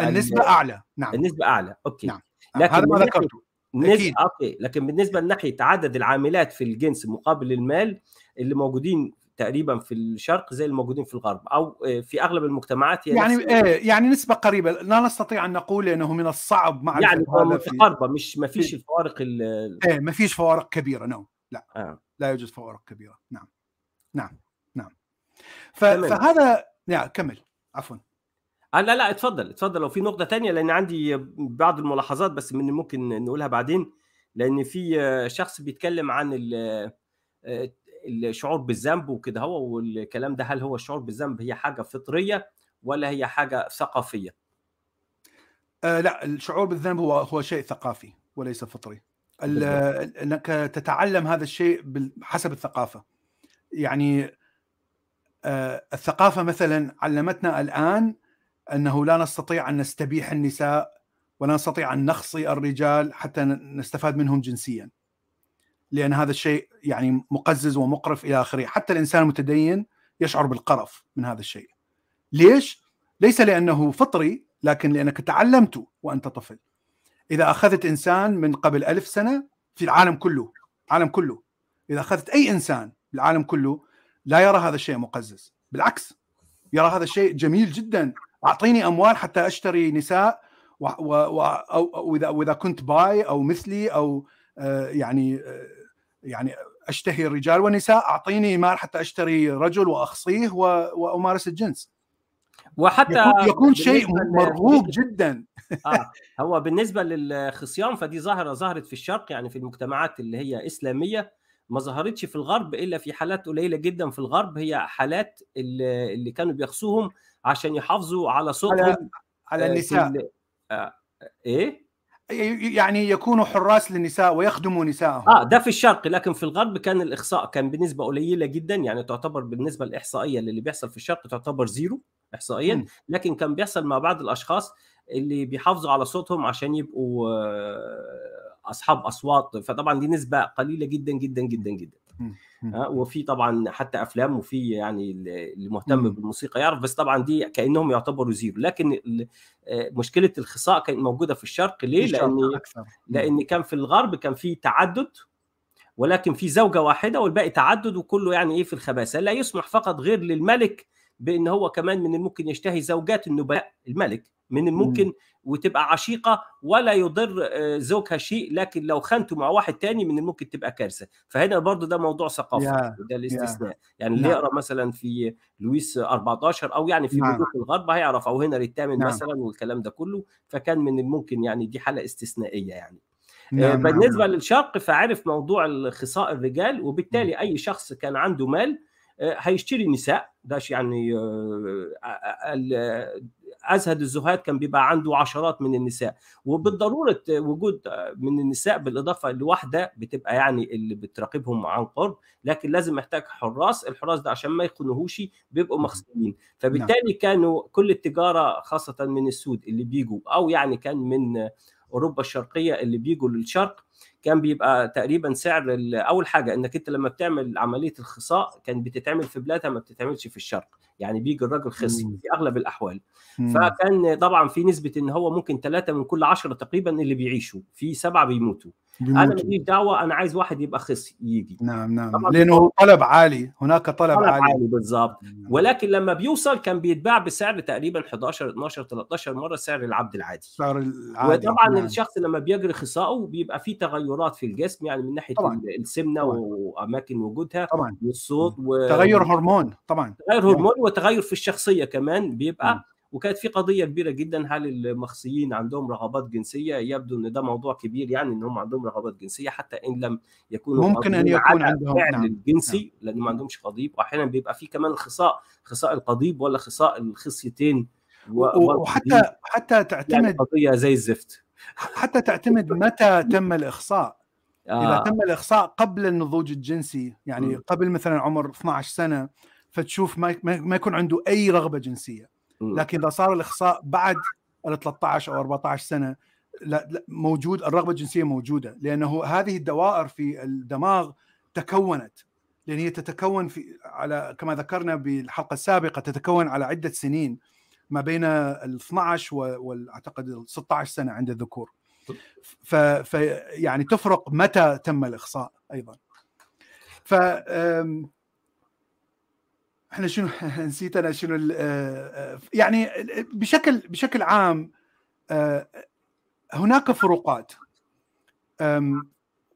النسبة أعلى نعم النسبة أعلى أوكي نعم. لكن هذا ما ذكرته. أكيد. أوكي لكن بالنسبة لناحية عدد العاملات في الجنس مقابل المال اللي موجودين تقريبا في الشرق زي الموجودين في الغرب أو في أغلب المجتمعات هي يعني إيه يعني نسبة قريبة. لا نستطيع أن نقول إنه من الصعب معرفه يعني متقاربة مش ما فيش الفوارق إيه ما فيش فوارق كبيرة نو لا آه. لا يوجد فوارق كبيرة. نعم. نعم. نعم. ف... فهذا يعني كمل. عفوا. آه لا لا اتفضل اتفضل لو في نقطة تانية لأن عندي بعض الملاحظات بس من ممكن نقولها بعدين لأن في شخص بيتكلم عن الشعور بالذنب وكده هو والكلام ده هل هو الشعور بالذنب هي حاجة فطرية ولا هي حاجة ثقافية؟ آه لا الشعور بالذنب هو هو شيء ثقافي وليس فطري. إنك تتعلم هذا الشيء حسب الثقافة. يعني آه الثقافة مثلا علمتنا الآن أنه لا نستطيع أن نستبيح النساء ولا نستطيع أن نخصي الرجال حتى نستفاد منهم جنسيا. لأن هذا الشيء يعني مقزز ومقرف إلى آخره. حتى الإنسان المتدين يشعر بالقرف من هذا الشيء. ليش؟ ليس لأنه فطري لكن لأنك تعلمته وأنت طفل. إذا أخذت إنسان من قبل ألف سنة في العالم كله العالم كله. إذا أخذت أي إنسان بالعالم كله لا يرى هذا الشيء مقزز. بالعكس يرى هذا الشيء جميل جدا. أعطيني أموال حتى أشتري نساء واذا وإذا كنت باي أو مثلي أو يعني يعني أشتهي الرجال والنساء أعطيني مال حتى أشتري رجل وأخصيه وأمارس الجنس. وحتى يكون, يكون شيء مرغوب جدا. آه هو بالنسبة للخصيان فدي ظاهرة ظهرت في الشرق يعني في المجتمعات اللي هي إسلامية ما ظهرتش في الغرب إلا في حالات قليلة جدا في الغرب هي حالات اللي, اللي كانوا بيخصوهم عشان يحافظوا على صوتهم على, على النساء. آه إيه؟ يعني يكونوا حراس للنساء ويخدموا نسائهم آه ده في الشرق لكن في الغرب كان الإخصاء كان بنسبة قليلة جدا يعني تعتبر بالنسبة الإحصائية اللي بيحصل في الشرق تعتبر زيرو احصائيا م. لكن كان بيحصل مع بعض الأشخاص اللي بيحافظوا على صوتهم عشان يبقوا أصحاب أصوات فطبعا دي نسبة قليلة جدا جدا جدا جدا. آه وفي طبعا حتى أفلام وفي يعني اللي مهتم بالموسيقى يعرف بس طبعا دي كأنهم يعتبروا زيرو. لكن مشكلة الخصاء كانت موجودة في الشرق. ليه؟ لأن أكثر. لأن كان في الغرب كان في تعدد ولكن في زوجة واحدة والباقي تعدد وكله يعني إيه في الخباثة. لا يسمح فقط غير للملك بأن هو كمان من الممكن يشتهي زوجات النبلاء. الملك من الممكن وتبقى عشيقة ولا يضر زوجها شيء لكن لو خنته مع واحد تاني من الممكن تبقى كارثة. فهنا برضو ده موضوع ثقافي وده الاستثناء يعني اللي يقرأ مثلا في لويس 14 أو يعني في نعم. ملوك الغرب هيعرف أو هنري الثامن نعم. مثلا والكلام ده كله. فكان من الممكن يعني دي حالة استثنائية يعني. نعم بالنسبة نعم. للشرق فعرف موضوع خصاء الرجال وبالتالي أي شخص كان عنده مال هيشتري نساء. داش يعني أزهد الزهاد كان بيبقى عنده عشرات من النساء. وبالضرورة وجود من النساء بالإضافة لواحدة بتبقى يعني اللي بتراقبهم عن قرب لكن لازم محتاج حراس. الحراس ده عشان ما يخونوهوش بيبقوا مخزونين فبالتالي كانوا كل التجارة خاصة من السود اللي بيجوا أو يعني كان من أوروبا الشرقية اللي بيجوا للشرق كان بيبقى تقريبا سعر أول حاجة إنك أنت لما بتعمل عملية الخصاء كان بتتعمل في بلادها ما بتتعملش في الشرق يعني بيجي الراجل خصي في أغلب الأحوال. مم. فكان طبعا في نسبة إن هو ممكن ثلاثة من كل عشرة تقريبا اللي بيعيشوا في سبعة بيموتوا. بيموتوا. أنا ماليش دعوة أنا عايز واحد يبقى خصي يجي. نعم نعم. لأنه طلب عالي هناك طلب, طلب عالي, عالي بالظبط. نعم. ولكن لما بيوصل كان بيتباع بسعر تقريبا 11 12 13 مرة سعر العبد العادي. سعر العادي. وطبعا نعم. الشخص لما بيجري خصائه بيبقى فيه تغيرات في الجسم يعني من ناحية طبعا. السمنة طبعا. وأماكن وجودها طبعا والصوت و... تغير هرمون طبعا تغير هرمون وتغير في الشخصية كمان بيبقى م. وكانت في قضية كبيرة جدا هل المخصيين عندهم رغبات جنسية يبدو إن ده موضوع كبير يعني إن هم عندهم رغبات جنسية حتى إن لم يكونوا ممكن أن يكون عندهم فعل نعم. الجنسي نعم. لأن ما عندهمش قضيب واحيانا بيبقى في كمان خصاء خصاء القضيب ولا خصاء الخصيتين و... وحتى حتى تعتمد يعني قضية زي الزفت حتى تعتمد متى تم الإخصاء. آه. اذا تم الإخصاء قبل النضوج الجنسي يعني م. قبل مثلا عمر 12 سنة فتشوف ما ما يكون عنده أي رغبة جنسية. لكن إذا صار الإخصاء بعد ال 13 أو 14 سنة لا, لا موجود الرغبة الجنسية موجودة لأنه هذه الدوائر في الدماغ تكونت. لأن هي تتكون في على كما ذكرنا بالحلقة السابقة تتكون على عدة سنين. ما بين ال 12 وأعتقد ال 16 سنة عند الذكور. ف, ف يعني تفرق متى تم الإخصاء أيضا. ف إحنا شنو (laughs) نسيت أنا شنو يعني بشكل بشكل عام هناك فروقات.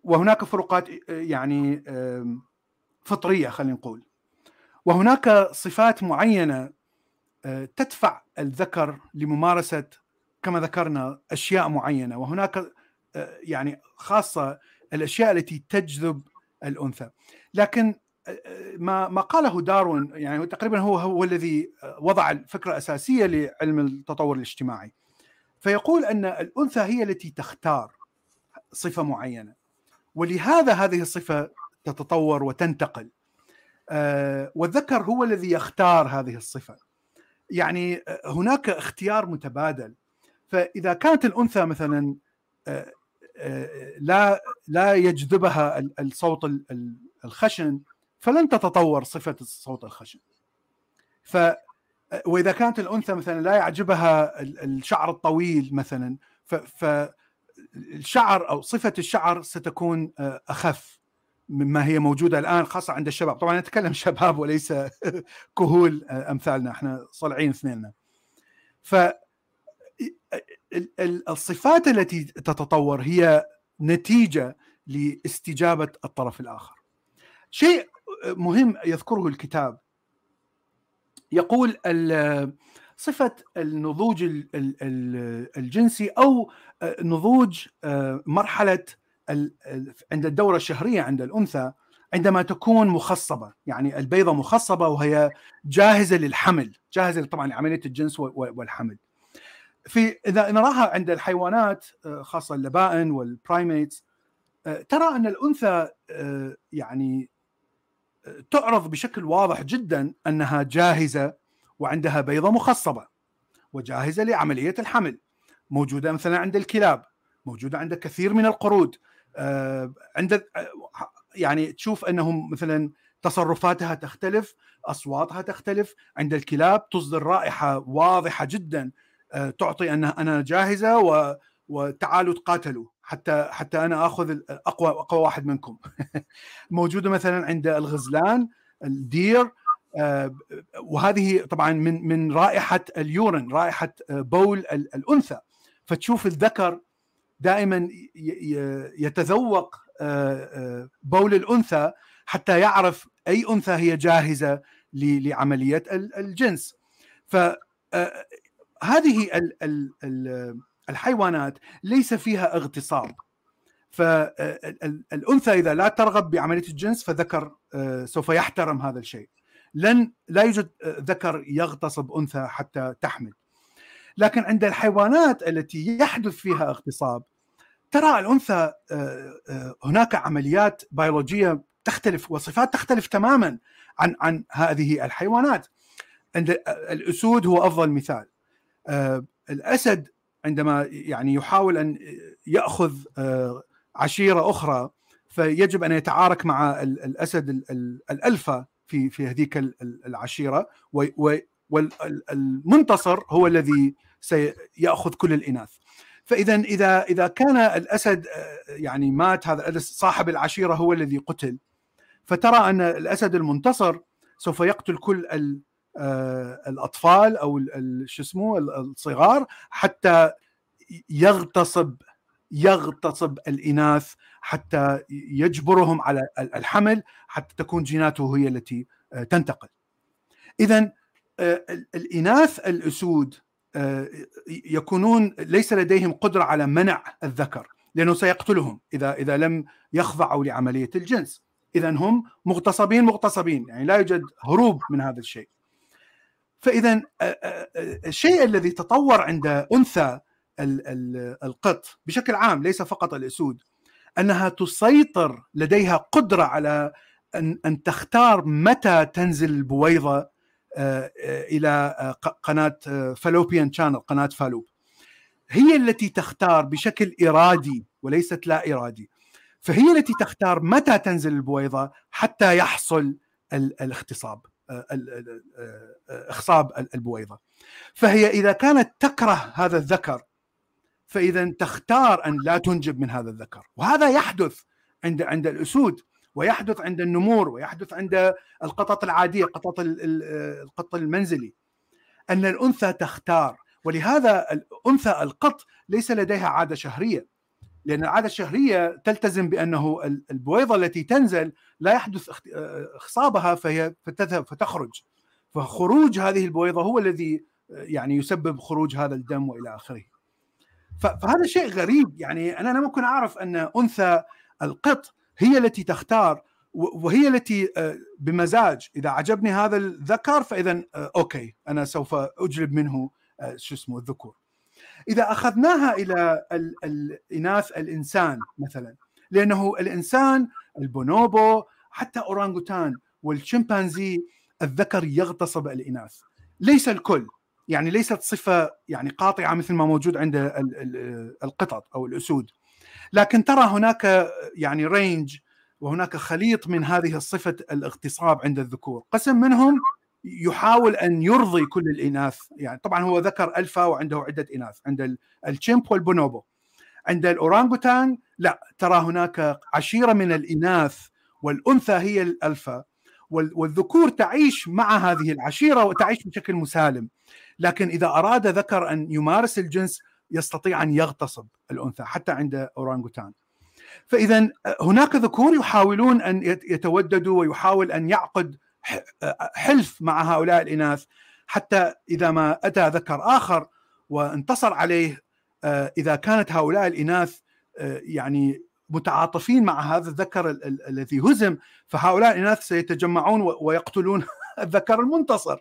وهناك فروقات يعني فطرية خلينا نقول. وهناك صفات معينة تدفع الذكر لممارسة كما ذكرنا أشياء معينة وهناك يعني خاصة الأشياء التي تجذب الأنثى. لكن ما ما قاله داروين يعني تقريبا هو هو الذي وضع الفكرة الأساسية لعلم التطور الاجتماعي. فيقول أن الأنثى هي التي تختار صفة معينة ولهذا هذه الصفة تتطور وتنتقل. والذكر هو الذي يختار هذه الصفة. يعني هناك اختيار متبادل. فإذا كانت الأنثى مثلا لا لا يجذبها الصوت الخشن فلن تتطور صفة الصوت الخشن. ف وإذا كانت الأنثى مثلا لا يعجبها الشعر الطويل مثلا فالشعر أو صفة الشعر ستكون أخف. مما هي موجودة الآن خاصة عند الشباب. طبعا نتكلم (laughs) شباب وليس (laughs) كهول أمثالنا. إحنا صلعين اثنيننا. ف الصفات التي تتطور هي نتيجة لاستجابة الطرف الآخر. شيء مهم يذكره الكتاب. يقول صفة النضوج الجنسي أو نضوج مرحلة عند الدورة الشهرية عند الأنثى عندما تكون مخصبة يعني البيضة مخصبة وهي جاهزة للحمل جاهزة طبعا لعملية الجنس والحمل. في إذا نراها عند الحيوانات خاصة اللبائن والبرايميتس ترى أن الأنثى يعني تعرض بشكل واضح جدا أنها جاهزة وعندها بيضة مخصبة وجاهزة لعملية الحمل موجودة مثلا عند الكلاب موجودة عند كثير من القرود. عند يعني تشوف أنهم مثلا تصرفاتها تختلف أصواتها تختلف عند الكلاب تصدر رائحة واضحة جدا تعطي انها أنا جاهزة و وتعالوا تقاتلوا حتى حتى أنا آخذ اقوى أقوى واحد منكم. (laughs) موجودة مثلا عند الغزلان الدير وهذه طبعا من من رائحة اليورين رائحة بول الأنثى. فتشوف الذكر دائما يتذوق بول الأنثى حتى يعرف أي أنثى هي جاهزة لعملية الجنس. فهذه الحيوانات ليس فيها اغتصاب. فالانثى إذا لا ترغب بعملية الجنس فذكر سوف يحترم هذا الشيء. لن لا يوجد ذكر يغتصب أنثى حتى تحمل. لكن عند الحيوانات التي يحدث فيها اغتصاب ترى الأنثى هناك عمليات بيولوجية تختلف وصفات تختلف تماما عن عن هذه الحيوانات. عند الأسود هو أفضل مثال. الأسد عندما يعني يحاول أن يأخذ عشيرة أخرى فيجب أن يتعارك مع الأسد الألفا في في هذيك العشيرة والمنتصر هو الذي سيأخذ كل الإناث. فإذا إذا إذا كان الأسد يعني مات هذا صاحب العشيرة هو الذي قتل. فترى أن الأسد المنتصر سوف يقتل كل الأطفال أو شو اسمه الصغار حتى يغتصب يغتصب الإناث حتى يجبرهم على الحمل حتى تكون جيناته هي التي تنتقل. إذا الإناث الأسود يكونون ليس لديهم قدرة على منع الذكر لأنه سيقتلهم إذا إذا لم يخضعوا لعملية الجنس. إذا هم مغتصبين مغتصبين يعني لا يوجد هروب من هذا الشيء. فإذا الشيء الذي تطور عند أنثى القط بشكل عام ليس فقط الأسود أنها تسيطر لديها قدرة على أن تختار متى تنزل البويضة إلى قناة فالوبيان شانل قناة فالوب هي التي تختار بشكل إرادي وليست لا إرادي. فهي التي تختار متى تنزل البويضة حتى يحصل الاغتصاب اخصاب البويضة. فهي إذا كانت تكره هذا الذكر فإذا تختار أن لا تنجب من هذا الذكر. وهذا يحدث عند عند الأسود. ويحدث عند النمور ويحدث عند القطط العادية قطط القط المنزلي. أن الأنثى تختار ولهذا الأنثى القط ليس لديها عادة شهرية. لأن العادة الشهرية تلتزم بأنه البويضة التي تنزل لا يحدث اخصابها فهي فتذهب فتخرج. فخروج هذه البويضة هو الذي يعني يسبب خروج هذا الدم وإلى آخره. فهذا شيء غريب. يعني أنا لم أكن أعرف أن أنثى القط هي التي تختار وهي التي بمزاج إذا عجبني هذا الذكر فاذا أوكي أنا سوف أجلب منه شو اسمه الذكور. إذا أخذناها إلى الإناث الإنسان مثلا لأنه الإنسان البونوبو حتى أورانغوتان والشمبانزي الذكر يغتصب الإناث. ليس الكل يعني ليست صفة يعني قاطعة مثل ما موجود عند القطط أو الأسود. لكن ترى هناك يعني range وهناك خليط من هذه الصفة الاغتصاب عند الذكور. قسم منهم يحاول أن يرضي كل الإناث. يعني طبعا هو ذكر ألفا وعنده عدة إناث. عند ال chimp والبونوبو عند الأورانغوتان لا ترى هناك عشيرة من الإناث والأنثى هي الألفا. والذكور تعيش مع هذه العشيرة وتعيش بشكل مسالم. لكن إذا أراد ذكر أن يمارس الجنس يستطيع أن يغتصب الأنثى حتى عند أورانغوتان. فإذا هناك ذكور يحاولون أن يتوددوا ويحاول أن يعقد حلف مع هؤلاء الإناث حتى إذا ما أتى ذكر آخر وانتصر عليه إذا كانت هؤلاء الإناث يعني متعاطفين مع هذا الذكر الذي هزم فهؤلاء الإناث سيتجمعون ويقتلون (laughs) الذكر المنتصر.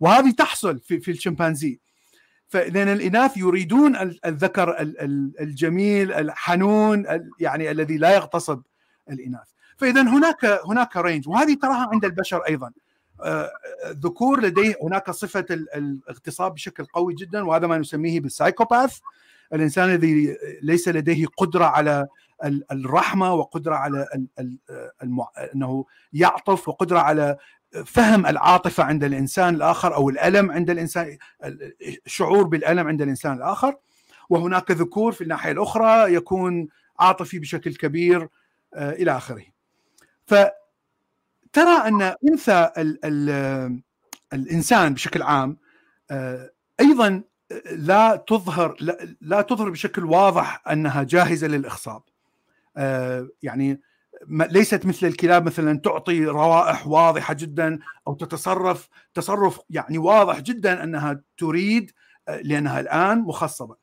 وهذه تحصل في في الشمبانزي. فاذا الإناث يريدون الذكر الجميل الحنون يعني الذي لا يغتصب الإناث. فاذا هناك هناك رينج وهذه تراها عند البشر أيضا. الذكور لديه هناك صفة الاغتصاب بشكل قوي جدا وهذا ما نسميه بالسايكوباث الإنسان الذي ليس لديه قدرة على الرحمة وقدرة على إنه يعطف وقدرة على فهم العاطفة عند الإنسان الآخر أو الألم عند الإنسان الشعور بالألم عند الإنسان الآخر وهناك ذكور في الناحية الأخرى يكون عاطفي بشكل كبير إلى آخره. فترى أن أنثى ال ال الإنسان بشكل عام أيضا لا تظهر لا تظهر بشكل واضح أنها جاهزة للإخصاب. يعني ليست مثل الكلاب مثلا تعطي روائح واضحة جدا أو تتصرف تصرف يعني واضح جدا أنها تريد لأنها الآن مخصبة.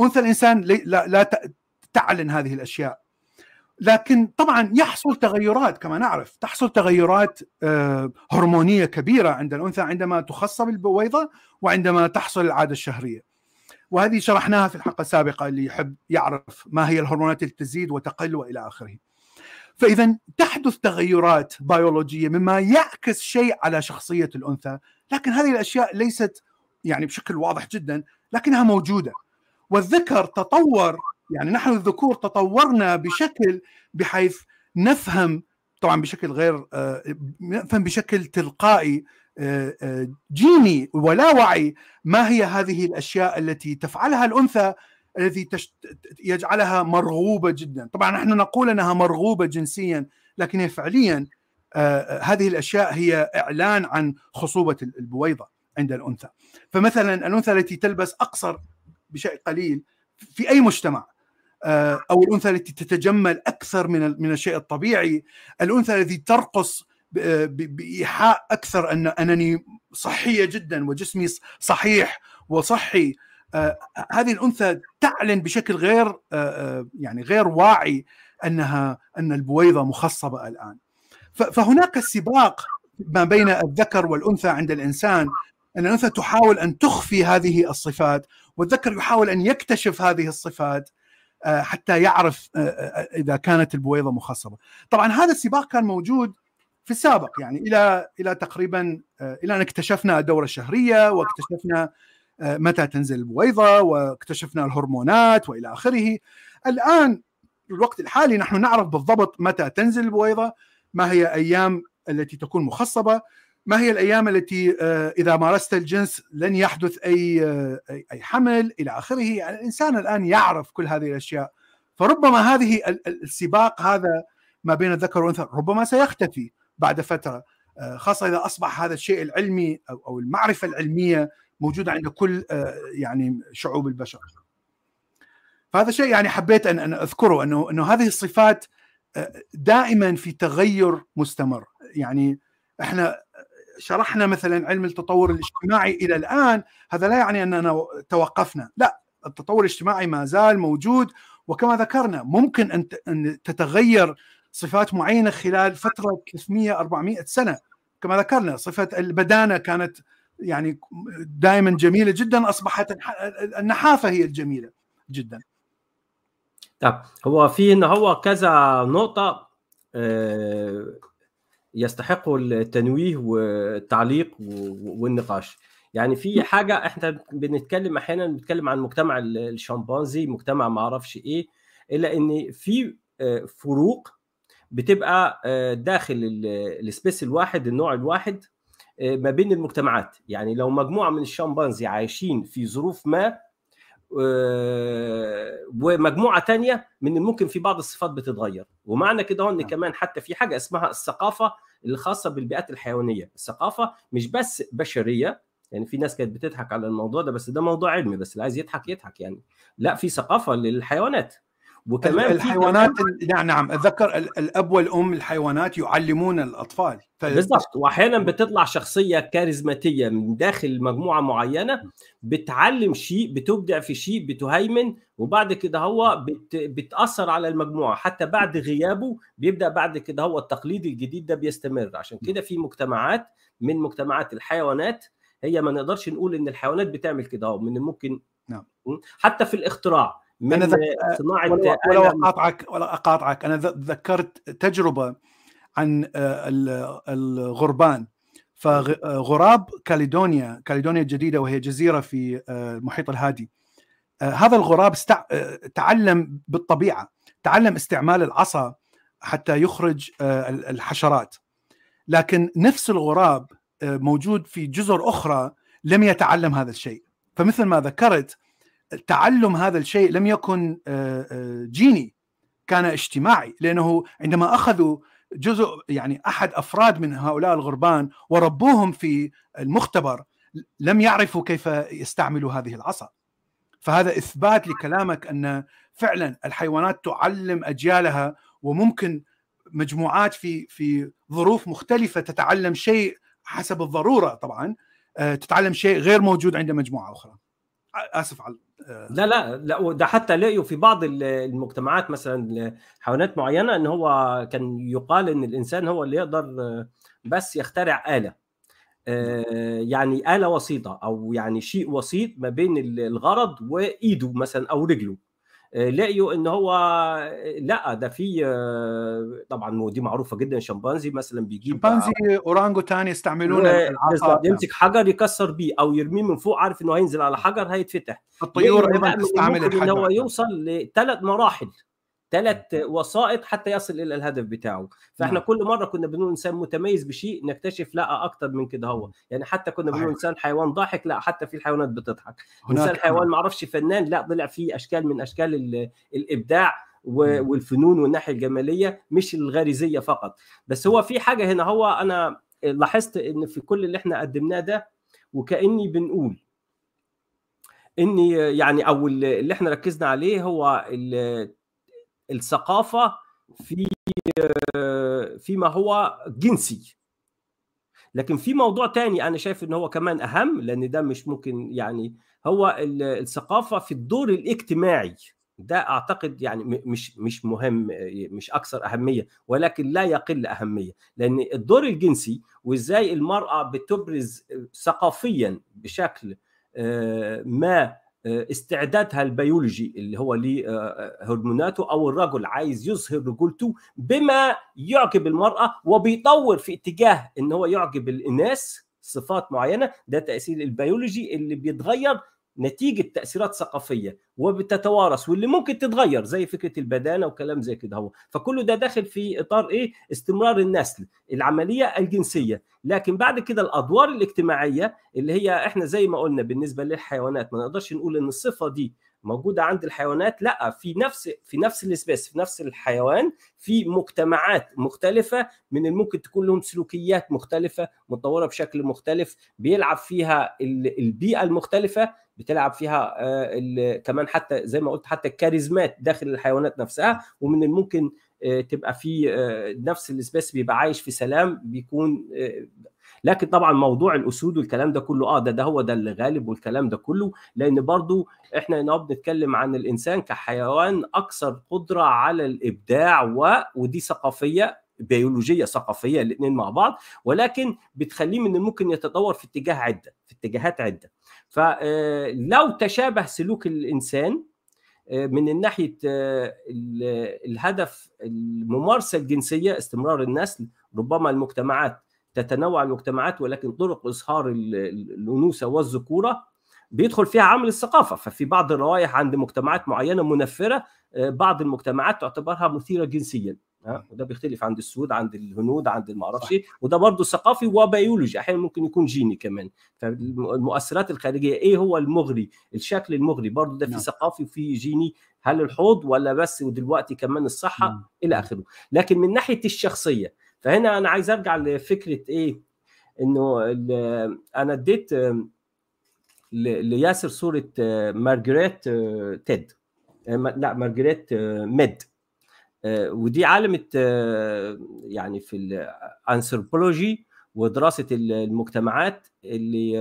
أنثى الإنسان لا, لا تعلن هذه الأشياء لكن طبعا يحصل تغيرات كما نعرف تحصل تغيرات آه، هرمونية كبيرة عند الأنثى عندما تخصب البويضة وعندما تحصل العادة الشهرية. وهذه شرحناها في الحلقة السابقة اللي يحب يعرف ما هي الهرمونات اللي تزيد وتقل وإلى آخره. فإذا تحدث تغيرات بيولوجية مما يعكس شيء على شخصية الأنثى، لكن هذه الأشياء ليست يعني بشكل واضح جدا لكنها موجودة. والذكر تطور يعني نحن الذكور تطورنا بشكل بحيث نفهم طبعا بشكل غير آه، نفهم بشكل تلقائي آه، آه، جيني ولا وعي ما هي هذه الأشياء التي تفعلها الأنثى الذي يجعلها مرغوبة جدا. طبعا نحن نقول أنها مرغوبة جنسيا لكن هي فعليا هذه الأشياء هي إعلان عن خصوبة البويضة عند الأنثى. فمثلا الأنثى التي تلبس أقصر بشيء قليل في أي مجتمع آه، أو الأنثى التي تتجمل أكثر من من الشيء الطبيعي، الأنثى التي ترقص بإيحاء أكثر ان أنني صحية جدا وجسمي صحيح وصحي آه، هذه الأنثى تعلن بشكل غير آه، يعني غير واعي أنها أن البويضة مخصبة الآن. فهناك سباق ما بين الذكر والأنثى عند الإنسان أن الأنثى تحاول أن تخفي هذه الصفات والذكر يحاول أن يكتشف هذه الصفات آه، حتى يعرف آه، آه، إذا كانت البويضة مخصبة. طبعا هذا السباق كان موجود في السابق يعني إلى إلى تقريبا إلى أن اكتشفنا الدورة الشهرية واكتشفنا متى تنزل البويضة واكتشفنا الهرمونات وإلى آخره. الآن في الوقت الحالي نحن نعرف بالضبط متى تنزل البويضة، ما هي أيام التي تكون مخصبة، ما هي الأيام التي إذا مارست الجنس لن يحدث أي أي حمل إلى آخره. يعني الإنسان الآن يعرف كل هذه الأشياء. فربما هذه السباق هذا ما بين الذكر والأنثى ربما سيختفي بعد فترة. خاصة إذا أصبح هذا الشيء العلمي أو المعرفة العلمية موجوده عند كل يعني شعوب البشر. فهذا شيء يعني حبيت أن أذكره أنه أنه هذه الصفات دائما في تغير مستمر. يعني إحنا شرحنا مثلا علم التطور الاجتماعي إلى الآن هذا لا يعني أننا توقفنا. لا التطور الاجتماعي ما زال موجود وكما ذكرنا ممكن أن تتغير صفات معينة خلال فترة 300 400 سنة. كما ذكرنا صفة البدانة كانت يعني دائما جميلة جدا أصبحت النحافة هي الجميلة جدا. طب هو في انه هو كذا نقطة آه، يستحقوا التنويه والتعليق والنقاش. يعني في حاجة إحنا بنتكلم أحيانا بنتكلم عن مجتمع الشمبانزي مجتمع ما أعرفش إيه إلا إن في آه، فروق بتبقى آه، داخل السبيس الواحد النوع الواحد ما بين المجتمعات. يعني لو مجموعة من الشمبانزي عايشين في ظروف ما ومجموعة تانية من الممكن في بعض الصفات بتتغير. ومعنى كده ان نعم. كمان حتى في حاجة اسمها الثقافة الخاصة بالبيئات الحيوانية. الثقافة مش بس بشرية يعني في ناس كانت بتضحك على الموضوع ده بس ده موضوع علمي بس اللي عايز يضحك يضحك يعني. لا في ثقافة للحيوانات. وكمان الحيوانات نعم نعم. اتذكر الأب والأم الحيوانات يعلمون الأطفال. ف... بالضبط. واحيانا بتطلع شخصية كاريزماتية من داخل مجموعة معينة بتعلم شيء بتبدع في شيء بتهيمن وبعد كده هو بت... بتأثر على المجموعة. حتى بعد غيابه بيبدأ بعد كده هو التقليد الجديد ده بيستمر. عشان كده في مجتمعات من مجتمعات الحيوانات هي ما نقدرش نقول إن الحيوانات بتعمل كده من الممكن نعم. حتى في الاختراع. من ذك... صناعة ولو, ولو اقاطعك ولو أقاطعك. أنا ذكرت تجربة عن آه، الغربان. فغراب كاليدونيا كاليدونيا الجديدة وهي جزيرة في آه، المحيط الهادي. آه، هذا الغراب استع... تعلم بالطبيعة تعلم استعمال العصا حتى يخرج الحشرات. لكن نفس الغراب موجود في جزر أخرى لم يتعلم هذا الشيء. فمثل ما ذكرت تعلم هذا الشيء لم يكن آه، آه، جيني كان اجتماعي لأنه عندما أخذوا جزء يعني أحد أفراد من هؤلاء الغربان وربوهم في المختبر لم يعرفوا كيف يستعملوا هذه العصا. فهذا إثبات لكلامك أن فعلا الحيوانات تعلم أجيالها وممكن مجموعات في في ظروف مختلفة تتعلم شيء حسب الضرورة طبعا آه، تتعلم شيء غير موجود عند مجموعة أخرى. آسف على لا لا لا ده حتى لقيوا في بعض المجتمعات مثلا حيوانات معينة إن هو كان يقال إن الإنسان هو اللي يقدر بس يخترع آلة. يعني آلة وسيطة أو يعني شيء وسيط ما بين الغرض وإيده مثلا أو رجله. لقيوا إن هو لأ ده في طبعا دي معروفة جدا الشمبانزي مثلا بيجيب شمبانزي أورانجو تاني يستعملون يمسك حجر يكسر بيه أو يرميه من فوق عارف إنه هينزل على حجر هيتفتح. الطيور أيضا تستعمل الحجر إن هو يوصل لثلاث مراحل. ثلاث وسائط حتى يصل إلى الهدف بتاعه. فإحنا نعم. كل مرة كنا بنقول إنسان متميز بشيء نكتشف لا أكتر من كده هو. يعني حتى كنا بنقول إنسان حيوان ضاحك لا حتى في الحيوانات بتضحك. إنسان حيوان ما أعرفش فنان لا طلع فيه أشكال من أشكال الإبداع والفنون والناحية الجمالية مش الغريزية فقط. بس هو في حاجة هنا هو أنا لاحظت إن في كل اللي إحنا قدمناه ده وكأني بنقول إني يعني أو اللي إحنا ركزنا عليه هو الثقافة في فيما هو جنسي. لكن في موضوع تاني أنا شايف إن هو كمان أهم لأن ده مش ممكن يعني هو الثقافة في الدور الاجتماعي. ده أعتقد يعني مش مش مهم مش أكثر أهمية ولكن لا يقل أهمية. لأن الدور الجنسي وإزاي المرأة بتبرز ثقافيا بشكل ما استعدادها البيولوجي اللي هو ليه هرموناته أو الرجل عايز يظهر رجولته بما يعجب المرأة وبيطور في اتجاه إن هو يعجب الاناث صفات معينة. ده تأثير البيولوجي اللي بيتغير نتيجة تأثيرات ثقافية وبتتوارث واللي ممكن تتغير زي فكرة البدانة وكلام زي كده هو. فكل ده داخل في إطار إيه؟ استمرار النسل العملية الجنسية. لكن بعد كده الأدوار الاجتماعية اللي هي إحنا زي ما قلنا بالنسبة للحيوانات ما نقدرش نقول إن الصفة دي موجودة عند الحيوانات لأ في نفس في نفس ال species في نفس الحيوان في مجتمعات مختلفة من الممكن تكون لهم سلوكيات مختلفة متطورة بشكل مختلف بيلعب فيها البيئة المختلفة. بتلعب فيها كمان حتى زي ما قلت حتى الكاريزمات داخل الحيوانات نفسها ومن الممكن تبقى في نفس الاسبيس بيبقى عايش في سلام بيكون لكن طبعا موضوع الأسود والكلام ده كله آه ده ده هو ده اللي غالب والكلام ده كله لأن برضو إحنا هنا بنتكلم عن الإنسان كحيوان أكثر قدرة على الإبداع و... ودي ثقافية بيولوجية ثقافية الاثنين مع بعض ولكن بتخليه من الممكن يتطور في اتجاه عدة في اتجاهات عدة. فلو تشابه سلوك الإنسان من ناحية الهدف الممارسة الجنسية استمرار النسل ربما المجتمعات تتنوع المجتمعات ولكن طرق إظهار الأنوثة والذكورة بيدخل فيها عامل الثقافة. ففي بعض الروائح عند مجتمعات معينة منفرة بعض المجتمعات تعتبرها مثيرة جنسيا. وده بيختلف عند السود عند الهنود عند الما اعرفش وده برضه ثقافي وبيولوجي أحيانا ممكن يكون جيني كمان. فالمؤثرات الخارجية إيه هو المغري؟ الشكل المغري برضه ده في ثقافي وفي جيني. هل الحوض ولا بس ودلوقتي كمان الصحة؟ م. إلى آخره. لكن من ناحية الشخصية فهنا أنا عايز أرجع لفكرة إيه؟ إنه أنا اديت لياسر صورة مارجريت تيد. لا مارجريت ميد. ودي عالمة يعني في الانثروبولوجي ودراسة المجتمعات اللي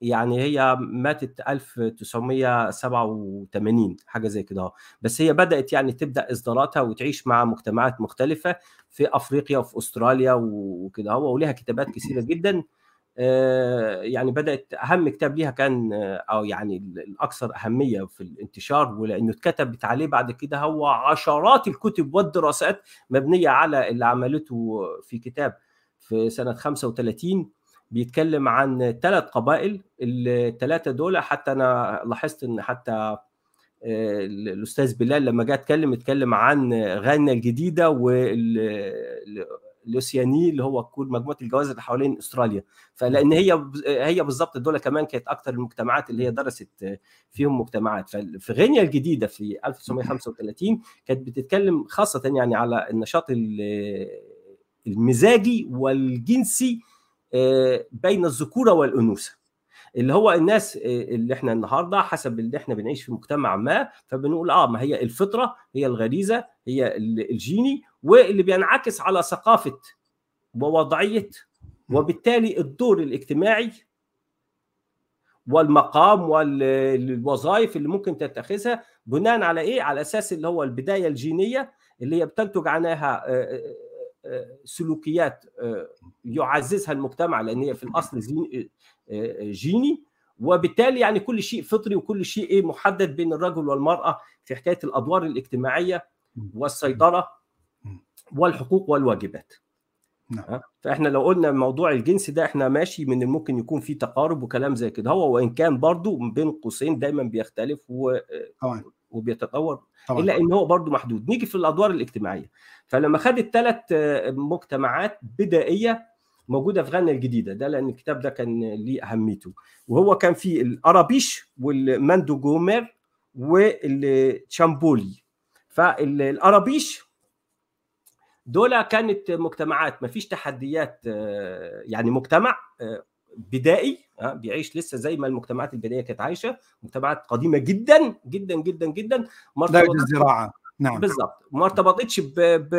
يعني هي ماتت 1987 حاجة زي كده بس هي بدأت يعني تبدأ إصداراتها وتعيش مع مجتمعات مختلفة في أفريقيا وفي أستراليا وكده هو كتابات كثيرة جدا. يعني بدأت أهم كتاب ليها كان أو يعني الأكثر أهمية في الانتشار ولأنه اتكتبت عليه بعد كده هو عشرات الكتب والدراسات مبنية على اللي عملته في كتاب في سنة 35 بيتكلم عن ثلاث قبائل الثلاثه دول حتى أنا لاحظت إن حتى الأستاذ بلال لما جه اتكلم اتكلم عن غانا الجديدة واللوسياني اللي هو كل مجموعة الجوازر اللي حوالين أستراليا. فلأن هي هي بالظبط دول كمان كانت أكثر المجتمعات اللي هي درست فيهم مجتمعات. ففي غينيا الجديدة في 1935 كانت بتتكلم خاصة يعني على النشاط المزاجي والجنسي بين الذكورة والأنوثة. اللي هو الناس اللي إحنا النهارده حسب اللي إحنا بنعيش في مجتمع ما فبنقول آه ما هي الفطرة هي الغريزة هي الجيني واللي بينعكس على ثقافة ووضعية وبالتالي الدور الاجتماعي والمقام والوظائف اللي ممكن تتخذها بناء على إيه؟ على أساس اللي هو البداية الجينية اللي هي بتنتج عنها سلوكيات يعززها المجتمع لأن هي في الأصل جيني. وبالتالي يعني كل شيء فطري وكل شيء إيه؟ محدد بين الرجل والمرأة في حكاية الأدوار الاجتماعية والسيطرة. والحقوق والواجبات. نعم. فإحنا لو قلنا موضوع الجنس ده إحنا ماشي من الممكن يكون فيه تقارب وكلام زي كده. هو وإن كان برضو بين قوسين دايما بيختلف و... طبعا. وبيتطور طبعا. إلا إن هو برضو محدود. نيجي في الأدوار الاجتماعية. فلما خد الثلاث مجتمعات بدائية موجودة في غانا الجديدة ده لأن الكتاب ده كان ليه أهميته. وهو كان فيه الأرابيش والماندو جومر والتشامبولي. فالأرابيش دول كانت مجتمعات ما فيش تحديات يعني مجتمع بدائي بيعيش لسه زي ما المجتمعات البدائية كانت عايشة مجتمعات قديمة جدا جدا جدا جدا درجة الزراعة. نعم. بالضبط. ما ارتبطتش ب... ب...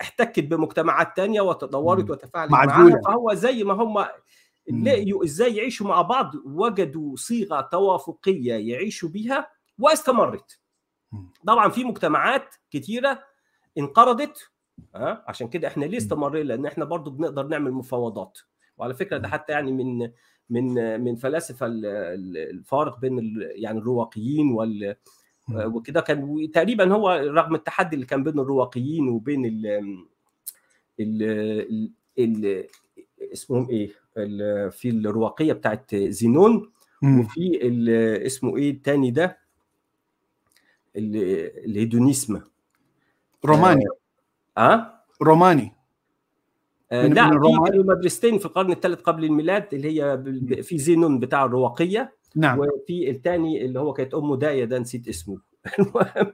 احتكت بمجتمعات تانية وتطورت وتفاعلت معاها فهو زي ما هم لقيوا إزاي يعيشوا مع بعض وجدوا صيغة توافقية يعيشوا بيها واستمرت. طبعا في مجتمعات كتيرة انقرضت ها؟ عشان كده إحنا ليه استمرينا؟ لأن إحنا برضو بنقدر نعمل مفاوضات. وعلى فكرة ده حتى يعني من من من فلاسفة الفارق بين يعني الرواقيين وال وكده كان تقريبا هو رغم التحدي اللي كان بين الرواقيين وبين ال ال ال اسمهم إيه؟ في الرواقية بتاعت زينون وفي اسمه إيه الثاني ده؟ الهيدونيسم. روماني آه روماني. آه لا في مدرستين في القرن الثالث قبل الميلاد اللي هي في زينون بتاع الرواقية. نعم. وفي الثاني اللي هو كانت أمه داية ده نسيت اسمه. المهم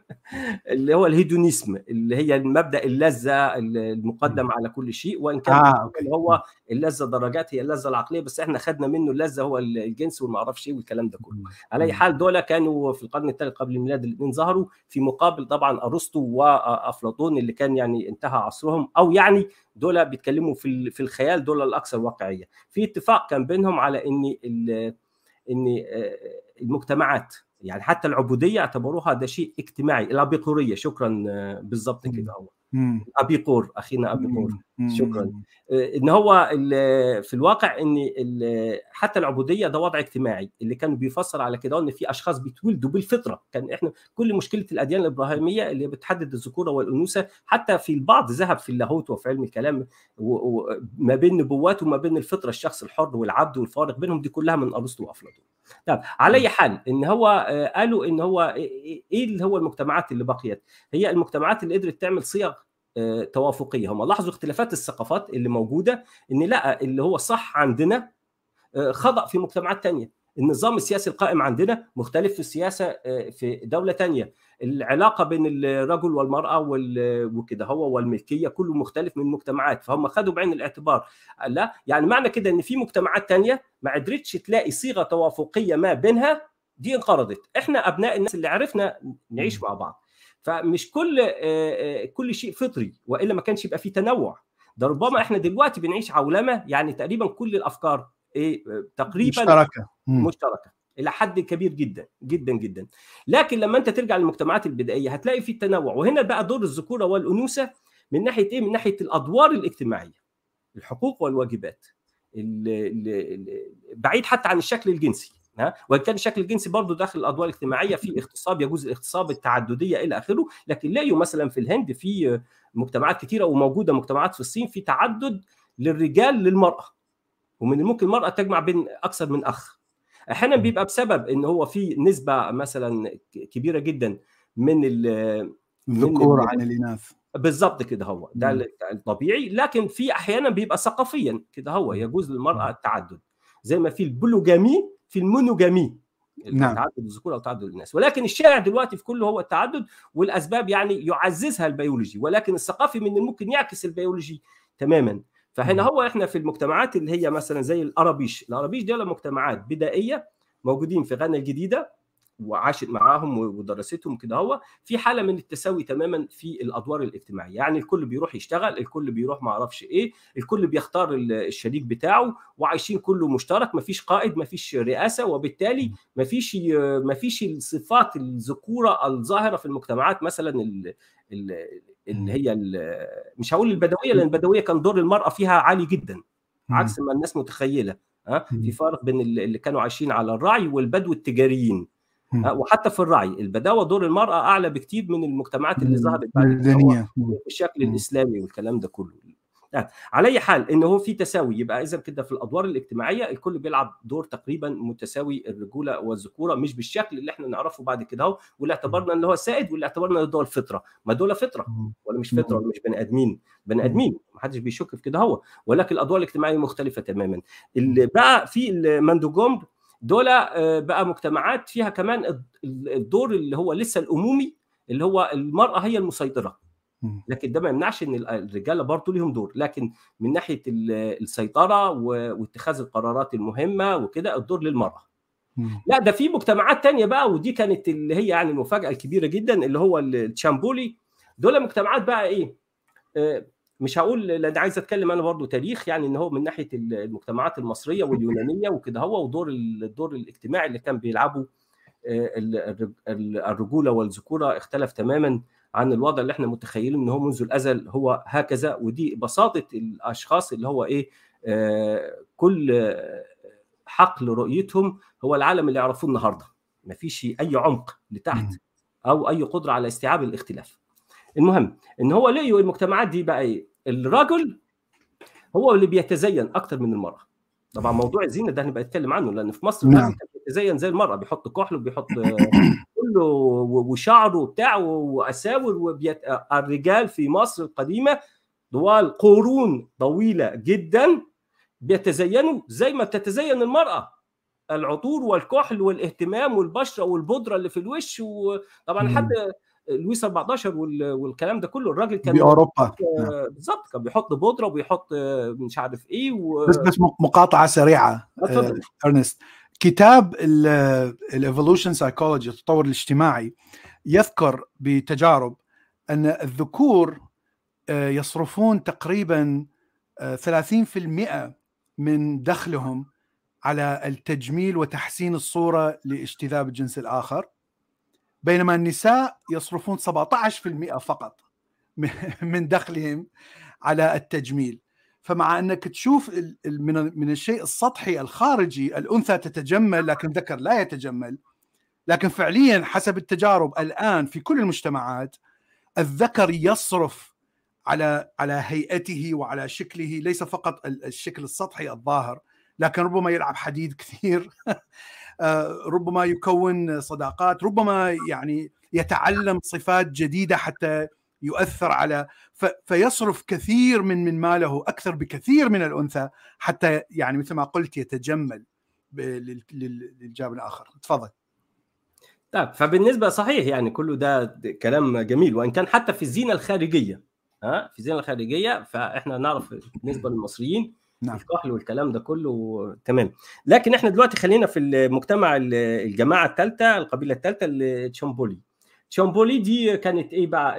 اللي هو الهيدونيسم اللي هي المبدأ اللذة المقدم على كل شيء وإن كان آه، اللي هو اللذة درجات هي اللذة العقلية بس إحنا خدنا منه اللذة هو الجنس وما أعرفش إيه والكلام ده كله. على أي حال دول كانوا في القرن الثالث قبل الميلاد الاثنين ظهروا في مقابل طبعا أرسطو وافلاطون اللي كان يعني انتهى عصرهم أو يعني دول بيتكلموا في في الخيال دول الأكثر واقعية. في اتفاق كان بينهم على إن إن المجتمعات يعني حتى العبودية اعتبروها ده شيء اجتماعي. الأبيقورية شكرا بالضبط كده هو. ابيقور أخينا أبيقور. شكرا. إن هو في الواقع إن حتى العبودية ده وضع اجتماعي اللي كان بيفسر على كده إن في أشخاص بيتولدوا بالفطرة. كان إحنا كل مشكلة الأديان الإبراهيمية اللي بتحدد الذكورة والأنوثة حتى في البعض ذهب في اللاهوت وفي علم الكلام ما بين نبوات وما بين الفطرة الشخص الحر والعبد والفارق بينهم دي كلها من أرسطو وأفلاطون. طب على أي حال إن هو قالوا إن هو إيه اللي هو المجتمعات اللي بقيت؟ هي المجتمعات اللي قدرت تعمل صيغ توافقية. هم لاحظوا اختلافات الثقافات اللي موجودة إن لا اللي هو صح عندنا خطأ في مجتمعات تانية. النظام السياسي القائم عندنا مختلف في السياسة في دولة تانية. العلاقة بين الرجل والمرأة وكده هو والملكية كله مختلف من مجتمعات. فهم خدوا بعين الاعتبار. لا يعني معنى كده إن في مجتمعات تانية ما قدرتش تلاقي صيغة توافقية ما بينها دي انقرضت. إحنا أبناء الناس اللي عرفنا نعيش مع بعض. فمش كل كل شيء فطري وإلا ما كانش يبقى فيه تنوع. ده ربما إحنا دلوقتي بنعيش عولمة يعني تقريبا كل الأفكار إيه تقريبا مشتركة. مشتركة إلى حد كبير جدا جدا جدا. لكن لما أنت ترجع للمجتمعات البدائية هتلاقي في تنوع. وهنا بقى دور الذكورة والأنوثة من ناحية إيه؟ من ناحية الأدوار الاجتماعية. الحقوق والواجبات. بعيد حتى عن الشكل الجنسي. ها؟ وان كان الشكل الجنسي برضه داخل الأدوار الاجتماعية في اغتصاب يجوز الاغتصاب التعددية إلى آخره لكن لاقوا مثلا في الهند في مجتمعات كثيره وموجودة مجتمعات في الصين في تعدد للرجال للمرأة. ومن الممكن المرأة تجمع بين أكثر من أخ. أحيانا بيبقى بسبب إن هو في نسبة مثلا كبيرة جدا من الذكور عن الإناث. بالظبط كده هو. ده الطبيعي. لكن في أحيانا بيبقى ثقافيا كده هو يجوز للمرأة التعدد. زي ما في ال polygamy في ال monogamy. نعم. تعدد الذكور أو تعدد النساء. ولكن الشائع دلوقتي في كله هو التعدد والأسباب يعني يعززها البيولوجي ولكن الثقافي من الممكن يعكس البيولوجي تماما. فهنا هو إحنا في المجتمعات اللي هي مثلا زي الأرابيش. الأرابيش دول مجتمعات بدائية موجودين في غانا الجديدة وعاشت معاهم ودرستهم كده هو في حالة من التساوي تماما في الأدوار الاجتماعية. يعني الكل بيروح يشتغل الكل بيروح ما أعرفش إيه الكل بيختار الشريك بتاعه وعايشين كله مشترك ما فيش قائد ما فيش رئاسة وبالتالي ما فيش ما فيش الصفات الذكورة الظاهرة في المجتمعات. مثلا اللي هي مش هقول البدوية لأن البدوية كان دور المرأة فيها عالي جدا عكس ما الناس متخيلة ها؟ في فرق بين اللي كانوا عايشين على الرعي والبدو التجاريين. وحتى في الرعي البداوة دور المرأة أعلى بكتير من المجتمعات اللي ظهرت بعد بالشكل الإسلامي والكلام ده كله. على أي حال إن هو في تساوي يبقى اذا كده في الأدوار الاجتماعية الكل بيلعب دور تقريبا متساوي الرجولة والذكورة مش بالشكل اللي إحنا نعرفه بعد كده أهو واللي اعتبرنا إن هو سائد واللي اعتبرنا إن هو الفطره ما دول فطرة ولا مش فطرة ولا مش بني آدمين. بني آدمين ما حدش بيشك في كده هو. ولكن الأدوار الاجتماعية مختلفة تماما. اللي بقى في المندوجومب دول بقى مجتمعات فيها كمان الدور اللي هو لسه الأمومي اللي هو المرأة هي المسيطرة. لكن ده ما يمنعش إن الرجالة برضه ليهم دور. لكن من ناحية السيطرة واتخاذ القرارات المهمة وكده الدور للمرأة. لا ده في مجتمعات تانية بقى ودي كانت اللي هي يعني المفاجأة الكبيرة جدا اللي هو التشامبولي دول مجتمعات بقى إيه؟ مش هقول لأن عايز أتكلم أنا برضو تاريخ يعني إن هو من ناحية المجتمعات المصرية واليونانية وكده هو ودور الدور الاجتماعي اللي كان بيلعبه الرجولة والذكورة اختلف تماما عن الوضع اللي إحنا متخيلين إن هو منذ الأزل هو هكذا ودي بساطة الأشخاص اللي هو إيه آه كل حقل رؤيتهم هو العالم اللي يعرفوه النهارده. ما فيش أي عمق لتحت أو أي قدرة على استيعاب الاختلاف. المهم إن هو لقيوا المجتمعات دي بقى إيه الرجل هو اللي بيتزين أكتر من المرأة. طبعا موضوع الزينة ده هنبقى نتكلم عنه لأن في مصر نعم. بيتزين زي المرأة بيحط كحل وبيحط كله وشعره وبتاع وأساور وبيت... الرجال في مصر القديمة طوال قرون طويلة جدا بيتزينوا زي ما بتتزين المرأة. العطور والكحل والاهتمام والبشرة والبودرة اللي في الوش وطبعا لحد لويس 14 والكلام ده كله. الراجل كان باوروبا بالظبط كان بيحط بودرة وبيحط مش عارف إيه و... بس بس مقاطعة سريعة إرنست. كتاب ال evolution psychology التطور الاجتماعي يذكر بتجارب أن الذكور يصرفون تقريبا 30% من دخلهم على التجميل وتحسين الصورة لاجتذاب الجنس الآخر. بينما النساء يصرفون 17% فقط (laughs) من دخلهم على التجميل. فمع أنك تشوف من الشيء السطحي الخارجي الأنثى تتجمل لكن الذكر لا يتجمل. لكن فعليا حسب التجارب الآن في كل المجتمعات الذكر يصرف على على هيئته وعلى شكله ليس فقط الشكل السطحي الظاهر لكن ربما يلعب حديد كثير. (laughs) ربما يكون صداقات ربما يعني يتعلم صفات جديدة حتى يؤثر على فيصرف كثير من من ماله أكثر بكثير من الأنثى حتى يعني مثل ما قلت يتجمل للجانب الآخر. تفضل. طيب فبالنسبة صحيح يعني كله ده كلام جميل وإن كان حتى في الزينة الخارجية ها في الزينة الخارجية فإحنا نعرف بالنسبة للمصريين نعم. الكحل والكلام ده كله تمام. لكن إحنا دلوقتي خلينا في المجتمع الجماعة الثالثه القبيلة الثالثه التشامبولي تشامبولي. دي كانت إيه بقى؟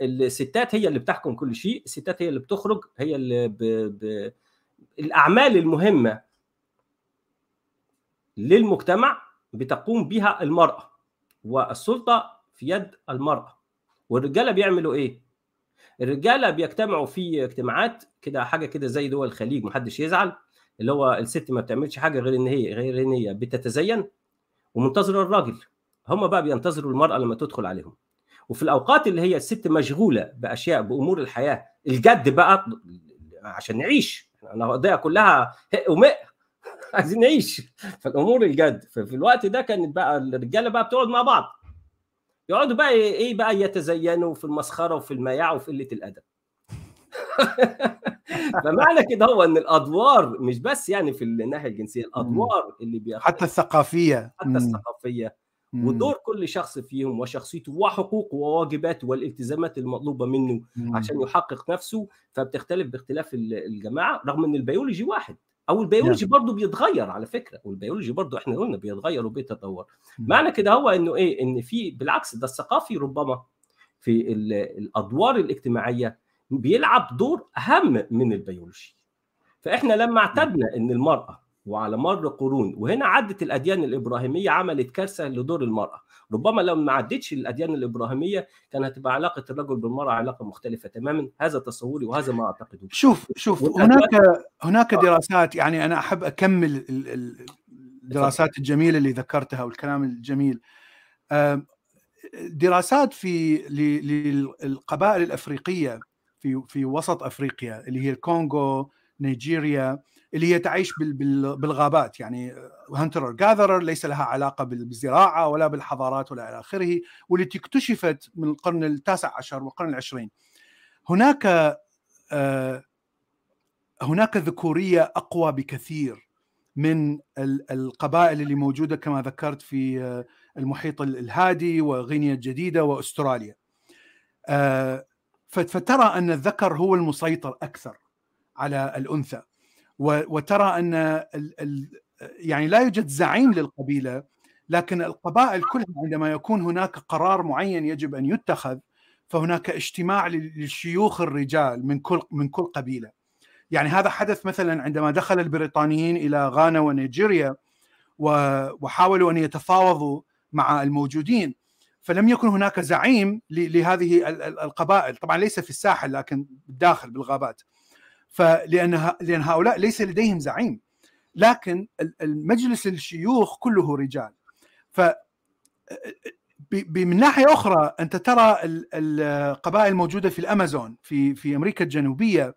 الستات هي اللي بتحكم كل شيء الستات هي اللي بتخرج هي اللي ب... ب... الأعمال المهمة للمجتمع بتقوم بها المرأة والسلطة في يد المرأة. والرجالة بيعملوا إيه؟ الرجالة بيجتمعوا في اجتماعات كده حاجة كده زي دول الخليج محدش يزعل اللي هو الست ما بتعملش حاجة غير إن هي غير إن هي بتتزين ومنتظره الراجل. هم بقى بينتظروا المرأة لما تدخل عليهم. وفي الأوقات اللي هي الست مشغولة بأشياء بأمور الحياة الجد بقى عشان نعيش أنا قضيه كلها ومق عايزين نعيش. فالأمور الجد ففي الوقت ده كانت بقى الرجالة بقى بتقعد مع بعض. يقعدوا بقى إيه بقى يتزينوا في المسخرة وفي المياعه وفي قلة الأدب. (laughs) فمعنى كده هو إن الأدوار مش بس يعني في الناحية الجنسية الأدوار اللي بياخدها حتى الثقافية. حتى الثقافية. ودور كل شخص فيهم وشخصيته وحقوقه وواجباته والالتزامات المطلوبة منه مم. عشان يحقق نفسه فبتختلف باختلاف الجماعة رغم إن البيولوجي واحد. أو البيولوجي برضه بيتغير على فكرة والبيولوجي برضه إحنا قلنا بيتغير وبيتطور. معنى كده هو إنه إيه؟ إن في بالعكس ده الثقافي ربما في الأدوار الاجتماعية بيلعب دور أهم من البيولوجي. فإحنا لما اعتدنا إن المرأة وعلى مر قرون وهنا عدت الأديان الإبراهيمية عملت كارثة لدور المرأة. ربما لو ما عدتش الأديان الإبراهيمية كان هتبقى علاقة الرجل بالمرأة علاقة مختلفة تماما. هذا تصوري وهذا ما أعتقده. شوف شوف هناك هناك دراسات يعني أنا أحب أكمل الدراسات الجميلة اللي ذكرتها والكلام الجميل. دراسات في للقبائل الأفريقية في في وسط أفريقيا اللي هي الكونغو نيجيريا اللي هي تعيش بالغابات. يعني هانتر جاذرر ليس لها علاقة بالزراعة ولا بالحضارات ولا إلى آخره والتي اكتشفت من القرن التاسع عشر والقرن العشرين. هناك هناك ذكورية أقوى بكثير من القبائل اللي موجودة كما ذكرت في المحيط الهادي وغينيا الجديدة وأستراليا. فترى أن الذكر هو المسيطر أكثر على الأنثى. وترى أن ال ال يعني لا يوجد زعيم للقبيلة لكن القبائل كلها عندما يكون هناك قرار معين يجب أن يتخذ فهناك اجتماع للشيوخ الرجال من كل من كل قبيلة. يعني هذا حدث مثلا عندما دخل البريطانيين إلى غانا ونيجيريا وحاولوا أن يتفاوضوا مع الموجودين. فلم يكن هناك زعيم لهذه القبائل. طبعا ليس في الساحل لكن بالداخل بالغابات. فلأن لأن هؤلاء ليس لديهم زعيم. لكن المجلس الشيوخ كله رجال. ف من ناحية أخرى أنت ترى القبائل الموجودة في الأمازون في في أمريكا الجنوبية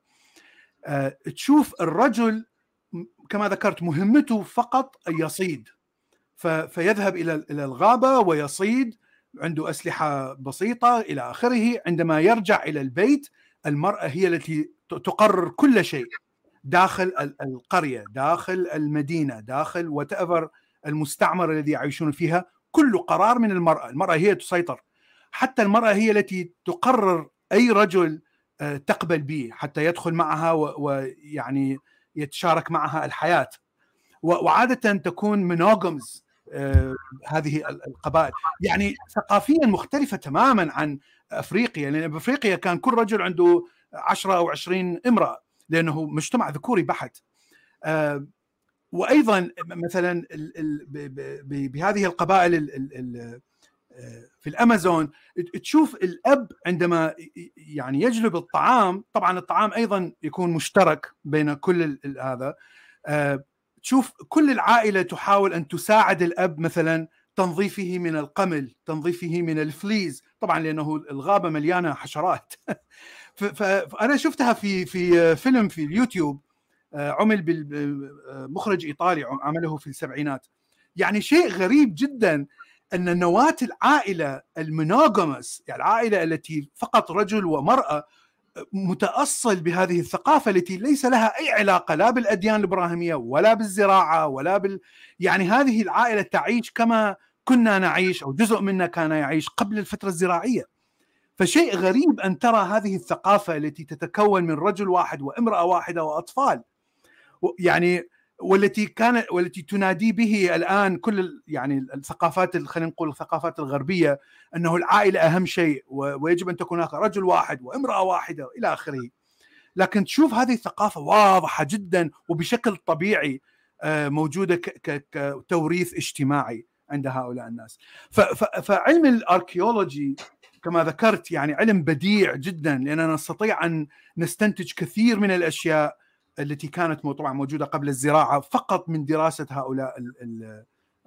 تشوف الرجل كما ذكرت مهمته فقط أن يصيد. فيذهب إلى إلى الغابة ويصيد عنده أسلحة بسيطة إلى آخره عندما يرجع إلى البيت المرأة هي التي تقرر كل شيء داخل القرية داخل المدينة داخل وات المستعمرة الذي يعيشون فيها كل قرار من المرأة المرأة هي تسيطر. حتى المرأة هي التي تقرر أي رجل تقبل به حتى يدخل معها ويعني يتشارك معها الحياة. وعادة تكون منوغمز هذه القبائل. يعني ثقافيا مختلفة تماما عن أفريقيا لأن بافريقيا كان كل رجل عنده 10 أو 20 امرأة لأنه مجتمع ذكوري بحت. وأيضا مثلا بهذه القبائل في الأمازون تشوف الأب عندما يعني يجلب الطعام طبعا الطعام أيضا يكون مشترك بين كل هذا. تشوف كل العائلة تحاول أن تساعد الأب مثلا تنظيفه من القمل تنظيفه من الفليز طبعا لأنه الغابة مليانة حشرات. (laughs) فانا شفتها في في فيلم في اليوتيوب عمل بمخرج إيطالي عمله في السبعينات يعني شيء غريب جدا أن نواة العائلة المونوغامس يعني العائلة التي فقط رجل ومرأة متأصل بهذه الثقافة التي ليس لها أي علاقة لا بالأديان الإبراهيمية ولا بالزراعة ولا بال يعني هذه العائلة تعيش كما كنا نعيش أو جزء منا كان يعيش قبل الفترة الزراعية. فشيء غريب أن ترى هذه الثقافة التي تتكون من رجل واحد وامرأة واحدة وأطفال. يعني والتي كان والتي تنادي به الآن كل يعني الثقافات خلينا نقول الثقافات الغربية أنه العائلة أهم شيء ويجب أن تكون هناك رجل واحد وامرأة واحدة إلى آخره. لكن تشوف هذه الثقافة واضحة جدا وبشكل طبيعي موجودة كتوريث اجتماعي عند هؤلاء الناس. فعلم الاركيولوجي كما ذكرت يعني علم بديع جدا لأننا نستطيع أن نستنتج كثير من الأشياء التي كانت طبعا موجودة قبل الزراعة فقط من دراسة هؤلاء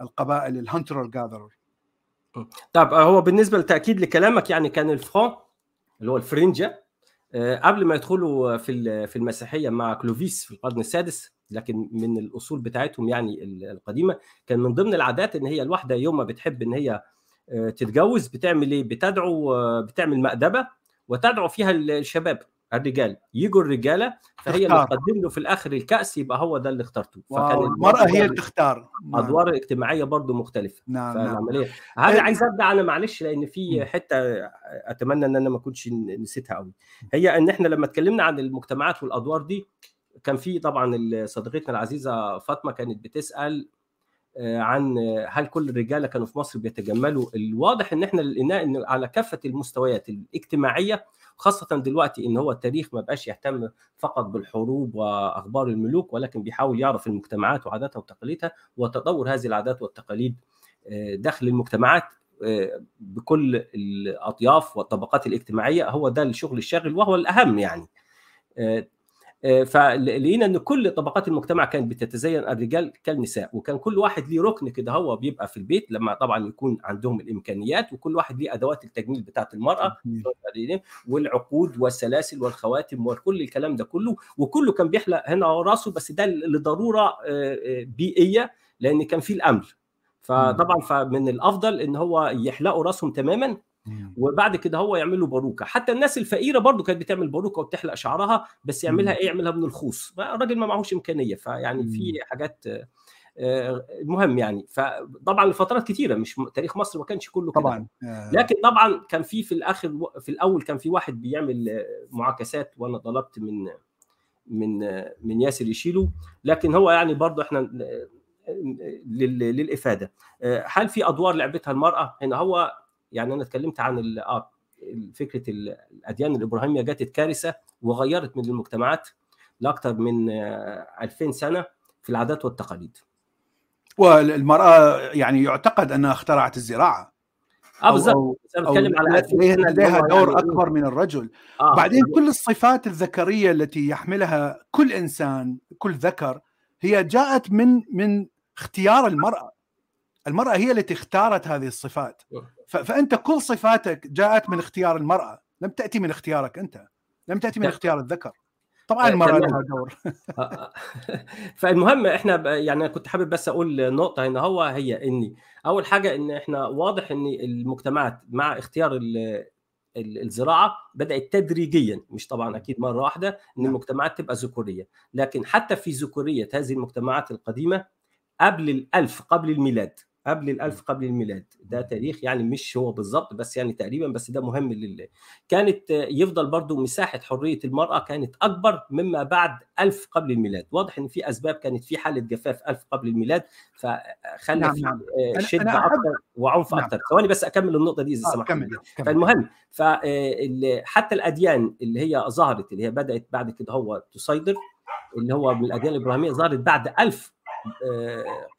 القبائل ال hunter gatherer طب هو بالنسبة لتأكيد لكلامك يعني كان الفرون اللي هو الفرنجة قبل ما يدخلوا في في المسيحية مع كلوفيس في القرن السادس لكن من الأصول بتاعتهم يعني القديمة كان من ضمن العادات إن هي الواحده يوم ما بتحب إن هي تتجوز بتعمل إيه؟ بتدعو بتعمل مأدبة وتدعو فيها الشباب الرجال. يجوا الرجالة فهي اللي تقدم له في الآخر الكأس يبقى هو ده اللي اخترته. فكان المراه هي اللي تختار. ادوار اجتماعيه برضو مختلفة. نعم فالعملية. نعم. هذا عايز ارجع أنا معلش لأن في حتة أتمنى إن أنا ما كنتش نسيتها قوي هي إن إحنا لما اتكلمنا عن المجتمعات والأدوار دي كان في طبعا صديقتنا العزيزة فاطمة كانت بتسأل عن هل كل الرجاله كانوا في مصر بيتجملوا؟ الواضح إن إحنا لقيناه إن على كافة المستويات الاجتماعية خاصة دلوقتي إن هو التاريخ ما بقاش يهتم فقط بالحروب وأخبار الملوك ولكن بيحاول يعرف المجتمعات وعاداتها وتقاليدها وتطور هذه العادات والتقاليد داخل المجتمعات بكل الأطياف والطبقات الاجتماعية. هو ده الشغل الشاغل وهو الأهم يعني. فلقينا إن كل طبقات المجتمع كانت بتتزين الرجال كالنساء وكان كل واحد ليه ركن كده هو بيبقى في البيت لما طبعا يكون عندهم الإمكانيات وكل واحد ليه أدوات التجميل بتاعة المرأة. والعقود والسلاسل والخواتم وكل الكلام ده كله. وكله كان بيحلق هنا راسه بس ده لضرورة بيئية لأن كان في الأمر. فطبعا فمن الأفضل إن هو يحلقوا راسهم تماما وبعد كده هو يعمل له باروكة. حتى الناس الفقيرة برضو كانت بتعمل باروكة وبتحلق شعرها بس يعملها إيه؟ يعملها من الخوص. الراجل ما معهوش إمكانية فيعني في حاجات المهم يعني. فطبعا لفترات كتيرة مش تاريخ مصر ما كانش كله كده. طبعا لكن طبعا كان في في الآخر في الأول كان في واحد بيعمل معاكسات وأنا طلبت من من من ياسر يشيله. لكن هو يعني برضه إحنا للإفادة. هل في أدوار لعبتها المرأة؟ هنا هو يعني أنا اتكلمت عن فكرة الأديان الإبراهيمية جت كارثة وغيرت من المجتمعات لأكثر من 2000 سنة في العادات والتقاليد. والمرأة يعني يعتقد أنها اخترعت الزراعة. آه بالظبط بتكلم على لديها دور يعني أكبر من الرجل. آه. بعدين كل الصفات الذكرية التي يحملها كل إنسان كل ذكر هي جاءت من من اختيار المرأة. المرأة هي التي اختارت هذه الصفات. فأنت كل صفاتك جاءت من اختيار المرأة. لم تأتي من اختيارك أنت. لم تأتي من اختيار الذكر. طبعا المرأة لها دور. (laughs) فالمهم إحنا يعني كنت حابب بس أقول نقطة إن هو هي إني. أول حاجة إن إحنا واضح إن المجتمعات مع اختيار الزراعة بدأت تدريجيا مش طبعا أكيد مرة واحدة إن المجتمعات تبقى ذكورية. لكن حتى في ذكورية هذه المجتمعات القديمة قبل الألف قبل الميلاد قبل الألف قبل الميلاد. ده تاريخ يعني مش هو بالظبط بس يعني تقريبا بس ده مهم لله كانت يفضل برضو مساحة حرية المرأة كانت أكبر مما بعد ألف قبل الميلاد. واضح إن في أسباب كانت في حالة جفاف ألف قبل الميلاد فخلى نعم في نعم. شدة أنا أكثر وعنف نعم. أكثر ثواني بس أكمل النقطة دي إذا آه سمحت. فالمهم فحتى الأديان اللي هي ظهرت اللي هي بدأت بعد كده هو تصيدر اللي هو من الأديان الإبراهيمية ظهرت بعد ألف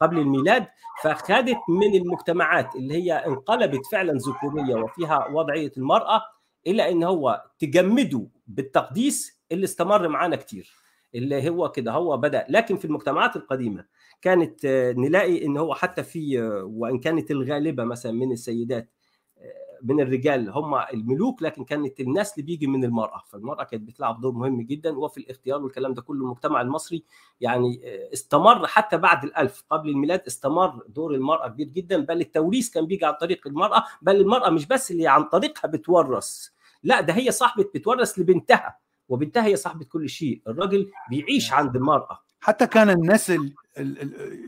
قبل الميلاد فخدت من المجتمعات اللي هي انقلبت فعلا ذكوريه وفيها وضعية المرأة إلى إن هو تجمده بالتقديس اللي استمر معانا كتير اللي هو كده هو بدأ. لكن في المجتمعات القديمة كانت نلاقي إن هو حتى في وإن كانت الغالبة مثلا من السيدات من الرجال هم الملوك لكن كانت النسل بيجي من المرأة. فالمرأة كانت بتلعب دور مهم جدا وفي الاختيار والكلام ده كله المجتمع المصري يعني استمر حتى بعد الألف. قبل الميلاد استمر دور المرأة كبير جدا بل التوريث كان بيجي عن طريق المرأة. بل المرأة مش بس اللي عن طريقها بتورث لا ده هي صاحبة بتورث لبنتها وبنتها هي صاحبة كل شيء. الراجل بيعيش عند المرأة. حتى كان النسل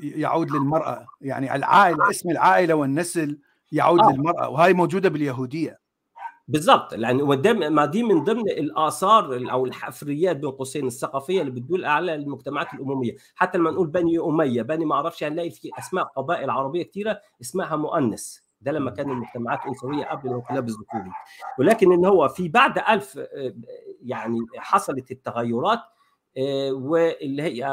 يعود للمرأة. يعني العائلة اسم العائلة والنسل يعود آه. للمرأة وهي موجودة باليهودية. بالضبط لأن ما دي من ضمن الآثار أو الحفريات بين قوسين الثقافية اللي بتدل على المجتمعات الأممية. حتى لما نقول بني أمية بني ما أعرفش هنلاقي في أسماء قبائل عربية كثيره اسمها مؤنث. ده لما كان المجتمعات أنثوية قبل الانقلاب الذكوري ولكن إن هو في بعد ألف يعني حصلت التغيرات واللي هي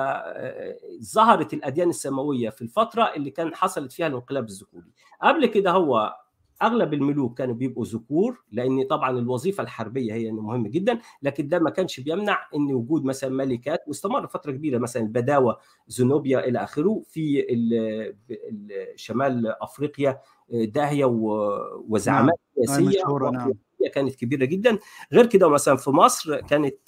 ظهرت الأديان السماوية في الفترة اللي كان حصلت فيها الانقلاب الذكوري قبل كده هو أغلب الملوك كانوا بيبقوا ذكور لأن طبعا الوظيفة الحربية هي مهمه جدا لكن ده ما كانش بيمنع إن وجود مثلا ملكات واستمر فترة كبيرة مثلا البداوه زنوبيا إلى آخره في شمال أفريقيا داهية وزعامات سياسية نعم. كانت كبيرة جدا. غير كده مثلا في مصر كانت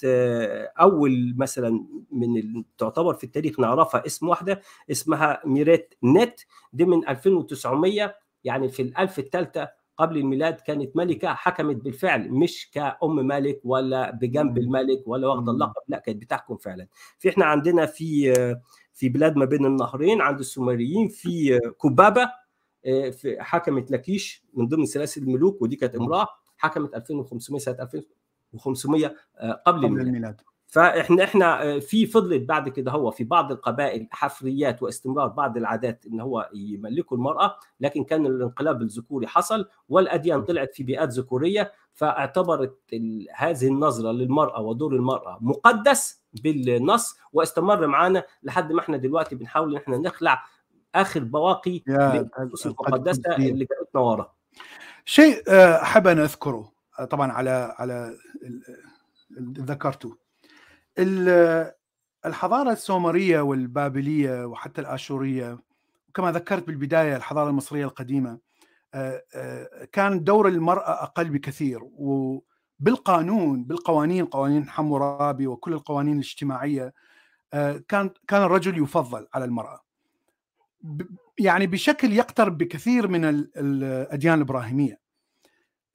أول مثلا من تعتبر في التاريخ نعرفها اسم واحدة اسمها ميريت نت. دي من 2900 يعني في الألف الثالثة قبل الميلاد كانت ملكة حكمت بالفعل مش كأم ملك ولا بجنب الملك ولا واخدة اللقب لا كانت بتحكم فعلا. في إحنا عندنا في في بلاد ما بين النهرين عند السومريين في كوبابة في حكمت لكيش من ضمن سلاسل الملوك ودي كانت امرأة. حكمت 2500 سنة 2500 قبل, قبل الميلاد. الميلاد. فإحنا إحنا في فضلت بعد كده هو في بعض القبائل حفريات واستمرار بعض العادات إن هو يملكوا المرأة لكن كان الانقلاب الذكوري حصل والأديان طلعت في بيئات ذكورية فاعتبرت هذه النظرة للمرأة ودور المرأة مقدس بالنص واستمر معانا لحد ما إحنا دلوقتي بنحاول إن إحنا نخلع آخر بواقي النصوص المقدسة اللي كانت ورا. شيء أحب أن أذكره طبعا على على ذكرته. الحضارة السومرية والبابلية وحتى الآشورية وكما ذكرت بالبداية الحضارة المصرية القديمة كان دور المرأة أقل بكثير. وبالقانون بالقوانين قوانين حمورابي وكل القوانين الاجتماعية كان كان الرجل يفضل على المرأة. يعني بشكل يقترب بكثير من الأديان الإبراهيمية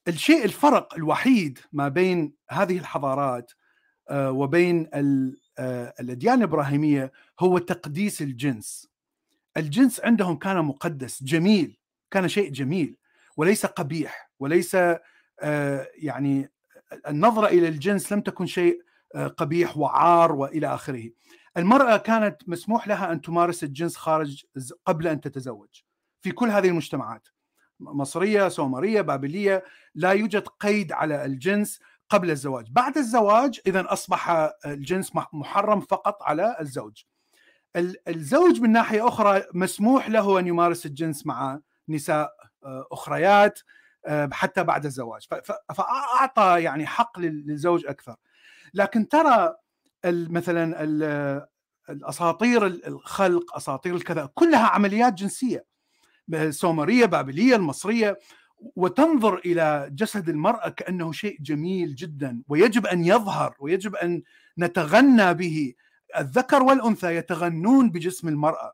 الشيء الفرق الوحيد ما بين هذه الحضارات وبين الأديان الإبراهيمية هو تقديس الجنس. الجنس عندهم كان مقدس جميل كان شيء جميل وليس قبيح وليس يعني النظرة إلى الجنس لم تكن شيء قبيح وعار وإلى آخره. المرأة كانت مسموح لها أن تمارس الجنس خارج قبل أن تتزوج. في كل هذه المجتمعات. مصرية، سومرية، بابلية لا يوجد قيد على الجنس قبل الزواج. بعد الزواج إذا أصبح الجنس محرم فقط على الزوج. الزوج من ناحية أخرى مسموح له أن يمارس الجنس مع نساء أخريات حتى بعد الزواج. فأعطى يعني حق للزوج أكثر. لكن ترى مثلا الأساطير الخلق أساطير الكذا كلها عمليات جنسية. السومرية بابلية المصرية. وتنظر إلى جسد المرأة كأنه شيء جميل جدا ويجب أن يظهر ويجب أن نتغنى به. الذكر والأنثى يتغنون بجسم المرأة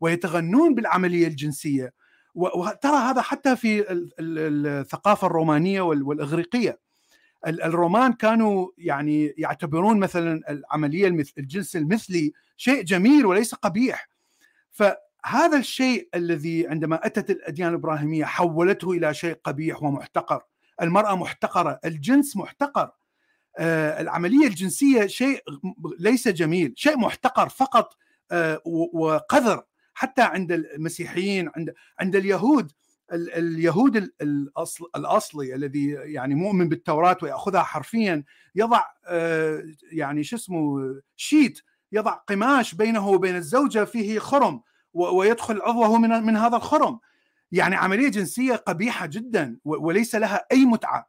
ويتغنون بالعملية الجنسية. وترى هذا حتى في الثقافة الرومانية والإغريقية. الرومان كانوا يعني يعتبرون مثلا العملية الجنس المثلي شيء جميل وليس قبيح. ف هذا الشيء الذي عندما أتت الأديان الإبراهيمية حولته إلى شيء قبيح ومحتقر، المرأة محتقرة، الجنس محتقر. آه العملية الجنسية شيء ليس جميل، شيء محتقر فقط آه وقذر. حتى عند المسيحيين عند عند اليهود اليهود الأصل الأصلي الذي يعني مؤمن بالتوراة ويأخذها حرفيا يضع آه يعني شو اسمه شيت يضع قماش بينه وبين الزوجة فيه خرم ويدخل عضوه من من هذا الخرم. يعني عملية جنسية قبيحة جدا وليس لها أي متعة.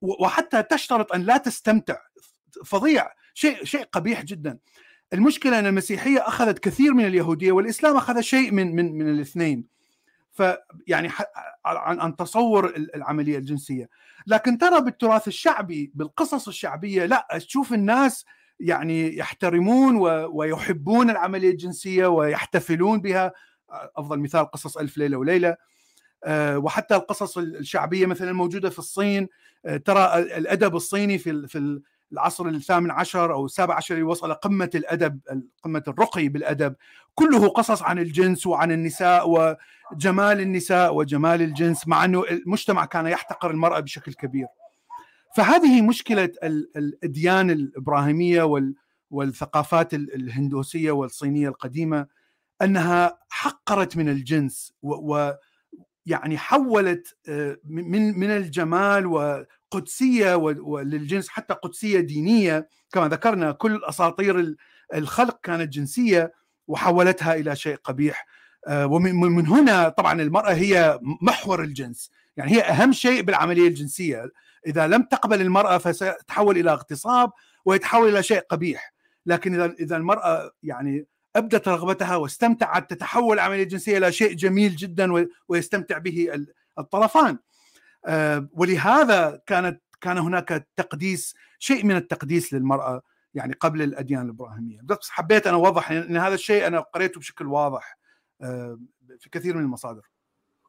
وحتى تشترط أن لا تستمتع. فظيع. شيء شيء قبيح جدا. المشكلة أن المسيحية أخذت كثير من اليهودية والإسلام أخذ شيء من من من الاثنين. فيعني عن عن تصور العملية الجنسية. لكن ترى بالتراث الشعبي بالقصص الشعبية لا تشوف الناس يعني يحترمون ويحبون العملية الجنسية ويحتفلون بها. أفضل مثال قصص ألف ليلة وليلة. وحتى القصص الشعبية مثلا الموجوده في الصين. ترى الأدب الصيني في في العصر الثامن عشر أو السابع عشر وصل قمة الأدب قمة الرقي بالأدب. كله قصص عن الجنس وعن النساء وجمال النساء وجمال الجنس مع إنه المجتمع كان يحتقر المرأة بشكل كبير. فهذه مشكلة الأديان الإبراهيمية والثقافات الهندوسية والصينية القديمة أنها حقرت من الجنس ويعني حولت من من الجمال وقدسية للجنس حتى قدسية دينية كما ذكرنا كل أساطير الخلق كانت جنسية وحولتها إلى شيء قبيح ومن هنا طبعا المرأة هي محور الجنس. يعني هي أهم شيء بالعملية الجنسية. إذا لم تقبل المرأة فستتحول إلى اغتصاب ويتحول إلى شيء قبيح. لكن اذا إذا المرأة يعني أبدت رغبتها واستمتعت تتحول العملية الجنسية إلى شيء جميل جدا ويستمتع به الطرفان. ولهذا كانت كان هناك تقديس شيء من التقديس للمرأة يعني قبل الأديان الإبراهيمية. بس حبيت أنا أوضح إن هذا الشيء أنا قريته بشكل واضح. في كثير من المصادر.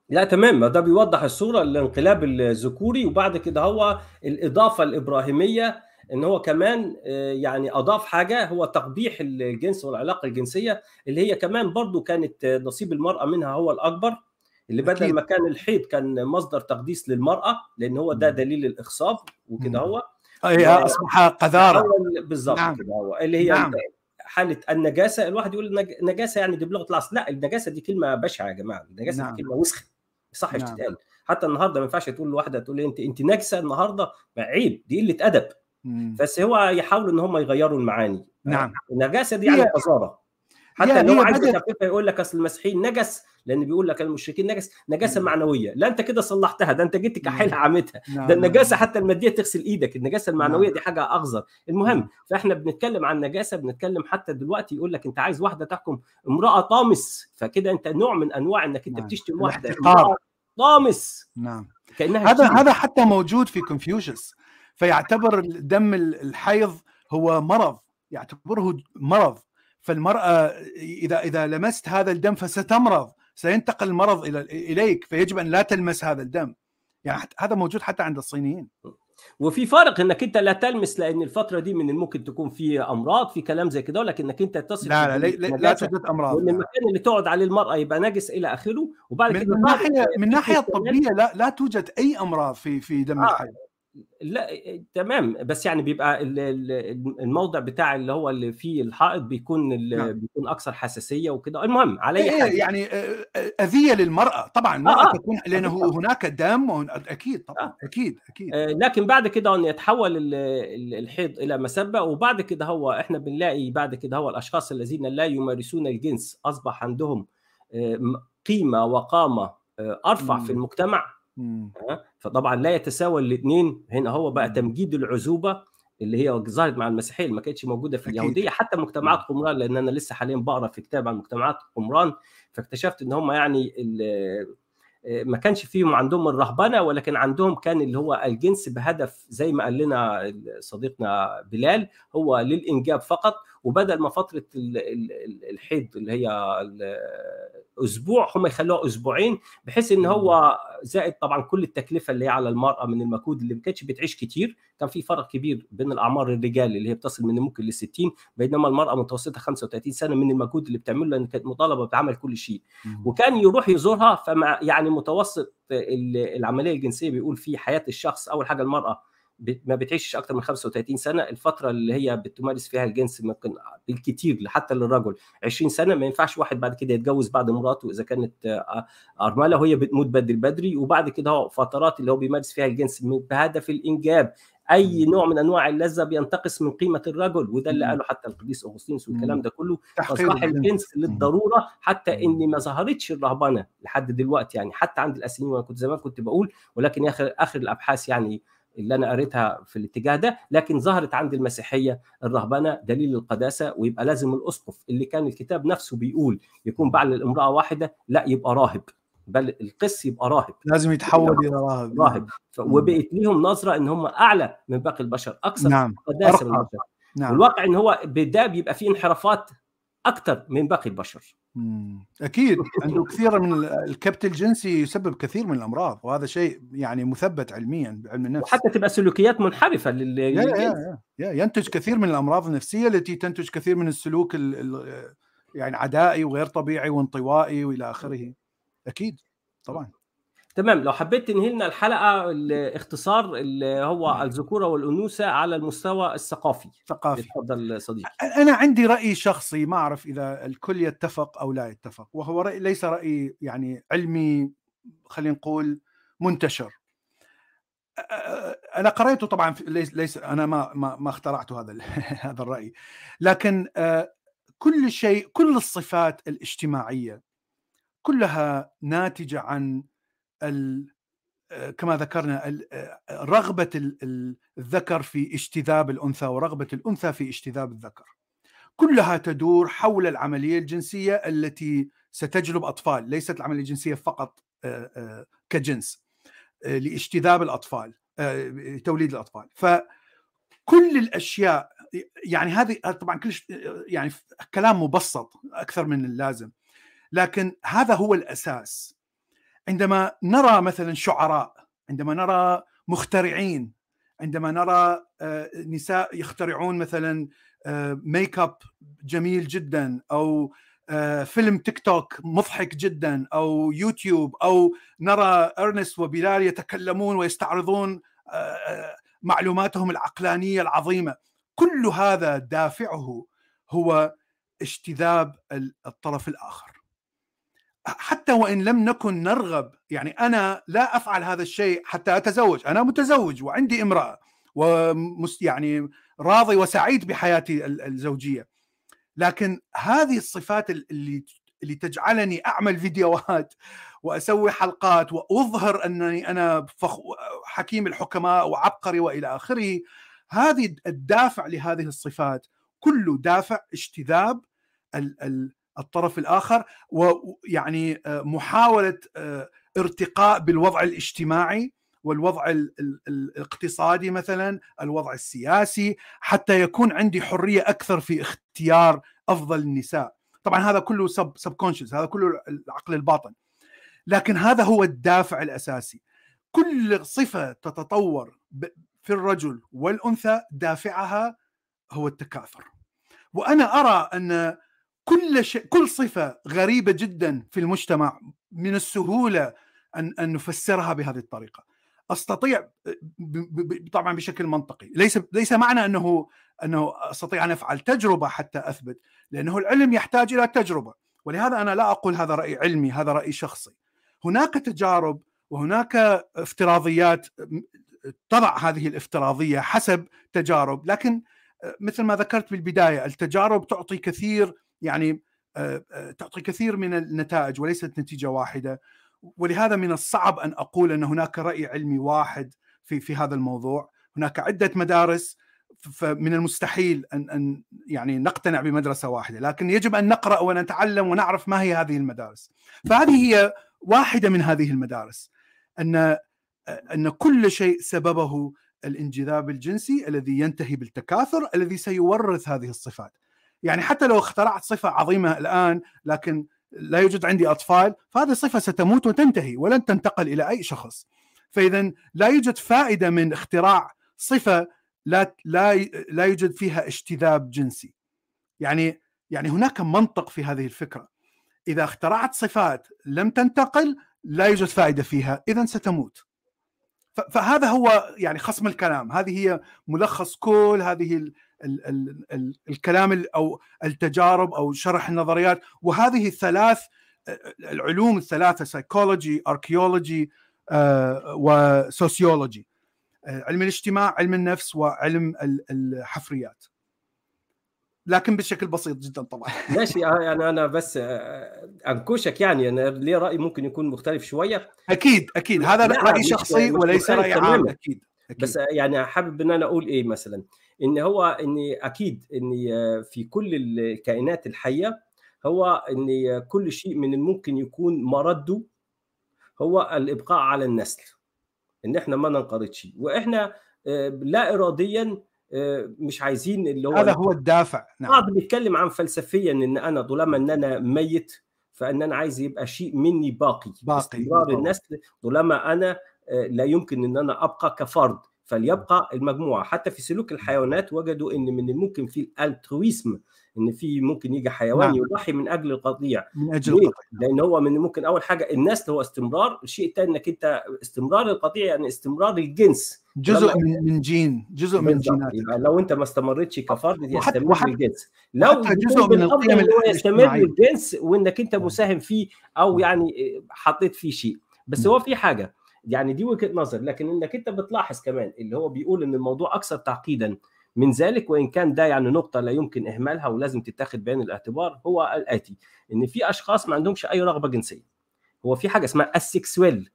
لا تمام. ده بيوضح الصورة الانقلاب الذكوري وبعد كده هو الإضافة الإبراهيمية إن هو كمان يعني أضاف حاجة هو تقبيح الجنس والعلاقة الجنسية اللي هي كمان برضو كانت نصيب المرأة منها هو الأكبر اللي بدل ما كان الحيض كان مصدر تقديس للمرأة لأن هو ده دليل الإخصاب وكده هو. أي أصبح قذارة. بالظبط نعم. كده هو اللي هي نعم. حاله النجاسه الواحد يقول نج- نجاسه يعني دي بلغه العصر لا النجاسه دي كلمه بشعه يا جماعة النجاسه نعم. دي كلمه وسخه يصحش نعم. تتقال حتى النهارده ما ينفعش تقول لواحده تقول انت انت نجسه النهارده عيب دي قله ادب. بس هو يحاولوا إن هم يغيروا المعاني نعم. النجاسه دي يعني قذاره حتى هي عايز يخففها يقول لك أصل المسيحيين نجس لأن بيقول لك المشركين نجس نجاسة مم. معنوية. لا أنت كده صلحتها. ده أنت جيت تكحلها مم. عمتها نعم. ده النجاسة حتى المادية تغسل إيدك. النجاسة المعنوية نعم. دي حاجة أغزر. المهم نعم. فإحنا بنتكلم عن نجاسة بنتكلم حتى دلوقتي يقول لك أنت عايز واحدة تحكم. امرأة طامس. فكده أنت نوع من أنواع إنك أنت نعم. بتشتم واحدة. طامس. نعم. كأنها هذا. هذا حتى موجود في كونفوشيوس فيعتبر دم الحيض هو مرض. يعتبره مرض. فالمرأة إذا إذا لمست هذا الدم فستمرض سينتقل المرض إلى إليك فيجب أن لا تلمس هذا الدم. يعني هذا موجود حتى عند الصينيين. وفي فرق إنك أنت لا تلمس لأن الفترة دي من الممكن تكون في أمراض في كلام زي كده ولكن إنك أنت تصل لا لا لا, لا, توجد أمراض. وان المكان اللي تقعد عليه المرأة يبقى نجس إلى آخره وبعد من, كده ناحية من كمان- الطبية لا لا توجد أي أمراض في في دم آه. الحيض لا تمام بس يعني بيبقى ال- ال- الموضع بتاع اللي هو اللي فيه الحائط بيكون نعم. بيكون أكثر حساسية وكده المهم على أي إيه حاجة يعني آه، آه، أذية للمرأة طبعا المرأة آه، آه. تكون لأنه بالضبط. هناك دم وهن- أكيد طبعا آه. أكيد أكيد آه، لكن بعد كده أن يتحول ال- ال- الحيض إلى مسبة وبعد كده هو إحنا بنلاقي بعد كده هو الأشخاص الذين لا يمارسون الجنس أصبح عندهم آه، م- قيمة وقامة آه، أرفع مم. في المجتمع. آه، فطبعا لا يتساوى الاثنين هنا هو بقى. تمجيد العزوبة اللي هي ظهرت مع المسيحيه اللي ما كانتش موجودة في أكيد. اليهودية. حتى مجتمعات قمران لأن أنا لسه حاليا بقرأ في كتاب عن مجتمعات قمران فاكتشفت إن هم يعني ال- ما كانش فيهم عندهم الرهبنة ولكن عندهم كان اللي هو الجنس بهدف زي ما قال لنا صديقنا بلال هو للإنجاب فقط وبدل ما فترة ال- ال- ال- الحيض اللي هي أسبوع هم يخلوها أسبوعين بحيث إن هو زائد طبعا كل التكلفة اللي هي على المرأة من المجهود اللي ما كانتش بتعيش كتير. كان في فرق كبير بين الأعمار الرجال اللي هي بتصل من ممكن ل 60 بينما المرأة متوسطة 35 سنة من المجهود اللي بتعمله لأن كانت مطالبة بعمل كل شيء. وكان يروح يزورها فمع يعني متوسط ال- العملية الجنسية بيقول في حياة الشخص أول حاجة المرأة ما بتعيش أكتر من 35 سنة الفترة اللي هي بتمارس فيها الجنس ممكن بالكثير حتى للرجل 20 سنة ما ينفعش واحد بعد كده يتجوز بعد مراته إذا كانت آه، أرملة وهي بتموت بدري بدري وبعد كده فترات اللي هو بيمارس فيها الجنس بهدف الإنجاب أي نوع من أنواع اللذة بينتقص من قيمة الرجل وده اللي. قاله حتى القديس أغسطينوس والكلام ده كله فصاح الجنس. للضرورة حتى. ان ما ظهرتش الرهبنة لحد دلوقتي يعني حتى عند الاسينيين وأنا كنت زمان كنت بقول ولكن اخر آخر الأبحاث يعني اللي أنا قريتها في الاتجاه ده لكن ظهرت عند المسيحية الرهبنه دليل القداسة ويبقى لازم الأسقف. اللي كان الكتاب نفسه بيقول يكون بعل الامرأة واحدة لا يبقى راهب. بل القس يبقى راهب. لازم يتحول إلى راهب. راهب. وبقت ليهم نظرة إن هم أعلى من باقي البشر أكثر نعم. قداسه من. البشر نعم. والواقع إن هو بدا بيبقى فيه انحرافات أكثر من باقي البشر. أكيد. عنده كثير من ال- الكبت الجنسي يسبب كثير من الأمراض وهذا شيء يعني مثبت علميا بعلم النفس. وحتى تبقى سلوكيات منحرفة لل- يا يا يا يا ينتج كثير من الأمراض النفسية التي تنتج كثير من السلوك ال ال يعني عدائي وغير طبيعي وانطوائي وإلى آخره. أكيد. طبعا. تمام لو حبيت تنهي لنا الحلقة الاختصار اللي هو الذكورة والأنوثة على المستوى الثقافي. ثقافي. اتفضل صديقي. أنا عندي رأي شخصي ما أعرف إذا الكل يتفق أو لا يتفق وهو رأي ليس رأي يعني علمي خلينا نقول منتشر. أنا قريته طبعا ليس ليس أنا ما ما ما اخترعت هذا (laughs) هذا الرأي. لكن كل شيء كل الصفات الاجتماعية كلها ناتجة عن كما ذكرنا آه، ال- الذكر في اجتذاب الأنثى ورغبة الأنثى في اجتذاب الذكر. كلها تدور حول العملية الجنسية التي ستجلب أطفال ليست العملية الجنسية فقط آه، آه، كجنس آه، لاجتذاب الأطفال آه، توليد الأطفال. فكل الأشياء يعني هذه طبعا كل يعني كلام مبسط أكثر من اللازم لكن هذا هو الأساس. عندما نرى مثلا شعراء عندما نرى مخترعين عندما نرى آه، نساء يخترعون مثلا آه، ميك اب جميل جدا أو آه، فيلم تيك توك مضحك جدا أو يوتيوب أو نرى إرنست وبلال يتكلمون ويستعرضون آه، معلوماتهم العقلانية العظيمة. كل هذا دافعه هو اجتذاب الطرف الآخر. حتى وإن لم نكن نرغب يعني أنا لا أفعل هذا الشيء حتى أتزوج أنا متزوج وعندي امرأة ومس يعني راضي وسعيد بحياتي الزوجية لكن هذه الصفات اللي اللي تجعلني أعمل فيديوهات وأسوي حلقات وأظهر أنني أنا. حكيم الحكماء وعبقري وإلى آخره هذه الدافع لهذه الصفات كله دافع اجتذاب الطرف الآخر ويعني محاولة ارتقاء بالوضع الاجتماعي والوضع الاقتصادي مثلا الوضع السياسي حتى يكون عندي حرية أكثر في اختيار أفضل النساء. طبعا هذا كله سب هذا كله العقل الباطن. لكن هذا هو الدافع الأساسي. كل صفة تتطور في الرجل والأنثى دافعها هو التكاثر. وأنا أرى أن كل شيء كل صفة غريبة جدا في المجتمع من السهولة أن أن نفسرها بهذه الطريقة. أستطيع طبعا بشكل منطقي. ليس ليس معنى أنه أنه أستطيع أن أفعل تجربة حتى أثبت لأنه العلم يحتاج إلى تجربة. ولهذا أنا لا أقول هذا رأي علمي هذا رأي شخصي. هناك تجارب وهناك افتراضيات تضع هذه الافتراضية حسب تجارب. لكن مثل ما ذكرت بالبداية التجارب تعطي كثير يعني تعطي كثير من النتائج وليست نتيجة واحدة. ولهذا من الصعب أن أقول أن هناك رأي علمي واحد في في هذا الموضوع. هناك عدة مدارس فمن المستحيل أن أن يعني نقتنع بمدرسة واحدة لكن يجب أن نقرأ ونتعلم ونعرف ما هي هذه المدارس. فهذه هي واحدة من هذه المدارس أن أن كل شيء سببه الانجذاب الجنسي الذي ينتهي بالتكاثر الذي سيورث هذه الصفات. يعني حتى لو اخترعت صفة عظيمة الآن لكن لا يوجد عندي أطفال فهذه الصفة ستموت وتنتهي ولن تنتقل إلى أي شخص. فاذا لا يوجد فائدة من اختراع صفة لا لا لا يوجد فيها اجتذاب جنسي. يعني يعني هناك منطق في هذه الفكرة. إذا اخترعت صفات لم تنتقل لا يوجد فائدة فيها اذا ستموت. فهذا هو يعني خصم الكلام. هذه هي ملخص كل هذه ال ال ال ال الكلام أو التجارب أو شرح النظريات. وهذه الثلاث العلوم الثلاثة psychology archeology و sociology. علم الاجتماع علم النفس وعلم الحفريات. لكن بشكل بسيط جدا طبعا. (laughs) ماشي يعني أنا بس أنكشك يعني أنا ليه رايي ممكن يكون مختلف شوية. أكيد أكيد. هذا راي شخصي وليس رأي عام. أكيد. أكيد. بس يعني حابب إن أنا أقول إيه مثلا؟ إن هو إن أكيد إن في كل الكائنات الحية هو إن كل شيء من الممكن يكون مرده هو الإبقاء على النسل. إن إحنا ما ننقرضش وإحنا لا اراديا مش عايزين اللي هو هذا هو الدافع. نعم. بعض بيتكلم عن فلسفيا إن أنا طالما إن أنا ميت فإن أنا عايز يبقى شيء مني باقي. باقي استمرار النسل طالما أنا لا يمكن إن أنا أبقى كفرد. فليبقى المجموعة. حتى في سلوك الحيوانات وجدوا إن من الممكن في ال altruism إن في ممكن يجي حيوان نعم. يضحي من أجل القطيع من أجل القطيع لأن هو من ممكن أول حاجة النسل هو استمرار الشيء الثاني إنك أنت استمرار القطيع يعني استمرار الجنس. جزء من من جين جزء من جينات يبقى لو أنت ما استمرتش كفرد يستمر وحت الجنس لو جزء من القيم يستمر الجنس وإنك أنت مساهم فيه أو يعني حطيت فيه شيء. بس هو في حاجة يعني دي وجهة نظر لكن إنك أنت بتلاحظ كمان اللي هو بيقول إن الموضوع أكثر تعقيدا من ذلك وإن كان ده يعني نقطة لا يمكن إهمالها ولازم تتاخد بعين الاعتبار هو الآتي. إن في أشخاص ما عندهمش أي رغبة جنسية. هو في حاجة اسمها asexual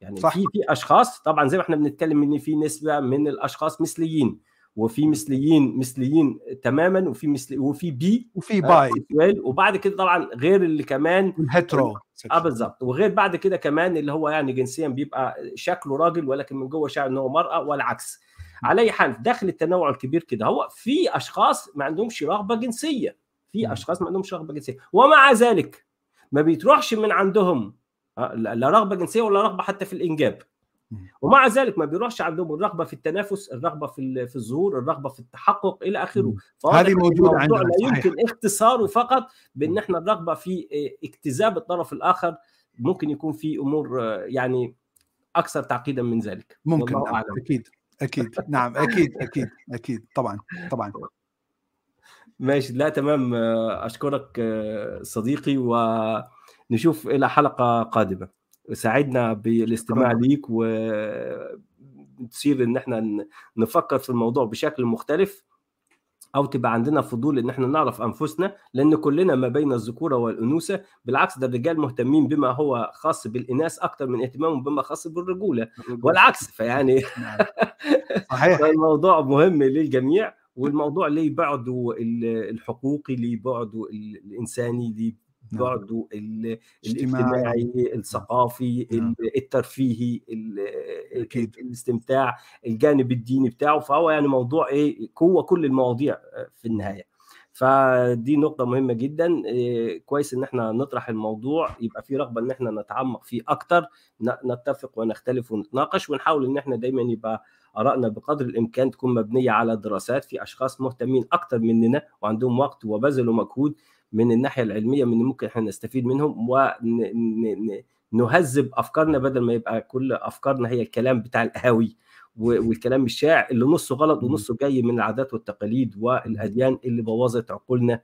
يعني صح. في في أشخاص طبعا زي ما إحنا بنتكلم إن في نسبة من الأشخاص مثليين. وفي مثليين مثليين تماما وفي مثل وفي bi وفي bi. وبعد كده طبعا غير اللي كمان ال hetero آه بالظبط. وغير بعد كده كمان اللي هو يعني جنسيا بيبقى شكله راجل ولكن من جوه شاعر إن هو مرأة والعكس. على أي حال داخل التنوع الكبير كده هو في أشخاص ما عندهمش رغبة جنسية. في أشخاص ما عندهمش رغبة جنسية. ومع ذلك ما بيتروحش من عندهم لا رغبة جنسية ولا رغبة حتى في الإنجاب. ومع ذلك ما بيروحش عندهم الرغبة في التنافس الرغبة في في الظهور الرغبة في التحقق إلى آخره. هذه موجودة عندنا لا يمكن اختصاره فقط بإن إحنا الرغبة في اكتذاب الطرف الآخر ممكن يكون في أمور يعني أكثر تعقيدا من ذلك. ممكن نعم. أكيد أكيد. نعم أكيد أكيد أكيد. طبعا طبعا. ماشي لا تمام. أشكرك صديقي ونشوف إلى حلقة قادمة. ساعدنا بالاستماع ليك وتصير إن إحنا نفكر في الموضوع بشكل مختلف أو تبقى عندنا فضول إن إحنا نعرف أنفسنا لأن كلنا ما بين الذكوره والأنوثة. بالعكس ده الرجال مهتمين بما هو خاص بالإناث أكثر من اهتمامهم بما خاص بالرجولة. والعكس فيعني صحيح. (laughs) الموضوع مهم للجميع والموضوع ليه بعده الحقوقي ليه بعده الإنساني ليه بعده الاجتماعي الثقافي الترفيهي الاستمتاع الجانب الديني بتاعه. فهو يعني موضوع إيه هو كل المواضيع في النهاية. فدي نقطة مهمة جدا. كويس إن إحنا نطرح الموضوع. يبقى في رغبة إن إحنا نتعمق فيه أكتر نتفق ونختلف ونتناقش ونحاول إن إحنا دايما يبقى آرائنا بقدر الإمكان تكون مبنية على دراسات في أشخاص مهتمين أكتر مننا وعندهم وقت وبذلوا مجهود من الناحية العلمية من ممكن إحنا نستفيد منهم ونهذب أفكارنا بدل ما يبقى كل أفكارنا هي الكلام بتاع القهاوي والكلام الشائع اللي نصه غلط ونصه جاي من العادات والتقاليد والأديان اللي بوظت عقولنا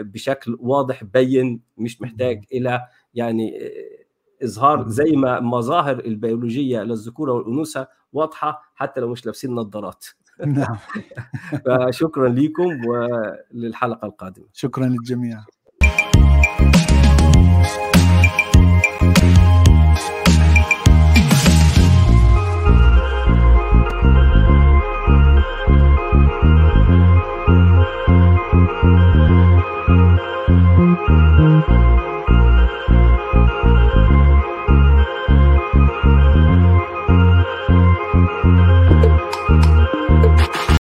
بشكل واضح بين مش محتاج إلى يعني إظهار زي ما مظاهر البيولوجية للذكورة والأنوثة واضحة حتى لو مش لابسين نظارات. نعم. فشكرا لكم وللحلقة القادمة. شكرا للجميع.